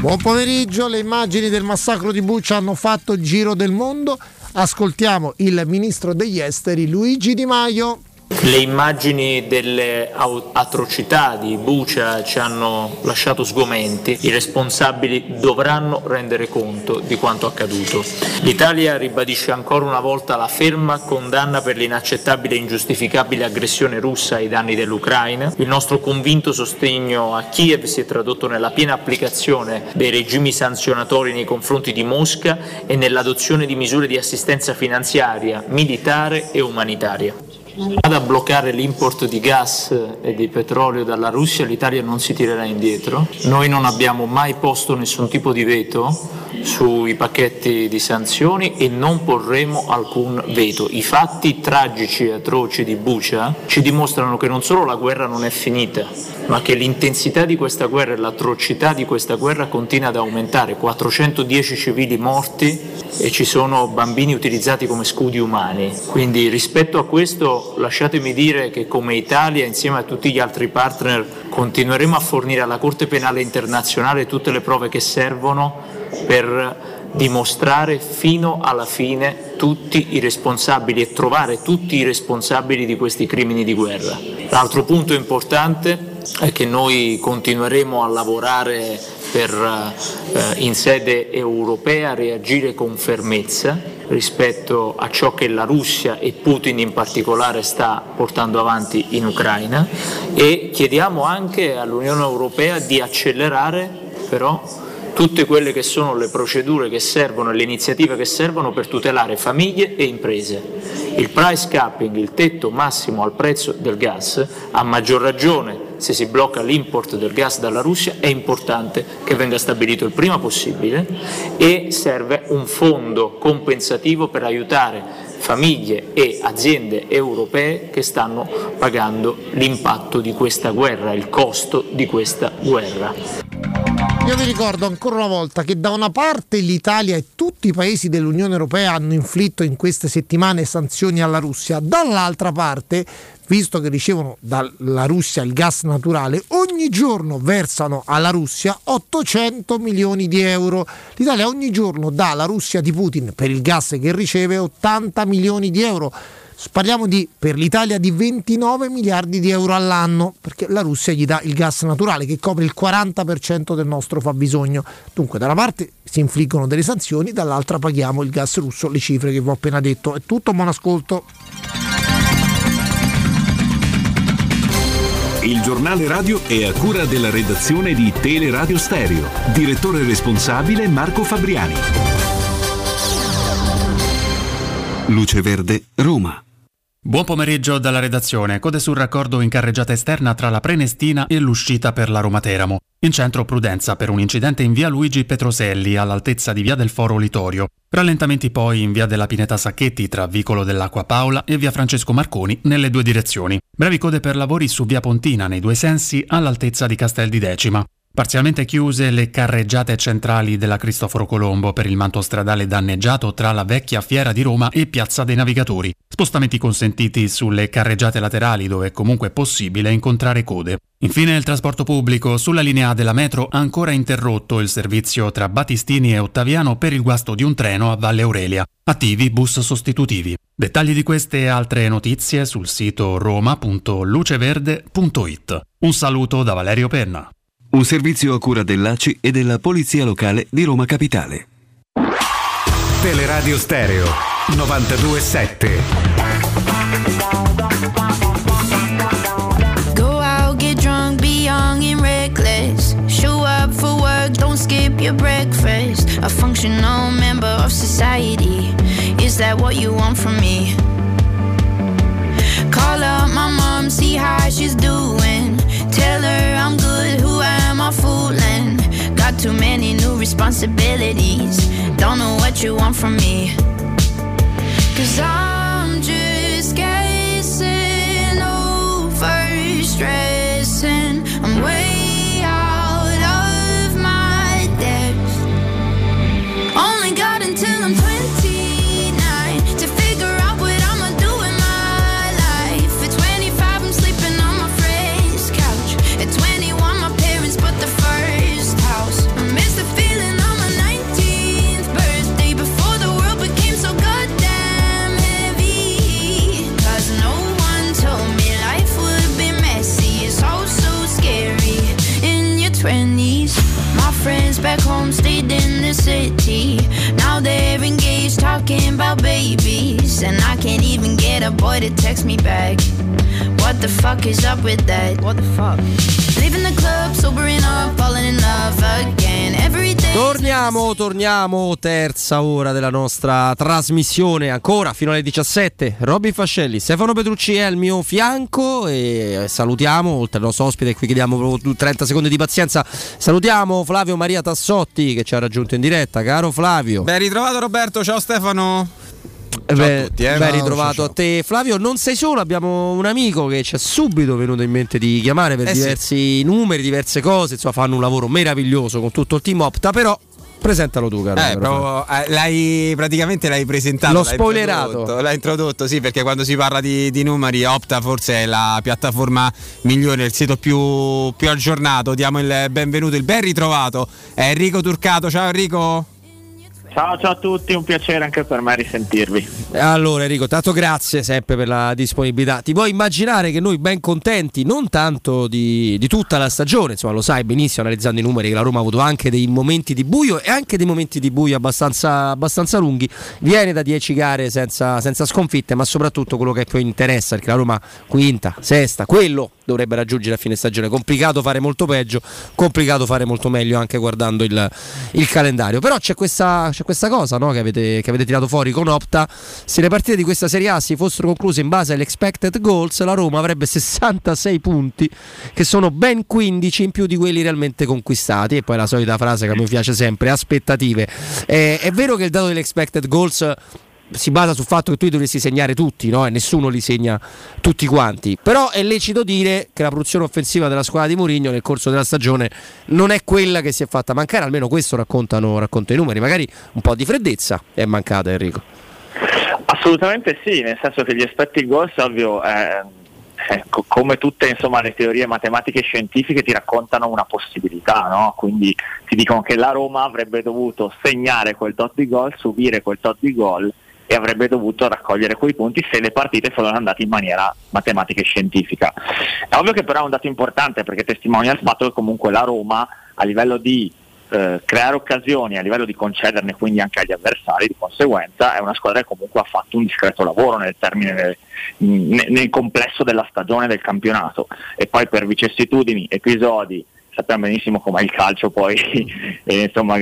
Buon pomeriggio, le immagini del massacro di Buccia hanno fatto il giro del mondo. Ascoltiamo il ministro degli esteri Luigi Di Maio. Le immagini delle atrocità di Bucia ci hanno lasciato sgomenti, i responsabili dovranno rendere conto di quanto accaduto. L'Italia ribadisce ancora una volta la ferma condanna per l'inaccettabile e ingiustificabile aggressione russa ai danni dell'Ucraina. Il nostro convinto sostegno a Kiev si è tradotto nella piena applicazione dei regimi sanzionatori nei confronti di Mosca e nell'adozione di misure di assistenza finanziaria, militare e umanitaria. Ad a bloccare l'import di gas e di petrolio dalla Russia l'Italia non si tirerà indietro. Noi non abbiamo mai posto nessun tipo di veto sui pacchetti di sanzioni e non porremo alcun veto. I fatti tragici e atroci di Bucia ci dimostrano che non solo la guerra non è finita, ma che l'intensità di questa guerra e l'atrocità di questa guerra continua ad aumentare. 410 civili morti e ci sono bambini utilizzati come scudi umani. Quindi rispetto a questo lasciatemi dire che come Italia insieme a tutti gli altri partner continueremo a fornire alla Corte Penale Internazionale tutte le prove che servono per dimostrare fino alla fine tutti i responsabili e trovare tutti i responsabili di questi crimini di guerra. L'altro punto importante è che noi continueremo a lavorare per, eh, in sede europea reagire con fermezza rispetto a ciò che la Russia e Putin in particolare sta portando avanti in Ucraina e chiediamo anche all'Unione Europea di accelerare però tutte quelle che sono le procedure che servono e le iniziative che servono per tutelare famiglie e imprese. Il price capping, il tetto massimo al prezzo del gas, a maggior ragione se si blocca l'import del gas dalla Russia, è importante che venga stabilito il prima possibile e serve un fondo compensativo per aiutare famiglie e aziende europee che stanno pagando l'impatto di questa guerra, il costo di questa guerra. Io vi ricordo ancora una volta che da una parte l'Italia e tutti i paesi dell'Unione Europea hanno inflitto in queste settimane sanzioni alla Russia, dall'altra parte, visto che ricevono dalla Russia il gas naturale, ogni giorno versano alla Russia 800 milioni di euro. L'Italia ogni giorno dà alla Russia di Putin per il gas che riceve 80 milioni di euro Parliamo di, per l'Italia di 29 miliardi di euro all'anno, perché la Russia gli dà il gas naturale che copre il 40% del nostro fabbisogno. Dunque, da una parte si infliggono delle sanzioni, dall'altra paghiamo il gas russo, le cifre che vi ho appena detto. È tutto, buon ascolto. Il giornale radio è a cura della redazione di Teleradio Stereo. Direttore responsabile Marco Fabriani. Luce Verde, Roma. Buon pomeriggio dalla redazione. Code sul raccordo in carreggiata esterna tra la Prenestina e l'uscita per la Roma Teramo. In centro prudenza per un incidente in via Luigi Petroselli all'altezza di via del Foro Litorio. Rallentamenti poi in via della Pineta Sacchetti tra Vicolo dell'Acqua Paola e via Francesco Marconi nelle due direzioni. Brevi code per lavori su via Pontina nei due sensi all'altezza di Castel di Decima. Parzialmente chiuse le carreggiate centrali della Cristoforo Colombo per il manto stradale danneggiato tra la vecchia fiera di Roma e Piazza dei Navigatori. Spostamenti consentiti sulle carreggiate laterali dove è comunque possibile incontrare code. Infine il trasporto pubblico sulla linea della metro ha ancora interrotto il servizio tra Battistini e Ottaviano per il guasto di un treno a Valle Aurelia. Attivi bus sostitutivi. Dettagli di queste e altre notizie sul sito roma.luceverde.it. Un saluto da Valerio Penna. Un servizio a cura dell'ACI e della Polizia Locale di Roma Capitale. Teleradio Stereo 927. Go out, get drunk, be young and reckless. Show up for work, don't skip your breakfast. A functional member of society. Is that what you want from me? Call up my mom, see how she's doing. Tell her I'm good, Got too many new responsibilities. Don't know what you want from me. Cause I'm just guessing over stressing. The city. Now they're engaged, talking about babies. And I can't even get a boy to text me back. What the fuck is up with that? What the fuck? Leaving the club, sobering up, falling in love again. Every. Torniamo, torniamo, terza ora della nostra trasmissione, ancora fino alle 17. Robin Fascelli, Stefano Petrucci è al mio fianco e salutiamo, oltre al nostro ospite, qui chiediamo proprio 30 secondi di pazienza, salutiamo Flavio Maria Tassotti che ci ha raggiunto in diretta, caro Flavio. Ben ritrovato Roberto, ciao Stefano. Eh Ciao beh, tutti, eh. ben Ciao, ritrovato ciao, a te Flavio, non sei solo, abbiamo un amico che ci è subito venuto in mente di chiamare per Eh sì. diversi numeri, diverse cose, insomma fanno un lavoro meraviglioso con tutto il team Opta, però presentalo tu caro. Eh, proprio, eh, l'hai praticamente l'hai presentato. L'ho l'hai spoilerato. introdotto, L'hai introdotto, sì, perché quando si parla di, di numeri, Opta forse è la piattaforma migliore, il sito più, più aggiornato. Diamo il benvenuto, il ben ritrovato. È Enrico Turcato. Ciao Enrico. Ciao, ciao a tutti, un piacere anche per me risentirvi. Allora Enrico, tanto grazie sempre per la disponibilità. Ti puoi immaginare che noi ben contenti, non tanto di, di tutta la stagione, insomma lo sai benissimo analizzando i numeri che la Roma ha avuto anche dei momenti di buio e anche dei momenti di buio abbastanza, abbastanza lunghi, viene da 10 gare senza, senza sconfitte, ma soprattutto quello che più interessa, perché la Roma quinta, sesta, quello dovrebbe raggiungere a fine stagione. Complicato fare molto peggio, complicato fare molto meglio anche guardando il, il calendario. Però c'è questa, c'è questa cosa no, che, avete, che avete tirato fuori con Opta. Se le partite di questa Serie A si fossero concluse in base all'expected goals, la Roma avrebbe 66 punti, che sono ben 15 in più di quelli realmente conquistati. E poi la solita frase che a me piace sempre, aspettative. Eh, è vero che il dato dell'expected goals si basa sul fatto che tu li dovresti segnare tutti, no? E nessuno li segna tutti quanti. Però è lecito dire che la produzione offensiva della squadra di Mourinho nel corso della stagione non è quella che si è fatta mancare, almeno questo raccontano, raccontano i numeri. Magari un po' di freddezza è mancata, Enrico. Assolutamente sì, nel senso che gli aspetti goals, ovvio, eh, eh, co- come tutte insomma, le teorie matematiche e scientifiche ti raccontano una possibilità, no? quindi ti dicono che la Roma avrebbe dovuto segnare quel tot di gol, subire quel tot di gol e avrebbe dovuto raccogliere quei punti se le partite fossero andate in maniera matematica e scientifica. È ovvio che però è un dato importante perché testimonia il fatto che comunque la Roma a livello di eh, creare occasioni, a livello di concederne quindi anche agli avversari, di conseguenza è una squadra che comunque ha fatto un discreto lavoro nel termine nel, nel complesso della stagione del campionato e poi per vicissitudini, episodi sappiamo benissimo com'è il calcio poi <laughs> e, insomma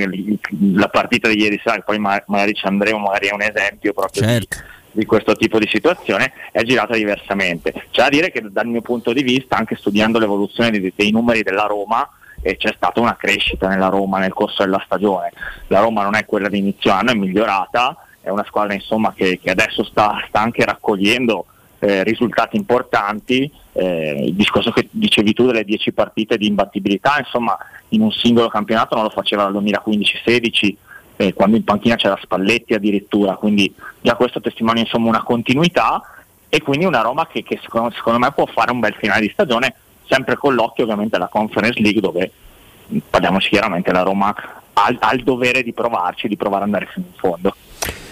la partita di ieri sera poi ma- magari ci andremo magari è un esempio proprio di- di, questo tipo di situazione è girata diversamente. C'è da dire che dal mio punto di vista anche studiando l'evoluzione dei, dei numeri della Roma eh, c'è stata una crescita nella Roma nel corso della stagione. La Roma non è quella di inizio anno è migliorata è una squadra insomma che, che adesso sta, sta anche raccogliendo eh, risultati importanti, eh, il discorso che dicevi tu delle 10 partite di imbattibilità, insomma in un singolo campionato non lo faceva dal 2015-16 eh, quando in panchina c'era Spalletti addirittura, quindi già questo testimonia insomma una continuità e quindi una Roma che, che secondo, secondo me può fare un bel finale di stagione, sempre con l'occhio ovviamente alla Conference League dove parliamoci chiaramente la Roma ha, ha il dovere di provarci, di provare ad andare fino in fondo.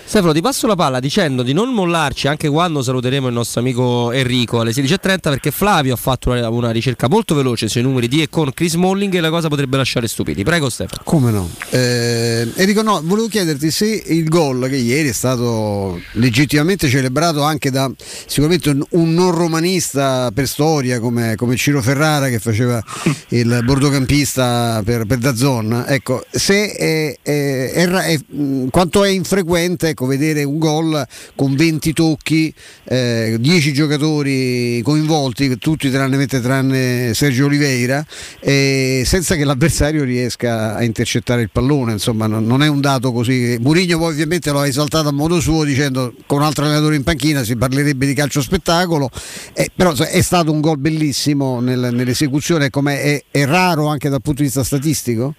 Stefano, ti passo la palla dicendo di non mollarci anche quando saluteremo il nostro amico Enrico alle 16.30 perché Flavio ha fatto una, ricerca molto veloce sui numeri di e con Chris Molling e la cosa potrebbe lasciare stupidi. Prego Stefano. Come no? Eh, Enrico, no, volevo chiederti se il gol che ieri è stato legittimamente celebrato anche da sicuramente un, non romanista per storia come, come Ciro Ferrara che faceva il bordocampista per, per Dazzon, ecco, se è, è- è quanto è infrequente ecco, vedere un gol con 20 tocchi, eh, 10 giocatori coinvolti, tutti tranne, tranne Sergio Oliveira, e senza che l'avversario riesca a intercettare il pallone, insomma non, non è un dato così. Murigno poi ovviamente lo ha esaltato a modo suo dicendo con un altro allenatore in panchina si parlerebbe di calcio spettacolo, eh, però è stato un gol bellissimo nel- nell'esecuzione, come è, è raro anche dal punto di vista statistico?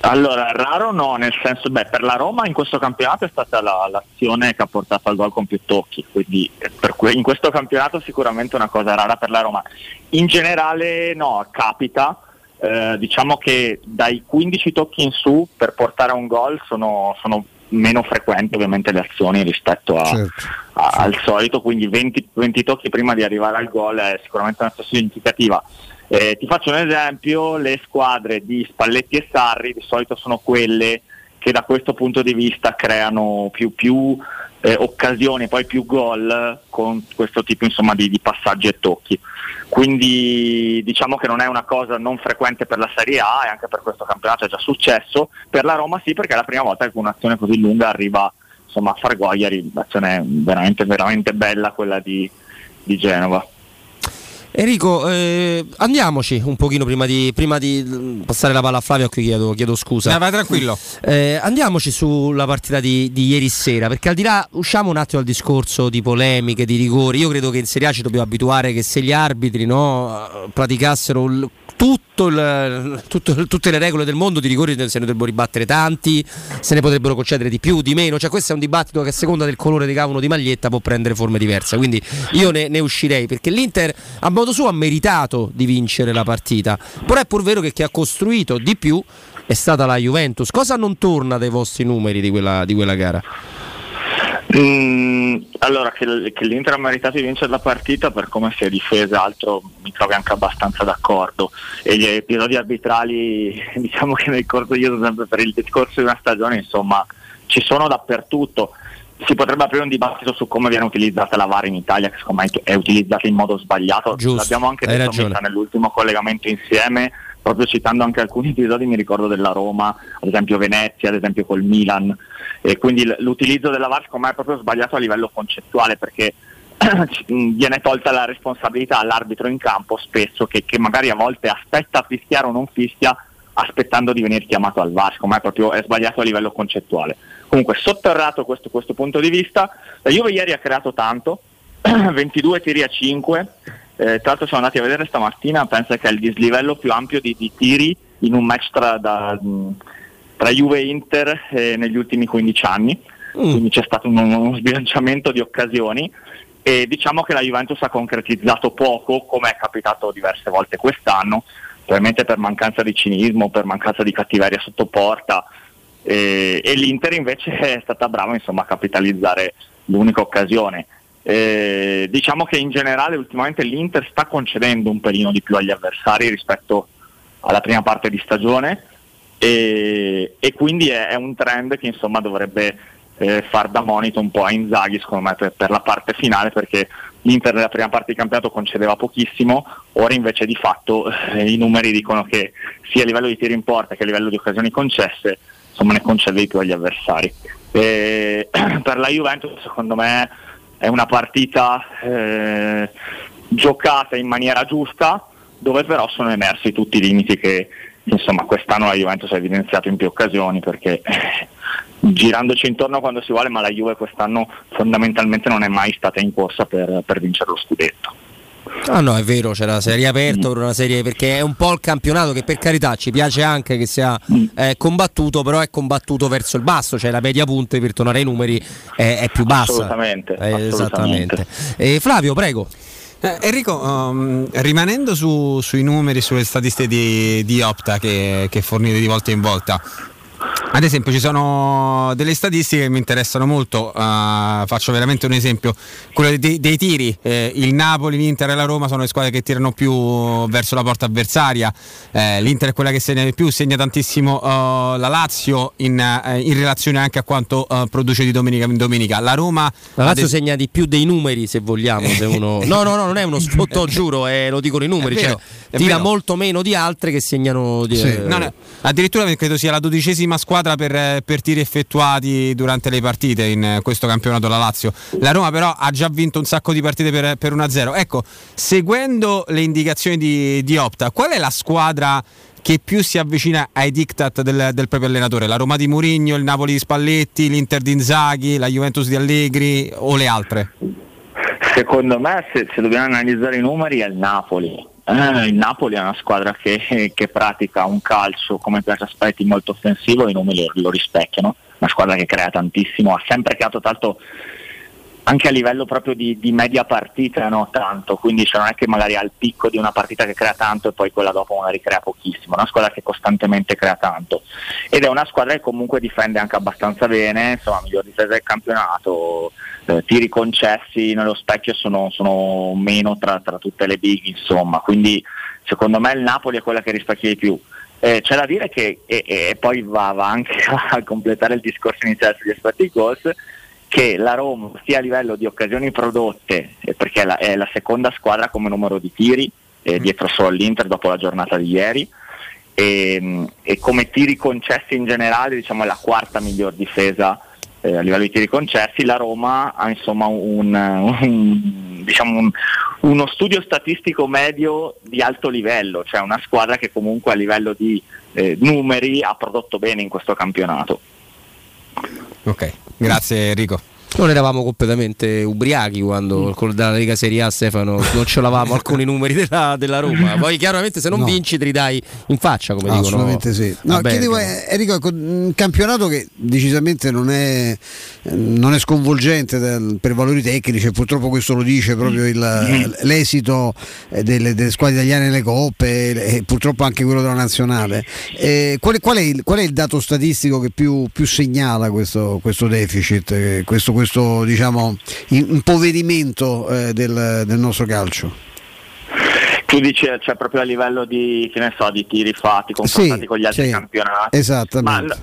Allora, raro no, nel senso, beh, per la Roma in questo campionato è stata la- l'azione che ha portato al gol con più tocchi, quindi eh, que- in questo campionato sicuramente una cosa rara per la Roma. In generale no, capita, eh, diciamo che dai 15 tocchi in su per portare a un gol sono, sono meno frequenti ovviamente le azioni rispetto a- a- al solito, quindi 20, 20 tocchi prima di arrivare al gol è sicuramente una cosa significativa. Eh, ti faccio un esempio, le squadre di Spalletti e Sarri di solito sono quelle che da questo punto di vista creano più, più eh, occasioni, poi più gol con questo tipo insomma, di, di, passaggi e tocchi. Quindi diciamo che non è una cosa non frequente per la Serie A e anche per questo campionato è già successo, per la Roma sì perché è la prima volta che un'azione così lunga arriva insomma, a far gol, ieri un'azione veramente, veramente bella quella di, di Genova. Enrico, eh, andiamoci un pochino prima di, prima di, passare la palla a Flavio, qui chiedo, chiedo scusa. No, vai tranquillo. Eh, andiamoci sulla partita di, di, ieri sera, perché al di là, usciamo un attimo dal discorso di polemiche, di rigori, io credo che in Serie A ci dobbiamo abituare che se gli arbitri no, praticassero tutto il, tutto, tutte le regole del mondo di rigori se ne dovrebbero ribattere tanti, se ne potrebbero concedere di più, di meno, cioè questo è un dibattito che a seconda del colore di cavolo di maglietta può prendere forme diverse, quindi io ne, ne uscirei perché l'Inter a modo suo ha meritato di vincere la partita, però è pur vero che chi ha costruito di più è stata la Juventus. Cosa non torna dai vostri numeri di quella, di quella gara? Mm, allora, che, che, l'Inter ha meritato di vincere la partita per come si è difesa, altro mi trovi anche abbastanza d'accordo. E gli episodi arbitrali, <laughs> diciamo che nel corso, io sempre per il discorso di una stagione, insomma, ci sono dappertutto. Si potrebbe aprire un dibattito su come viene utilizzata la VAR in Italia, che secondo me è utilizzata in modo sbagliato. Giusto, L'abbiamo anche detto nell'ultimo collegamento insieme proprio citando anche alcuni episodi mi ricordo della Roma, ad esempio Venezia, ad esempio col Milan, e quindi l'utilizzo della VAR secondo me è proprio sbagliato a livello concettuale perché <clears throat> viene tolta la responsabilità all'arbitro in campo spesso che, che, magari a volte aspetta a fischiare o non fischia aspettando di venire chiamato al VAR, secondo me è proprio è sbagliato a livello concettuale. Comunque sotterrato questo, questo punto di vista, la Juve ieri ha creato tanto, <clears throat> 22 tiri a 5, eh, tra l'altro siamo andati a vedere stamattina, penso che è il dislivello più ampio di, di tiri in un match tra, da, tra Juve e Inter eh, negli ultimi 15 anni, mm. quindi c'è stato uno, uno sbilanciamento di occasioni. E diciamo che la Juventus ha concretizzato poco, come è capitato diverse volte quest'anno, probabilmente per mancanza di cinismo, per mancanza di cattiveria sotto porta, e, e l'Inter invece è stata brava insomma, a capitalizzare l'unica occasione. Eh, diciamo che in generale ultimamente l'Inter sta concedendo un pelino di più agli avversari rispetto alla prima parte di stagione e, e quindi è, è, un trend che insomma dovrebbe eh, far da monito un po' a Inzaghi secondo me per, per, la parte finale perché l'Inter nella prima parte di campionato concedeva pochissimo, ora invece di fatto eh, i numeri dicono che sia a livello di tiri in porta che a livello di occasioni concesse insomma ne concede di più agli avversari. E, <clears throat> per la Juventus secondo me è una partita eh, giocata in maniera giusta dove però sono emersi tutti i limiti che insomma quest'anno la Juventus ha evidenziato in più occasioni perché eh, girandoci intorno quando si vuole ma la Juve quest'anno fondamentalmente non è mai stata in corsa per, per vincere lo scudetto. Ah no, è vero, c'era la serie aperta, una serie perché è un po' il campionato che per carità ci piace anche che sia eh, combattuto, però è combattuto verso il basso, cioè la media punte per tornare ai numeri è, è più bassa. Assolutamente. Eh, esattamente. Eh, Flavio, prego. Eh, Enrico, um, rimanendo su, sui numeri, sulle statistiche di, di Opta che, che fornite di volta in volta, ad esempio ci sono delle statistiche che mi interessano molto, uh, faccio veramente un esempio, quello dei, dei tiri, eh, il Napoli, l'Inter e la Roma sono le squadre che tirano più verso la porta avversaria, eh, l'Inter è quella che segna di più, segna tantissimo uh, la Lazio in, uh, in, relazione anche a quanto produce di domenica in domenica. La Roma... La Lazio de- segna di più dei numeri se vogliamo, se uno... <laughs> no no no non è uno sfotto <laughs> giuro, eh, lo dicono i numeri, vero, cioè, tira vero. molto meno di altre che segnano... Di, sì. no, no, addirittura credo sia la dodicesima squadra squadra per, per, tiri effettuati durante le partite in questo campionato la Lazio. La Roma però ha già vinto un sacco di partite per, per 1-0. Ecco, seguendo le indicazioni di, di Opta, qual è la squadra che più si avvicina ai diktat del, del, proprio allenatore? La Roma di Murigno, il Napoli di Spalletti, l'Inter di Inzaghi, la Juventus di Allegri o le altre? Secondo me se, se dobbiamo analizzare i numeri è il Napoli eh, il Napoli è una squadra che, che, pratica un calcio come per aspetti molto offensivo e i numeri lo, rispecchiano, una squadra che crea tantissimo, ha sempre creato tanto anche a livello proprio di, di media partita no tanto, quindi cioè non è che magari ha il picco di una partita che crea tanto e poi quella dopo magari crea pochissimo, è una squadra che costantemente crea tanto. Ed è una squadra che comunque difende anche abbastanza bene, insomma miglior difesa del campionato, eh, tiri concessi nello specchio sono, sono meno tra, tra, tutte le big insomma, quindi secondo me il Napoli è quella che rispecchia di più. Eh, c'è da dire che, e, e poi va, va, anche <laughs> a completare il discorso iniziale sugli aspetti goals, che la Roma sia a livello di occasioni prodotte, eh, perché è la, è la, seconda squadra come numero di tiri, eh, dietro solo all'Inter dopo la giornata di ieri, e, e, come tiri concessi in generale diciamo, è la quarta miglior difesa eh, a livello di tiri concessi, la Roma ha insomma un, un, diciamo un, uno studio statistico medio di alto livello, cioè una squadra che comunque a livello di eh, numeri ha prodotto bene in questo campionato. Ok, grazie Enrico. Non eravamo completamente ubriachi quando con la Lega Serie A Stefano non ce l'avamo <laughs> alcuni numeri della, della, Roma. <laughs> Poi chiaramente se non no. vinci te li dai in faccia, come no, dicono. Assolutamente sì. No, chiedevo, eh, Enrico, ecco, un campionato che decisamente non è, non è sconvolgente del, per valori tecnici, e purtroppo questo lo dice proprio il, l'esito delle, delle, squadre italiane nelle coppe e purtroppo anche quello della nazionale. Eh, qual, è, qual, è il, qual, è, il, dato statistico che più, più segnala questo, questo deficit? Eh, questo, questo diciamo, impoverimento eh, del, del, nostro calcio? Tu dici cioè, proprio a livello di, so, di tiri fatti confrontati sì, con gli altri sì, campionati. Esattamente.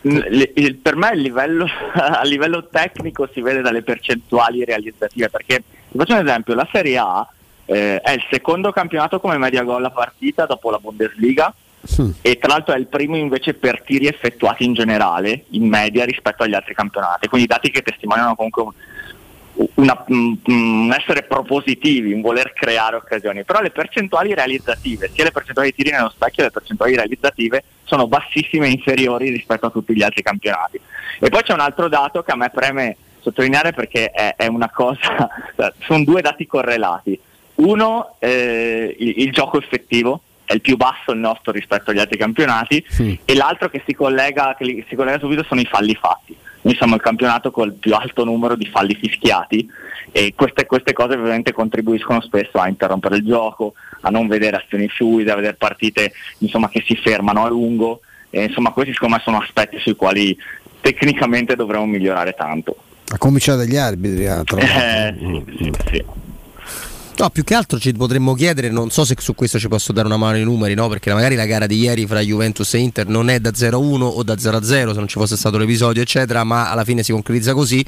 Ma, l- per me il livello, <laughs> a livello tecnico si vede dalle percentuali realizzative perché ti faccio un esempio la Serie A eh, è il secondo campionato come media gol a partita dopo la Bundesliga E tra l'altro è il primo invece per tiri effettuati in generale, in media rispetto agli altri campionati, quindi dati che testimoniano comunque un, una, un, un essere propositivi, un voler creare occasioni, però le percentuali realizzative, sia le percentuali di tiri nello specchio che le percentuali realizzative sono bassissime e inferiori rispetto a tutti gli altri campionati. E poi c'è un altro dato che a me preme sottolineare perché è, è una cosa, <laughs> sono due dati correlati. Uno, eh, il, il gioco effettivo, è il più basso il nostro rispetto agli altri campionati sì. e l'altro che si, collega, che si collega subito sono i falli fatti. Noi siamo il campionato con il più alto numero di falli fischiati e queste, queste cose ovviamente contribuiscono spesso a interrompere il gioco, a non vedere azioni fluide, a vedere partite insomma, che si fermano a lungo. E, insomma questi secondo me sono aspetti sui quali tecnicamente dovremmo migliorare tanto. A cominciare dagli arbitri, ah, eh, sì, sì, sì. No, più che altro ci potremmo chiedere, non so se su questo ci posso dare una mano ai numeri, no? Perché magari la gara di ieri fra Juventus e Inter non è da 0-1 o da 0-0 se non ci fosse stato l'episodio, eccetera, ma alla fine si concretizza così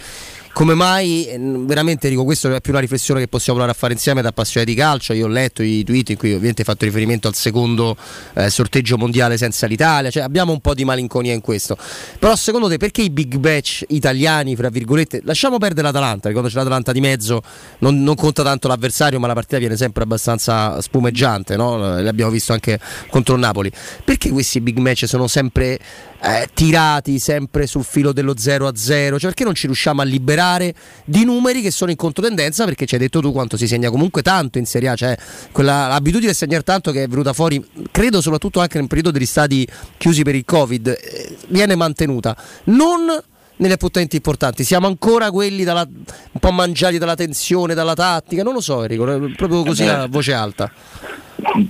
come mai, eh, veramente dico, questa è più una riflessione che possiamo provare a fare insieme da appassionati di calcio, io ho letto i tweet in cui ovviamente hai fatto riferimento al secondo eh, sorteggio mondiale senza l'Italia, cioè abbiamo un po' di malinconia in questo, però secondo te perché i big match italiani, fra virgolette, lasciamo perdere l'Atalanta, quando c'è l'Atalanta di mezzo non, non, conta tanto l'avversario, ma la partita viene sempre abbastanza spumeggiante, no? l'abbiamo visto anche contro il Napoli, perché questi big match sono sempre eh, tirati sempre sul filo dello 0 a 0 cioè perché non ci riusciamo a liberare di numeri che sono in controtendenza perché ci hai detto tu quanto si segna comunque tanto in Serie A cioè quella abitudine di segnare tanto che è venuta fuori credo soprattutto anche nel periodo degli stadi chiusi per il covid eh, viene mantenuta non nelle appuntamenti importanti. Siamo ancora quelli dalla, un po' mangiati dalla tensione, dalla tattica. Non lo so, Enrico, proprio così eh a voce alta.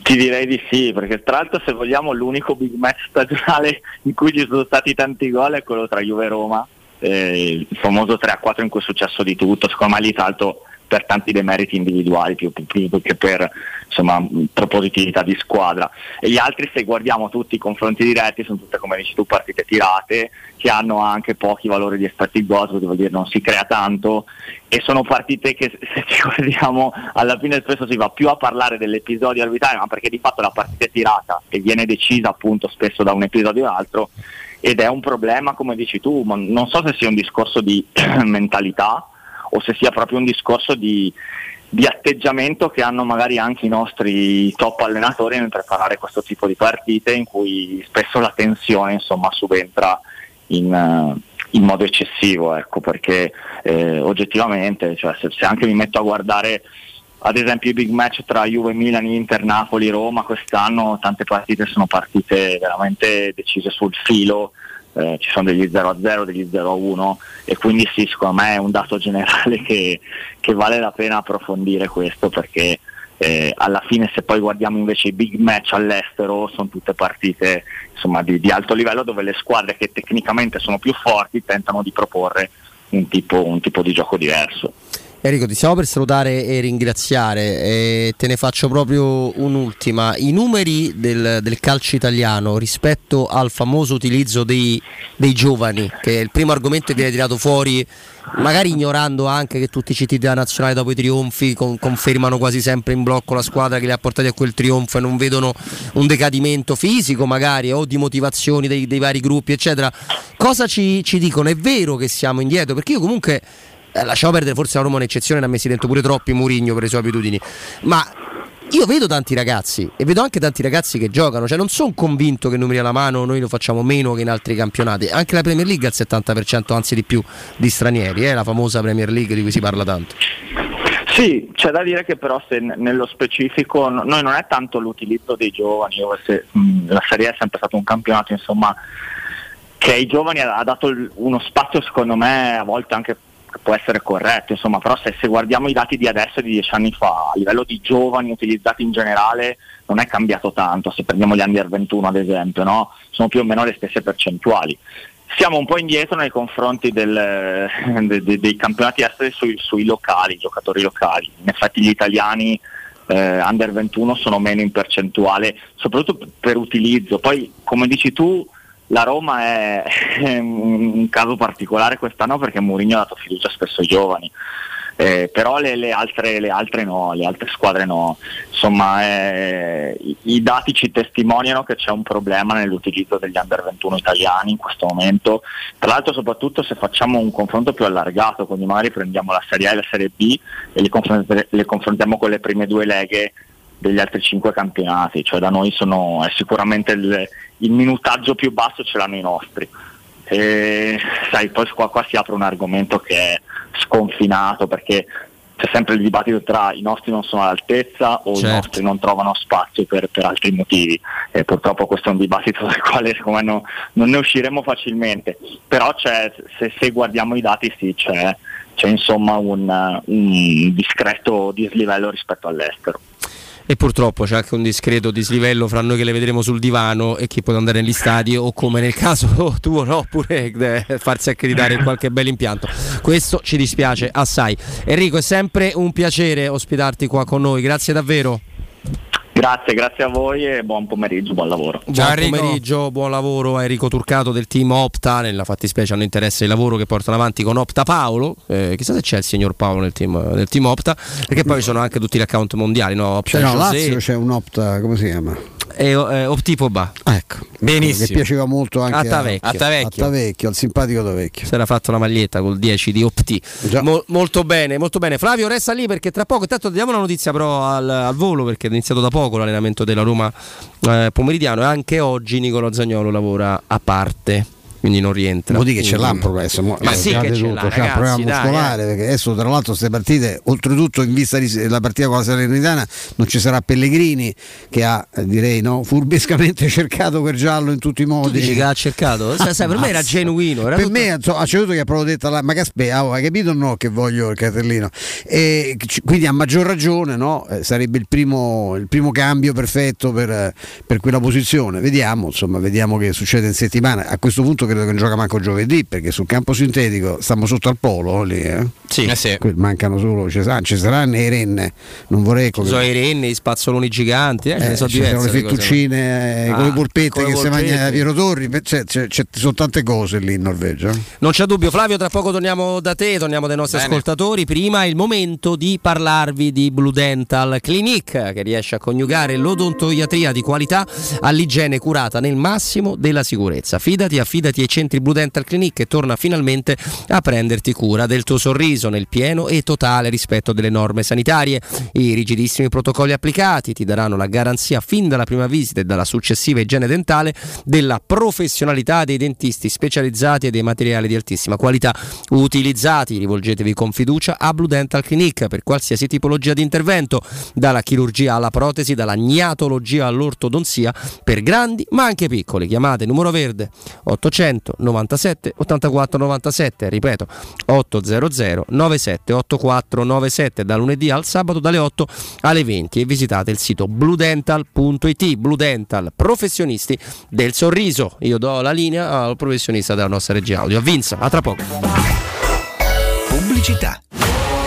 Ti direi di sì, perché tra l'altro se vogliamo l'unico big match stagionale in cui ci sono stati tanti gol è quello tra Juve e Roma, eh, il famoso 3-4 in cui è successo di tutto, secondo me lì tra l'altro per tanti demeriti individuali più, più, più che per insomma, propositività di squadra. E gli altri, se guardiamo tutti i confronti diretti, sono tutte, come dici tu, partite tirate, che hanno anche pochi valori di expected goals, vuol dire non si crea tanto, e sono partite che, se ci guardiamo, alla fine spesso si va più a parlare dell'episodio arbitrario, ma perché di fatto la partita è tirata e viene decisa appunto spesso da un episodio all'altro, ed è un problema, come dici tu, ma non so se sia un discorso di <clears throat> mentalità, o se sia proprio un discorso di, di atteggiamento che hanno magari anche i nostri top allenatori nel preparare questo tipo di partite in cui spesso la tensione insomma, subentra in, in modo eccessivo, ecco, perché eh, oggettivamente cioè, se, se, anche mi metto a guardare ad esempio i big match tra Juve, Milan, Inter, Napoli, Roma quest'anno tante partite sono partite veramente decise sul filo eh, ci sono degli 0 a 0, degli 0 a 1 e quindi sì, secondo me è un dato generale <laughs> che, che vale la pena approfondire questo perché eh, alla fine se poi guardiamo invece i big match all'estero sono tutte partite insomma, di, di, alto livello dove le squadre che tecnicamente sono più forti tentano di proporre un tipo, un tipo di gioco diverso. Enrico, ti stiamo per salutare e ringraziare e te ne faccio proprio un'ultima. I numeri del, del calcio italiano rispetto al famoso utilizzo dei, dei giovani, che è il primo argomento che viene tirato fuori, magari ignorando anche che tutti i CT della nazionale dopo i trionfi con- confermano quasi sempre in blocco la squadra che li ha portati a quel trionfo e non vedono un decadimento fisico magari o di motivazioni dei, dei vari gruppi, eccetera. Cosa ci, ci dicono? È vero che siamo indietro? Perché io comunque eh, lasciamo perdere, forse la Roma un'eccezione, ne ha messi dentro pure troppi Murigno per le sue abitudini. Ma io vedo tanti ragazzi e vedo anche tanti ragazzi che giocano, cioè non sono convinto che numeri alla mano noi lo facciamo meno che in altri campionati. Anche la Premier League ha il 70%, anzi di più, di stranieri, è eh, la famosa Premier League di cui si parla tanto. Sì, c'è da dire che però se nello specifico n- noi non è tanto l'utilizzo dei giovani, io se- mh, la Serie A è sempre stato un campionato insomma, che ai giovani ha, dato il- uno spazio secondo me a volte anche che può essere corretto, insomma, però se, se guardiamo i dati di adesso e di dieci anni fa, a livello di giovani utilizzati in generale non è cambiato tanto, se prendiamo gli under 21 ad esempio, no? sono più o meno le stesse percentuali. Siamo un po' indietro nei confronti del- de- de- dei campionati esteri sui, sui locali, giocatori locali. In effetti gli italiani eh, under 21 sono meno in percentuale, soprattutto per utilizzo. Poi, come dici tu, la Roma è, <laughs> un caso particolare quest'anno perché Mourinho ha dato fiducia spesso ai giovani. Eh, però le, le altre, le altre no, le altre squadre no. Insomma, eh, i, i dati ci testimoniano che c'è un problema nell'utilizzo degli under 21 italiani in questo momento. Tra l'altro, soprattutto se facciamo un confronto più allargato, quindi magari prendiamo la Serie A e la Serie B e li, confront- le confrontiamo con le prime due leghe degli altri cinque campionati, cioè da noi sono, è sicuramente il, il minutaggio più basso ce l'hanno i nostri. E, sai, poi qua, qua si apre un argomento che è sconfinato perché c'è sempre il dibattito tra i nostri non sono all'altezza o Certo. i nostri non trovano spazio per, per altri motivi. E purtroppo questo è un dibattito <laughs> dal quale secondo me no- non ne usciremo facilmente. Però c'è, se, se guardiamo i dati sì, c'è, c'è insomma un, un discreto dislivello rispetto all'estero. E purtroppo c'è anche un discreto dislivello fra noi che le vedremo sul divano e chi può andare negli stadi o come nel caso <laughs> tuo no, oppure eh, farsi accreditare in qualche bel impianto. Questo ci dispiace assai. Enrico, è sempre un piacere ospitarti qua con noi, grazie davvero. Grazie, grazie a voi e buon pomeriggio, buon lavoro. Buon pomeriggio, buon lavoro a Enrico Turcato del team Opta, nella fattispecie hanno interesse il lavoro che portano avanti con Opta Paolo, eh, chissà se c'è il signor Paolo nel team, nel team Opta, perché poi ci sono anche tutti gli account mondiali, no? Opta Cioè, no, Lazio c'è un Opta, come si chiama? e eh, Optipoba. Ecco. Benissimo. Che piaceva molto anche Attavecchio. a Attavecchio. Attavecchio, al simpatico Tavecchio. Si era fatto la maglietta col 10 di Opti. Mo- molto bene, molto bene. Flavio resta lì perché tra poco, intanto diamo una notizia però al, al volo perché è iniziato da poco l'allenamento della Roma eh, pomeridiano e anche oggi Nicolo Zagnolo lavora a parte. Quindi non rientra. Vuol dire che ce l'ha un problema, Ma eh, sì che tutto, l'ha, c'ha un problema dai, muscolare, eh. perché adesso tra l'altro queste partite, oltretutto in vista della partita con la Salernitana, non ci sarà Pellegrini che ha, eh, direi, no, furbescamente <laughs> cercato quel giallo in tutti i modi. dici che ha cercato? <laughs> Sai, sai, per me era genuino. Era per tutto- me ha ceduto che ha proprio detto la, ma che aspetta, oh, hai capito o no che voglio il cartellino e c- quindi a maggior ragione no, eh, sarebbe il primo, il primo cambio perfetto per, eh, per quella posizione vediamo insomma vediamo che succede in settimana a questo punto credo che non gioca manco giovedì perché sul campo sintetico stiamo sotto al polo lì eh? Sì. Que- mancano solo ci saranno, ci saranno i renne non vorrei Ci sono i renni, i spazzoloni giganti, eh, eh, sono ci sono le fettuccine eh, con le polpette che si mangia Piero Torri beh, c'è, c'è- sono tante cose lì in Norvegia eh. Non c'è dubbio, Flavio, tra poco torniamo da te, torniamo dai nostri Bene. ascoltatori. Prima è il momento di parlarvi di Blue Dental Clinic, che riesce a coniugare l'odontoiatria di qualità all'igiene curata nel massimo della sicurezza. Fidati, affidati ai centri Blue Dental Clinic e torna finalmente a prenderti cura del tuo sorriso nel pieno e totale rispetto delle norme sanitarie. I rigidissimi protocolli applicati ti daranno la garanzia fin dalla prima visita e dalla successiva igiene dentale della professionalità dei dentisti specializzati e dei materiali di altissima qualità utilizzati. Rivolgetevi con fiducia a Blue Dental Clinic per qualsiasi tipologia di intervento, dalla chirurgia alla protesi, dalla gnatologia all'ortodonzia per grandi ma anche piccoli. Chiamate numero verde 800 97 84 97, ripeto 800 97 84 97 da lunedì al sabato dalle 8 alle 20 e visitate il sito bluedental.it Blue Dental, professionisti del sorriso. Io do la linea al professionista della nostra regia audio, a Vinza, a tra poco. Pubblicità.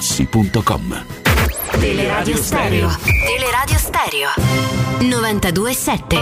artigianamaterassi.com. Teleradio Stereo. Teleradio Stereo. 927.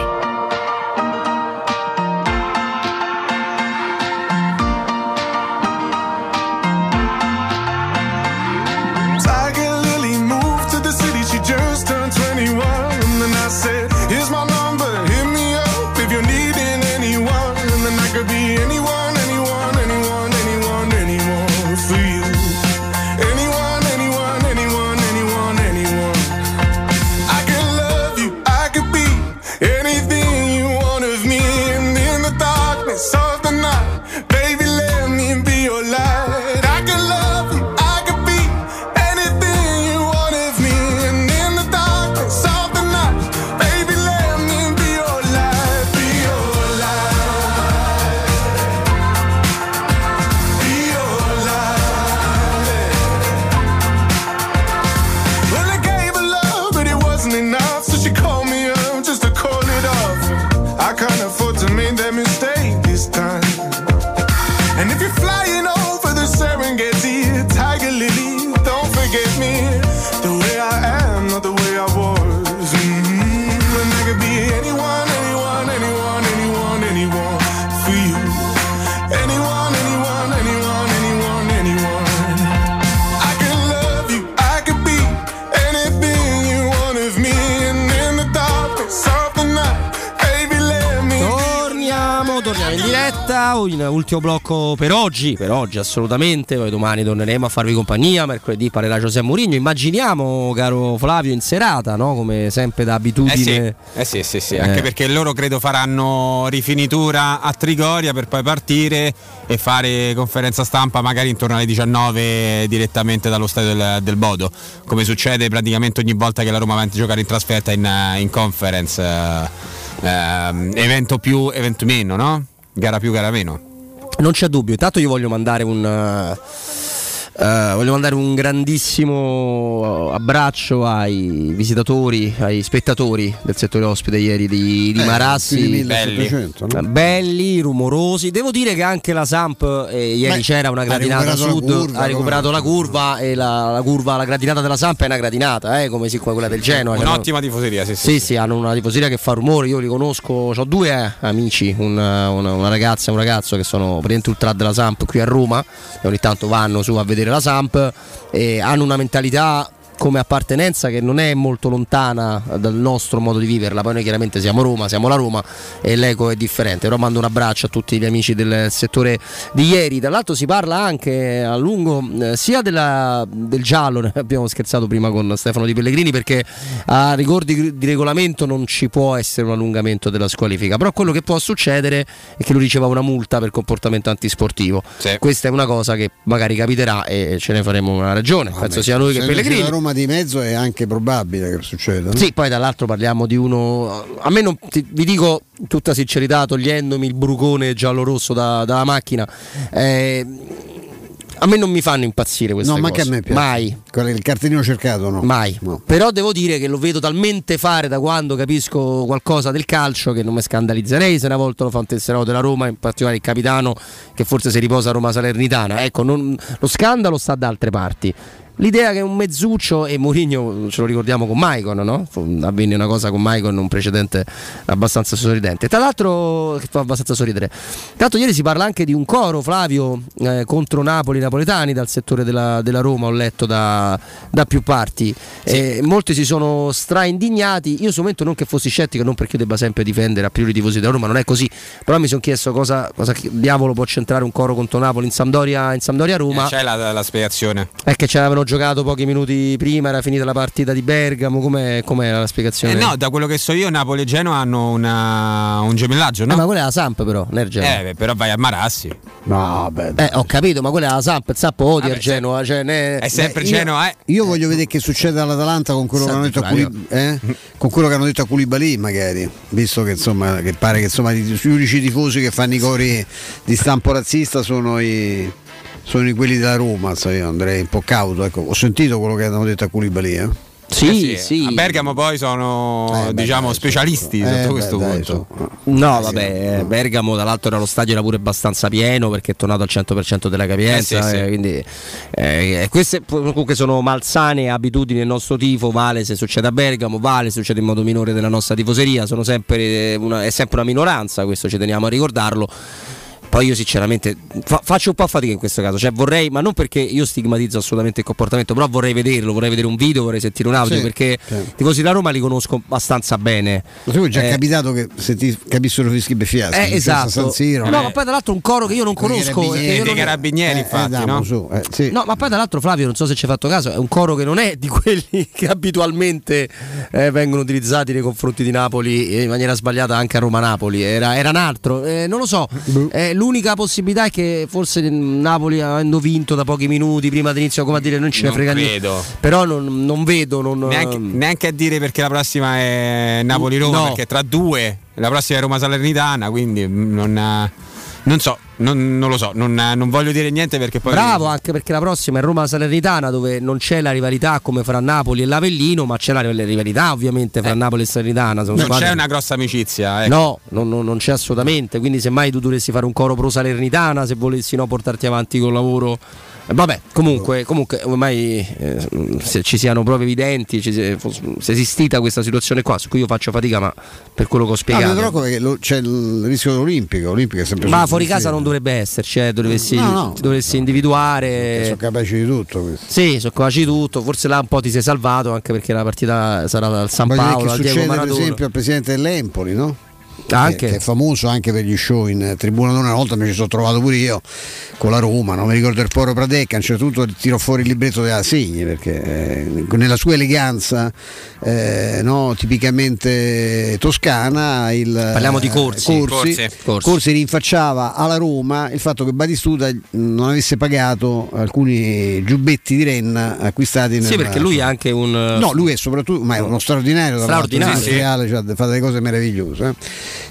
Ultimo blocco per oggi, per oggi assolutamente, poi domani torneremo a farvi compagnia, mercoledì parlerà Giuseppe Mourinho, immaginiamo caro Flavio in serata, no? come sempre da Eh abitudine. sì, eh sì, sì, sì, Eh. anche perché loro credo faranno rifinitura a Trigoria per poi partire e fare conferenza stampa magari intorno alle 19 direttamente dallo stadio del, del Bodo, come succede praticamente ogni volta che la Roma va a giocare in trasferta in, eh, in conference, eh, ehm, evento più, evento meno, no? Gara più, gara meno. Non c'è dubbio, intanto io voglio mandare un... eh, eh, voglio mandare un grandissimo abbraccio ai visitatori, ai spettatori del settore ospite ieri di, di Eh, Marassi. di 1700, no? Belli, rumorosi. Devo dire che anche la Samp eh, ieri Beh, c'era una ha gradinata recuperato la sud, curva, ha recuperato la curva e la, la curva, la gradinata della Samp è una gradinata, eh, come, come quella del Genoa. Un'ottima tifoseria, sì, sì. sì, sì, hanno una tifoseria che fa rumore. Io li conosco, ho due eh, amici, una, una- una ragazza e un ragazzo che sono praticamente ultra della Samp qui a Roma e ogni tanto vanno su a vedere la Samp e hanno una mentalità come appartenenza che non è molto lontana dal nostro modo di viverla. Poi noi chiaramente siamo Roma, siamo la Roma e l'eco è differente. Però mando un abbraccio a tutti gli amici del settore di ieri. Dall'altro si parla anche a lungo eh, sia della- del giallo, <laughs> ne abbiamo scherzato prima con Stefano Di Pellegrini perché a rigor di, di regolamento non ci può essere un allungamento della squalifica. Però quello che può succedere è che lui riceva una multa per comportamento antisportivo. Questa è una cosa che magari capiterà e ce ne faremo una ragione. Penso sia noi che Pellegrini. Roma di mezzo è anche probabile che succeda. no? Sì, poi dall'altro parliamo di uno. A me non, ti- vi dico in tutta sincerità, togliendomi il brucone giallo-rosso da- dalla macchina. eh, a me non mi fanno impazzire queste No, ma cose. che a me piace. Mai. Quello- Il cartellino cercato no. Mai. Però devo dire che lo vedo talmente fare da quando capisco qualcosa del calcio che non mi scandalizzerei se una volta lo fa un tesserato della Roma, in particolare il capitano che forse si riposa a Roma Salernitana. Ecco, non- lo scandalo sta da altre parti. L'idea che un mezzuccio e Mourinho ce lo ricordiamo con Maicon, no? Avvenne una cosa con Maicon, un precedente abbastanza sorridente. Tra l'altro, che fa abbastanza sorridere. L'altro, ieri si parla anche di un coro, Flavio, eh, contro Napoli napoletani dal settore della, della Roma, ho letto da, da più parti. Eh, molti si sono stra-indignati. Io, sul momento, non che fossi scettico, non perché io debba sempre difendere a priori i tifosi della Roma, non è così. Però mi sono chiesto cosa, cosa diavolo può centrare un coro contro Napoli in Sampdoria, in Sampdoria Roma. Eh, C'è la, la spiegazione. È che ci avevano giocato pochi minuti prima, era finita la partita di Bergamo, com'è, com'era la spiegazione? Eh no, da quello che so io, Napoli e Genoa hanno una- un gemellaggio, no? Eh, ma quella è la Samp però, il Genoa. Eh, beh, però vai a Marassi. No, beh. Eh, ho capito, ma quella è la Samp, il Sappo odia il Genoa. Cioè, ne- È sempre Beh, Genoa, eh. Io voglio vedere che succede all'Atalanta con quello, che hanno, detto a Flavio. Culi- eh? con quello che hanno detto a Koulibaly magari, visto che insomma che pare che insomma gli gli unici tifosi che fanno i cori di stampo razzista sono i sono i quelli della Roma, sai, io andrei un po' cauto, ecco. Ho sentito quello che hanno detto a Koulibaly, eh? Sì, Eh sì. A Bergamo poi sono, Eh, beh, diciamo, dai, specialisti Eh, sotto beh, questo dai, punto. No, vabbè, eh, Bergamo dall'altro era lo stadio era pure abbastanza pieno perché è tornato al 100% della capienza. Eh, sì, sì. eh, quindi, eh, queste comunque sono malsane abitudini del nostro tifo. Vale se succede a Bergamo, vale se succede in modo minore nella nostra tifoseria. Sono sempre eh, una- è sempre una minoranza, questo ci teniamo a ricordarlo. Poi io sinceramente fa- faccio un po' fatica in questo caso, cioè vorrei, ma non perché io stigmatizzo assolutamente il comportamento, però vorrei vederlo, vorrei vedere un video, vorrei sentire un audio, Sì, perché sì. tifosi della Roma li conosco abbastanza bene. Ma tu è già Eh, capitato che se ti capissero fischi beffiaschi, eh, esatto. San Siro, no, ma poi tra l'altro un coro che io non conosco. carabinieri. io Dei non- carabinieri, Eh, infatti, eh, no? su, eh, sì. No, ma poi tra l'altro Flavio, non so se ci hai fatto caso, è un coro che non è di quelli <laughs> che abitualmente eh, vengono utilizzati nei confronti di Napoli eh, in maniera sbagliata anche a Roma-Napoli, era, era un altro, eh, non lo so, Eh, l'unica possibilità è che forse Napoli avendo vinto da pochi minuti prima dell'inizio, come a dire non ce ne frega niente, però non, non vedo, non, Neanche, neanche a dire perché la prossima è Napoli-Roma, No. perché tra due la prossima è Roma-Salernitana, quindi non, non so, non, non lo so, non, non voglio dire niente perché poi... Bravo, anche perché la prossima è Roma Salernitana dove non c'è la rivalità come fra Napoli e l'Avellino, ma c'è la rivalità ovviamente fra Napoli e Salernitana. Non squadre- c'è una grossa amicizia, ecco. No, non, non- non c'è assolutamente. Quindi, semmai tu dovresti fare un coro pro Salernitana se volessi no, portarti avanti col lavoro. Eh, Vabbè, comunque, comunque ormai eh, se ci siano prove evidenti, ci se è esistita questa situazione qua, su cui io faccio fatica, ma per quello che ho No, spiegato. troppo perché lo- c'è il rischio dell'Olimpico, l'Olimpico è sempre ma fuori casa non dovrebbe esserci, eh, dovresti, No, no. ti dovresti individuare. sono capaci di tutto questo. Sì, sono capaci di tutto. Forse là un po' ti sei salvato anche perché la partita sarà dal San dire Paolo che al Diego succede per esempio al presidente dell'Empoli, no? Anche. Che, che è famoso anche per gli show in tribuna d'onore. Una volta mi ci sono trovato pure io con la Roma, non mi ricordo il Poro Pradecca, a un certo punto tirò fuori il libretto della Segni perché eh, nella sua eleganza eh, no, tipicamente toscana il, Parliamo di Corsi. Corsi, Corsi. Corsi. Corsi. rinfacciava alla Roma il fatto che Batistuta non avesse pagato alcuni giubbetti di Renna acquistati Sì, nel- perché lui è anche un. No, lui è soprattutto, ma è uno straordinario, Straordinario, sì. Reale, cioè, fa delle cose meravigliose. eh.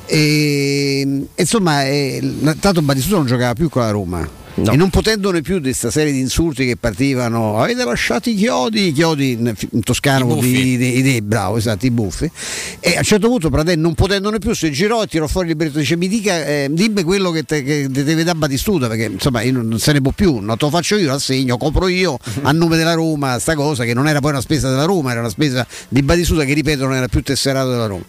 E, insomma, eh, tanto Batistuta non giocava più con la Roma. E non potendone più di questa serie di insulti che partivano, avete lasciato i chiodi, i chiodi in, in toscano I di, di, di- bravo, esatto, i buffi. E a un certo punto Pradè non potendone più si girò e tirò fuori il libretto e dice mi dica, eh, dimmi quello che, te, che deve dare Batistuta, perché insomma io non, se ne può più, no, te lo faccio io, l'assegno, copro io a nome della Roma sta cosa che non era poi una spesa della Roma, era una spesa di Batistuta che ripeto non era più tesserato della Roma.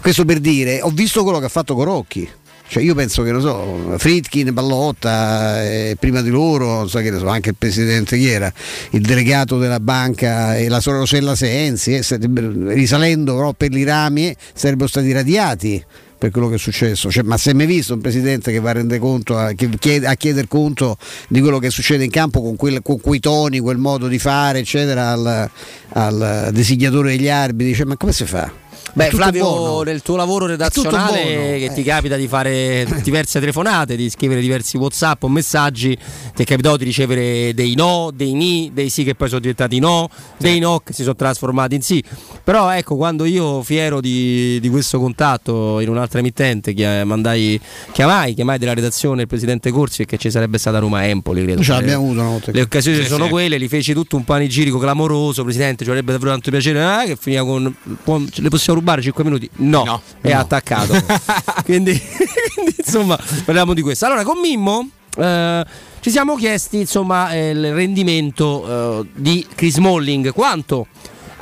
Questo per dire, ho visto quello che ha fatto Corocchi. Cioè io penso che lo so, Fritkin, Pallotta, eh, prima di loro, so che ne so, anche il presidente chi era, il delegato della banca e la sora Rosella Sensi, eh, risalendo però per i rami sarebbero stati radiati per quello che è successo. Cioè, ma è mai visto un presidente che va a rendere conto, a, che chiede, a chiedere conto di quello che succede in campo con, quel- con quei toni, quel modo di fare, eccetera, al, al designatore degli arbitri? Dice, ma come si fa? Beh, Flavio, buono. nel tuo lavoro redazionale che eh. ti capita di fare diverse telefonate, di scrivere diversi WhatsApp o messaggi, ti è capitato di ricevere dei no, dei ni, dei sì che poi sono diventati no, dei no che si sono trasformati in sì. Però ecco, quando io fiero di, di questo contatto in un'altra emittente, chia- mandai, chiamai, chiamai della redazione il presidente Corsi e che ci sarebbe stata Roma Empoli, credo. Ce l'abbiamo avuto una volta. Le occasioni Sì, sono sì. quelle, li feci tutto un panegirico clamoroso, presidente, ci avrebbe davvero tanto piacere, ah, che finiva con le possiamo rubare 5 minuti? No, è no. attaccato. <laughs> quindi, <laughs> quindi, insomma, parliamo di questo. Allora, con Mimmo eh, ci siamo chiesti insomma eh, il rendimento eh, di Chris Molling, quanto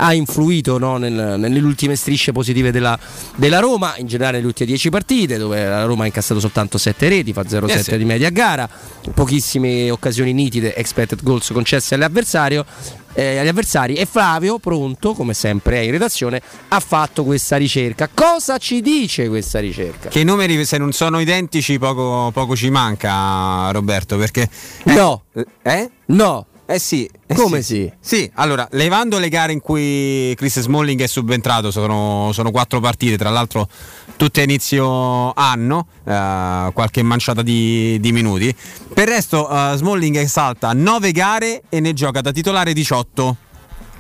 ha influito no, nel- nelle ultime strisce positive della, della Roma, in generale nelle ultime 10 partite, dove la Roma ha incassato soltanto 7 reti, fa 0-7 Eh sì. di media gara, pochissime occasioni nitide, expected goals concesse all'avversario. eh, agli avversari e Flavio, pronto come sempre è in redazione, ha fatto questa ricerca. Cosa ci dice questa ricerca? Che i numeri, se non sono identici, poco, poco ci manca, Roberto. Perché. No. Eh? No. Eh sì. eh Come sì? Sì, allora, levando le gare in cui Chris Smalling è subentrato, sono, sono quattro partite, tra l'altro tutte a inizio anno, eh, qualche manciata di, di minuti. Per il resto, eh, Smalling salta 9 gare e ne gioca da titolare 18.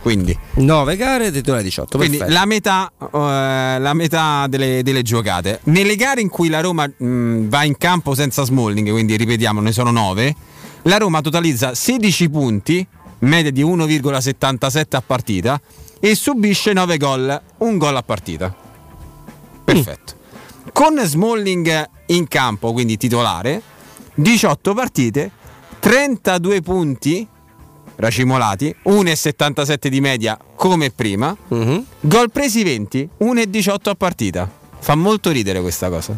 Quindi 9 gare, titolare 18. quindi perfetto. la metà, eh, la metà delle, delle giocate. Nelle gare in cui la Roma mh, va in campo senza Smalling, quindi ripetiamo, ne sono 9, la Roma totalizza 16 punti, media di 1,77 a partita, e subisce 9 gol, un gol a partita. Perfetto. Con Smalling in campo, quindi titolare, 18 partite, 32 punti racimolati, 1,77 di media come prima, Mhm. gol presi 20, 1,18 a partita. Fa molto ridere questa cosa.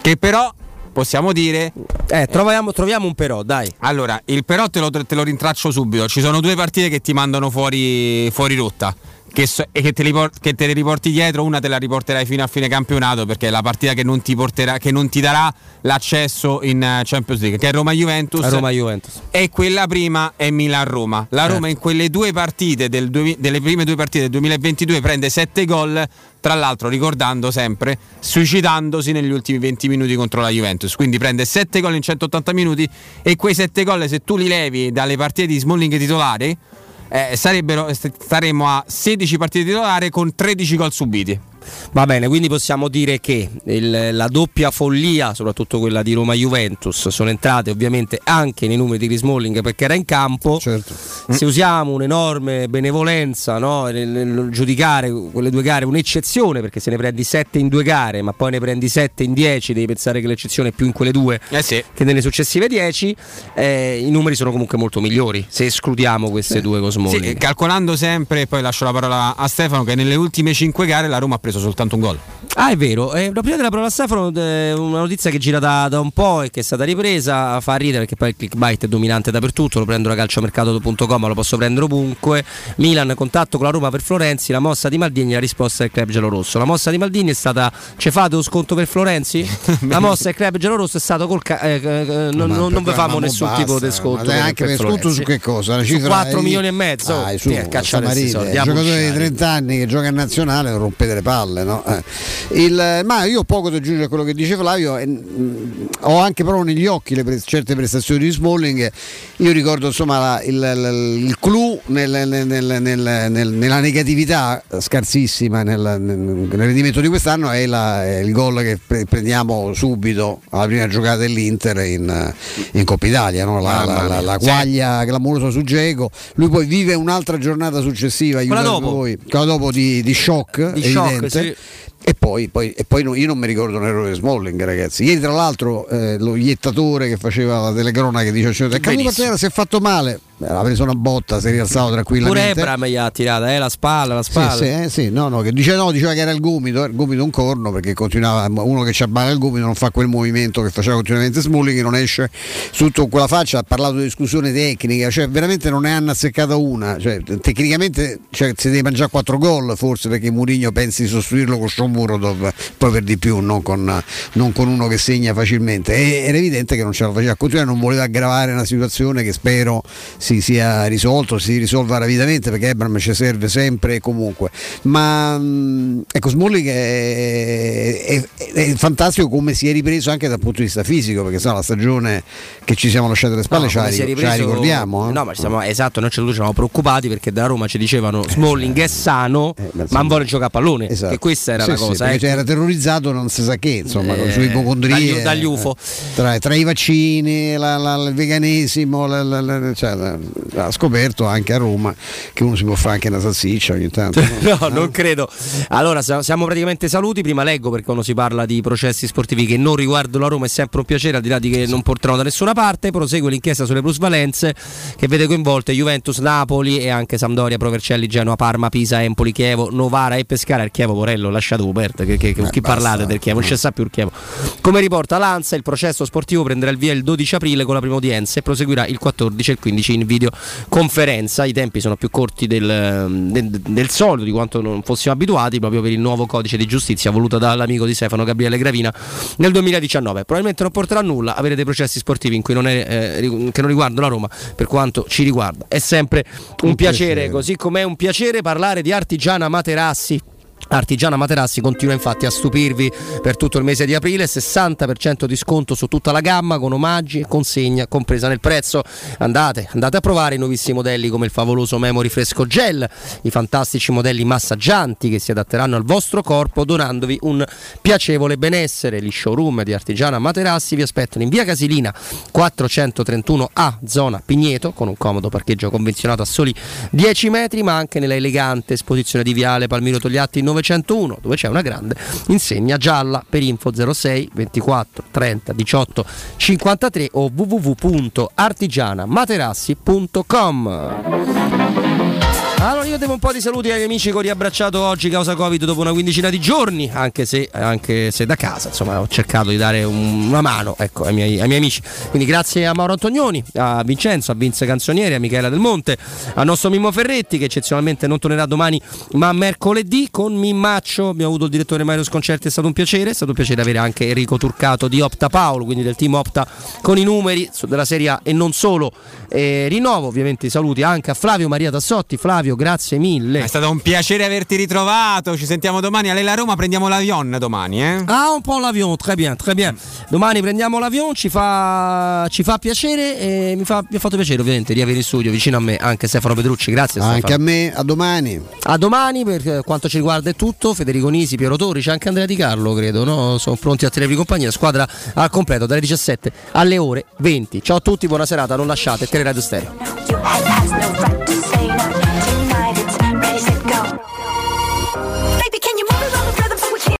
Che però possiamo dire... Eh, troviamo, troviamo un però, dai. Allora, il però te lo, te lo rintraccio subito. Ci sono due partite che ti mandano fuori, fuori rotta. Che so- e che te, li por- che te le riporti dietro, una te la riporterai fino a fine campionato perché è la partita che non ti, porterà, che non ti darà l'accesso in eh, Champions League, che è Roma-Juventus. Roma-Juventus. E quella prima è Milan-Roma. La Roma in quelle due partite, del delle prime due partite del 2022, prende 7 gol. Tra l'altro, ricordando sempre, suicidandosi negli ultimi 20 minuti contro la Juventus. Quindi prende 7 gol in 180 minuti. E quei 7 gol, se tu li levi dalle partite di Smalling titolari, eh, staremmo a 16 partite titolari con 13 gol subiti. Va bene, quindi possiamo dire che il- la doppia follia, soprattutto quella di Roma-Juventus, sono entrate ovviamente anche nei numeri di Chris Smalling perché era in campo. Se usiamo un'enorme benevolenza no, nel, nel giudicare quelle due gare, un'eccezione perché se ne prendi 7 in due gare, ma poi ne prendi 7 in 10, devi pensare che l'eccezione è più in quelle due che nelle successive 10, eh, i numeri sono comunque molto migliori se escludiamo queste due con Smalling. Sì, calcolando sempre, poi lascio la parola a Stefano, che nelle ultime 5 gare la Roma ha preso soltanto un gol. Ah, è vero. Eh, la prima della prova Stefano, eh, una notizia che gira da, da un po' e che è stata ripresa, fa ridere perché poi il clickbait è dominante dappertutto, lo prendo da calciomercato.com, lo posso prendere ovunque. Milan, contatto con la Roma per Florenzi, la mossa di Maldini, la risposta del club giallorosso. La mossa di Maldini è stata, ci fate lo sconto per Florenzi? <laughs> la mossa del club giallorosso è stato col... Ca- eh, eh, non, non, non vi famo nessun basta, tipo di sconto. Ma anche per sconto su che cosa? La cifra 4 è- milioni e mezzo. Dai, su, a cacciare soldi, a giocatore di bucciare. 30 anni che gioca in nazionale rompete le palle no? Eh. Il- ma io ho poco da aggiungere a quello che dice Flavio e, mm, ho anche proprio negli occhi le pre- certe prestazioni di Smalling io ricordo insomma la- il, il- clou nel- nel- nel- nel- nel- nella negatività scarsissima nel, rendimento di quest'anno è, la- è il gol che pre- prendiamo subito alla prima giocata dell'Inter in, in Coppa Italia no? la, la- la- quaglia clamorosa su Geco lui poi vive un'altra giornata successiva Quella dopo. voi, quella dopo di, di shock Di shock. Sì. E poi, poi- e poi no- io non mi ricordo un errore di Smalling, ragazzi. Ieri, tra l'altro, eh, lo iettatore che faceva la telecronaca dice: "Cioè, È caduto a Benissimo. terra, si è fatto male. Ha preso una botta, si è rialzato Pure tranquillamente. Ebram gli ha tirata, eh, la spalla, la Sì, spalla. sì, eh, sì, no, no, che dice no, diceva che era il gomito, eh, il gomito un corno perché continuava, uno che ci abbana il gomito non fa quel movimento che faceva continuamente Smalling, non esce con quella faccia, ha parlato di esclusione tecnica, cioè veramente non ne hanno azzeccata una, cioè, tecnicamente cioè, si deve mangiare quattro gol forse perché Mourinho pensi di sostituirlo con Shomurodov, poi per di più, non con, non con uno che segna facilmente. E era evidente che non ce la faceva continuare, non voleva aggravare una situazione che spero si sia risolto, si risolva rapidamente perché Ebram ci serve sempre e comunque. Ma mh, ecco, Smalling è, è- è fantastico come si è ripreso anche dal punto di vista fisico, perché sai, la stagione che ci siamo lasciati alle spalle No, ce, la, ric- ce la ripreso- ricordiamo. eh? No, ma ci siamo- esatto, noi ci eravamo preoccupati perché da Roma ci dicevano Smalling è sano, ma non vuole giocare a pallone. Che questa era Eh, Sì, la sì, cosa. perché eh. era terrorizzato non si sa che, insomma, Eh, su ipocondrie. dagli- dagli UFO. eh, Tra, tra i vaccini, la- la- il veganesimo, la- cioè, la- ha scoperto anche a Roma che uno si può fare anche una salsiccia ogni tanto. no? <laughs> No, non credo. Allora, siamo praticamente saluti. Prima leggo perché quando si parla di processi sportivi che non riguardano la Roma è sempre un piacere, al di là di che non porteranno da nessuna parte. Prosegue l'inchiesta sulle plusvalenze che vede coinvolte Juventus, Napoli e anche Sampdoria, Provercelli, Genoa, Parma, Pisa, Empoli, Chievo, Novara e Pescara. Il Chievo, Morello, lasciate aperto. Che, che, che- chi parlate del Chievo? Non ci sa più il Chievo. Come riporta l'Ansa, il processo sportivo prenderà il via il 12 aprile con la prima udienza e proseguirà il 14 e il 15 in videoconferenza. I tempi sono più corti del, del- del solito, di quanto non fossimo abituati, proprio per il nuovo codice di giustizia voluto dall'amico di Stefano Gabriele Gravina nel 2019. Probabilmente non porterà a nulla avere dei processi sportivi in cui non è, eh, che non riguardano la Roma, per quanto ci riguarda. È sempre un, Un piacere, piacere. così come è un piacere parlare di Artigiana Materassi. Artigiana Materassi continua infatti a stupirvi per tutto il mese di aprile, 60% di sconto su tutta la gamma con omaggi e consegna compresa nel prezzo. Andate, andate a provare i nuovissimi modelli come il favoloso Memory Fresco Gel, i fantastici modelli massaggianti che si adatteranno al vostro corpo donandovi un piacevole benessere. Gli showroom di Artigiana Materassi vi aspettano in via Casilina 431A, zona Pigneto, con un comodo parcheggio convenzionato a soli 10 metri, ma anche nella elegante esposizione di Viale Palmiro Togliatti 901, dove c'è una grande insegna gialla per info 06 24 30 18 53 o www.artigianamaterassi.com. Allora io devo un po' di saluti miei amici che ho riabbracciato oggi causa Covid dopo una quindicina di giorni, anche se, anche se da casa, insomma ho cercato di dare un- una mano ecco, ai, miei, ai miei amici. Quindi grazie a Mauro Antonioni, a Vincenzo, a Vince Canzonieri, a Michela Del Monte, al nostro Mimmo Ferretti che eccezionalmente non tornerà domani ma mercoledì con Mimmaccio. Abbiamo avuto il direttore Mario Sconcerti, è stato un piacere, è stato un piacere avere anche Enrico Turcato di Opta Paolo, quindi del team Opta con i numeri della Serie A e non solo. E rinnovo ovviamente i saluti anche a Flavio Maria Tassotti. Flavio, grazie mille. È stato un piacere averti ritrovato. Ci sentiamo domani. A Lela Roma prendiamo l'avion domani, eh? Ah, un po' l'avion, très bien, très bien. Domani prendiamo l'avion, ci fa, ci fa piacere e mi, fa, mi ha fatto piacere ovviamente riavere in studio vicino a me anche Stefano Petrucci. Grazie Anche Stefano. a me, a domani. A domani per quanto ci riguarda è tutto. Federico Nisi, Piero Torri, c'è anche Andrea Di Carlo, credo. No? Sono pronti a tenervi compagnia. Squadra al completo dalle 17 alle ore 20. Ciao a tutti, buona serata. Non lasciate Teleradio Stereo.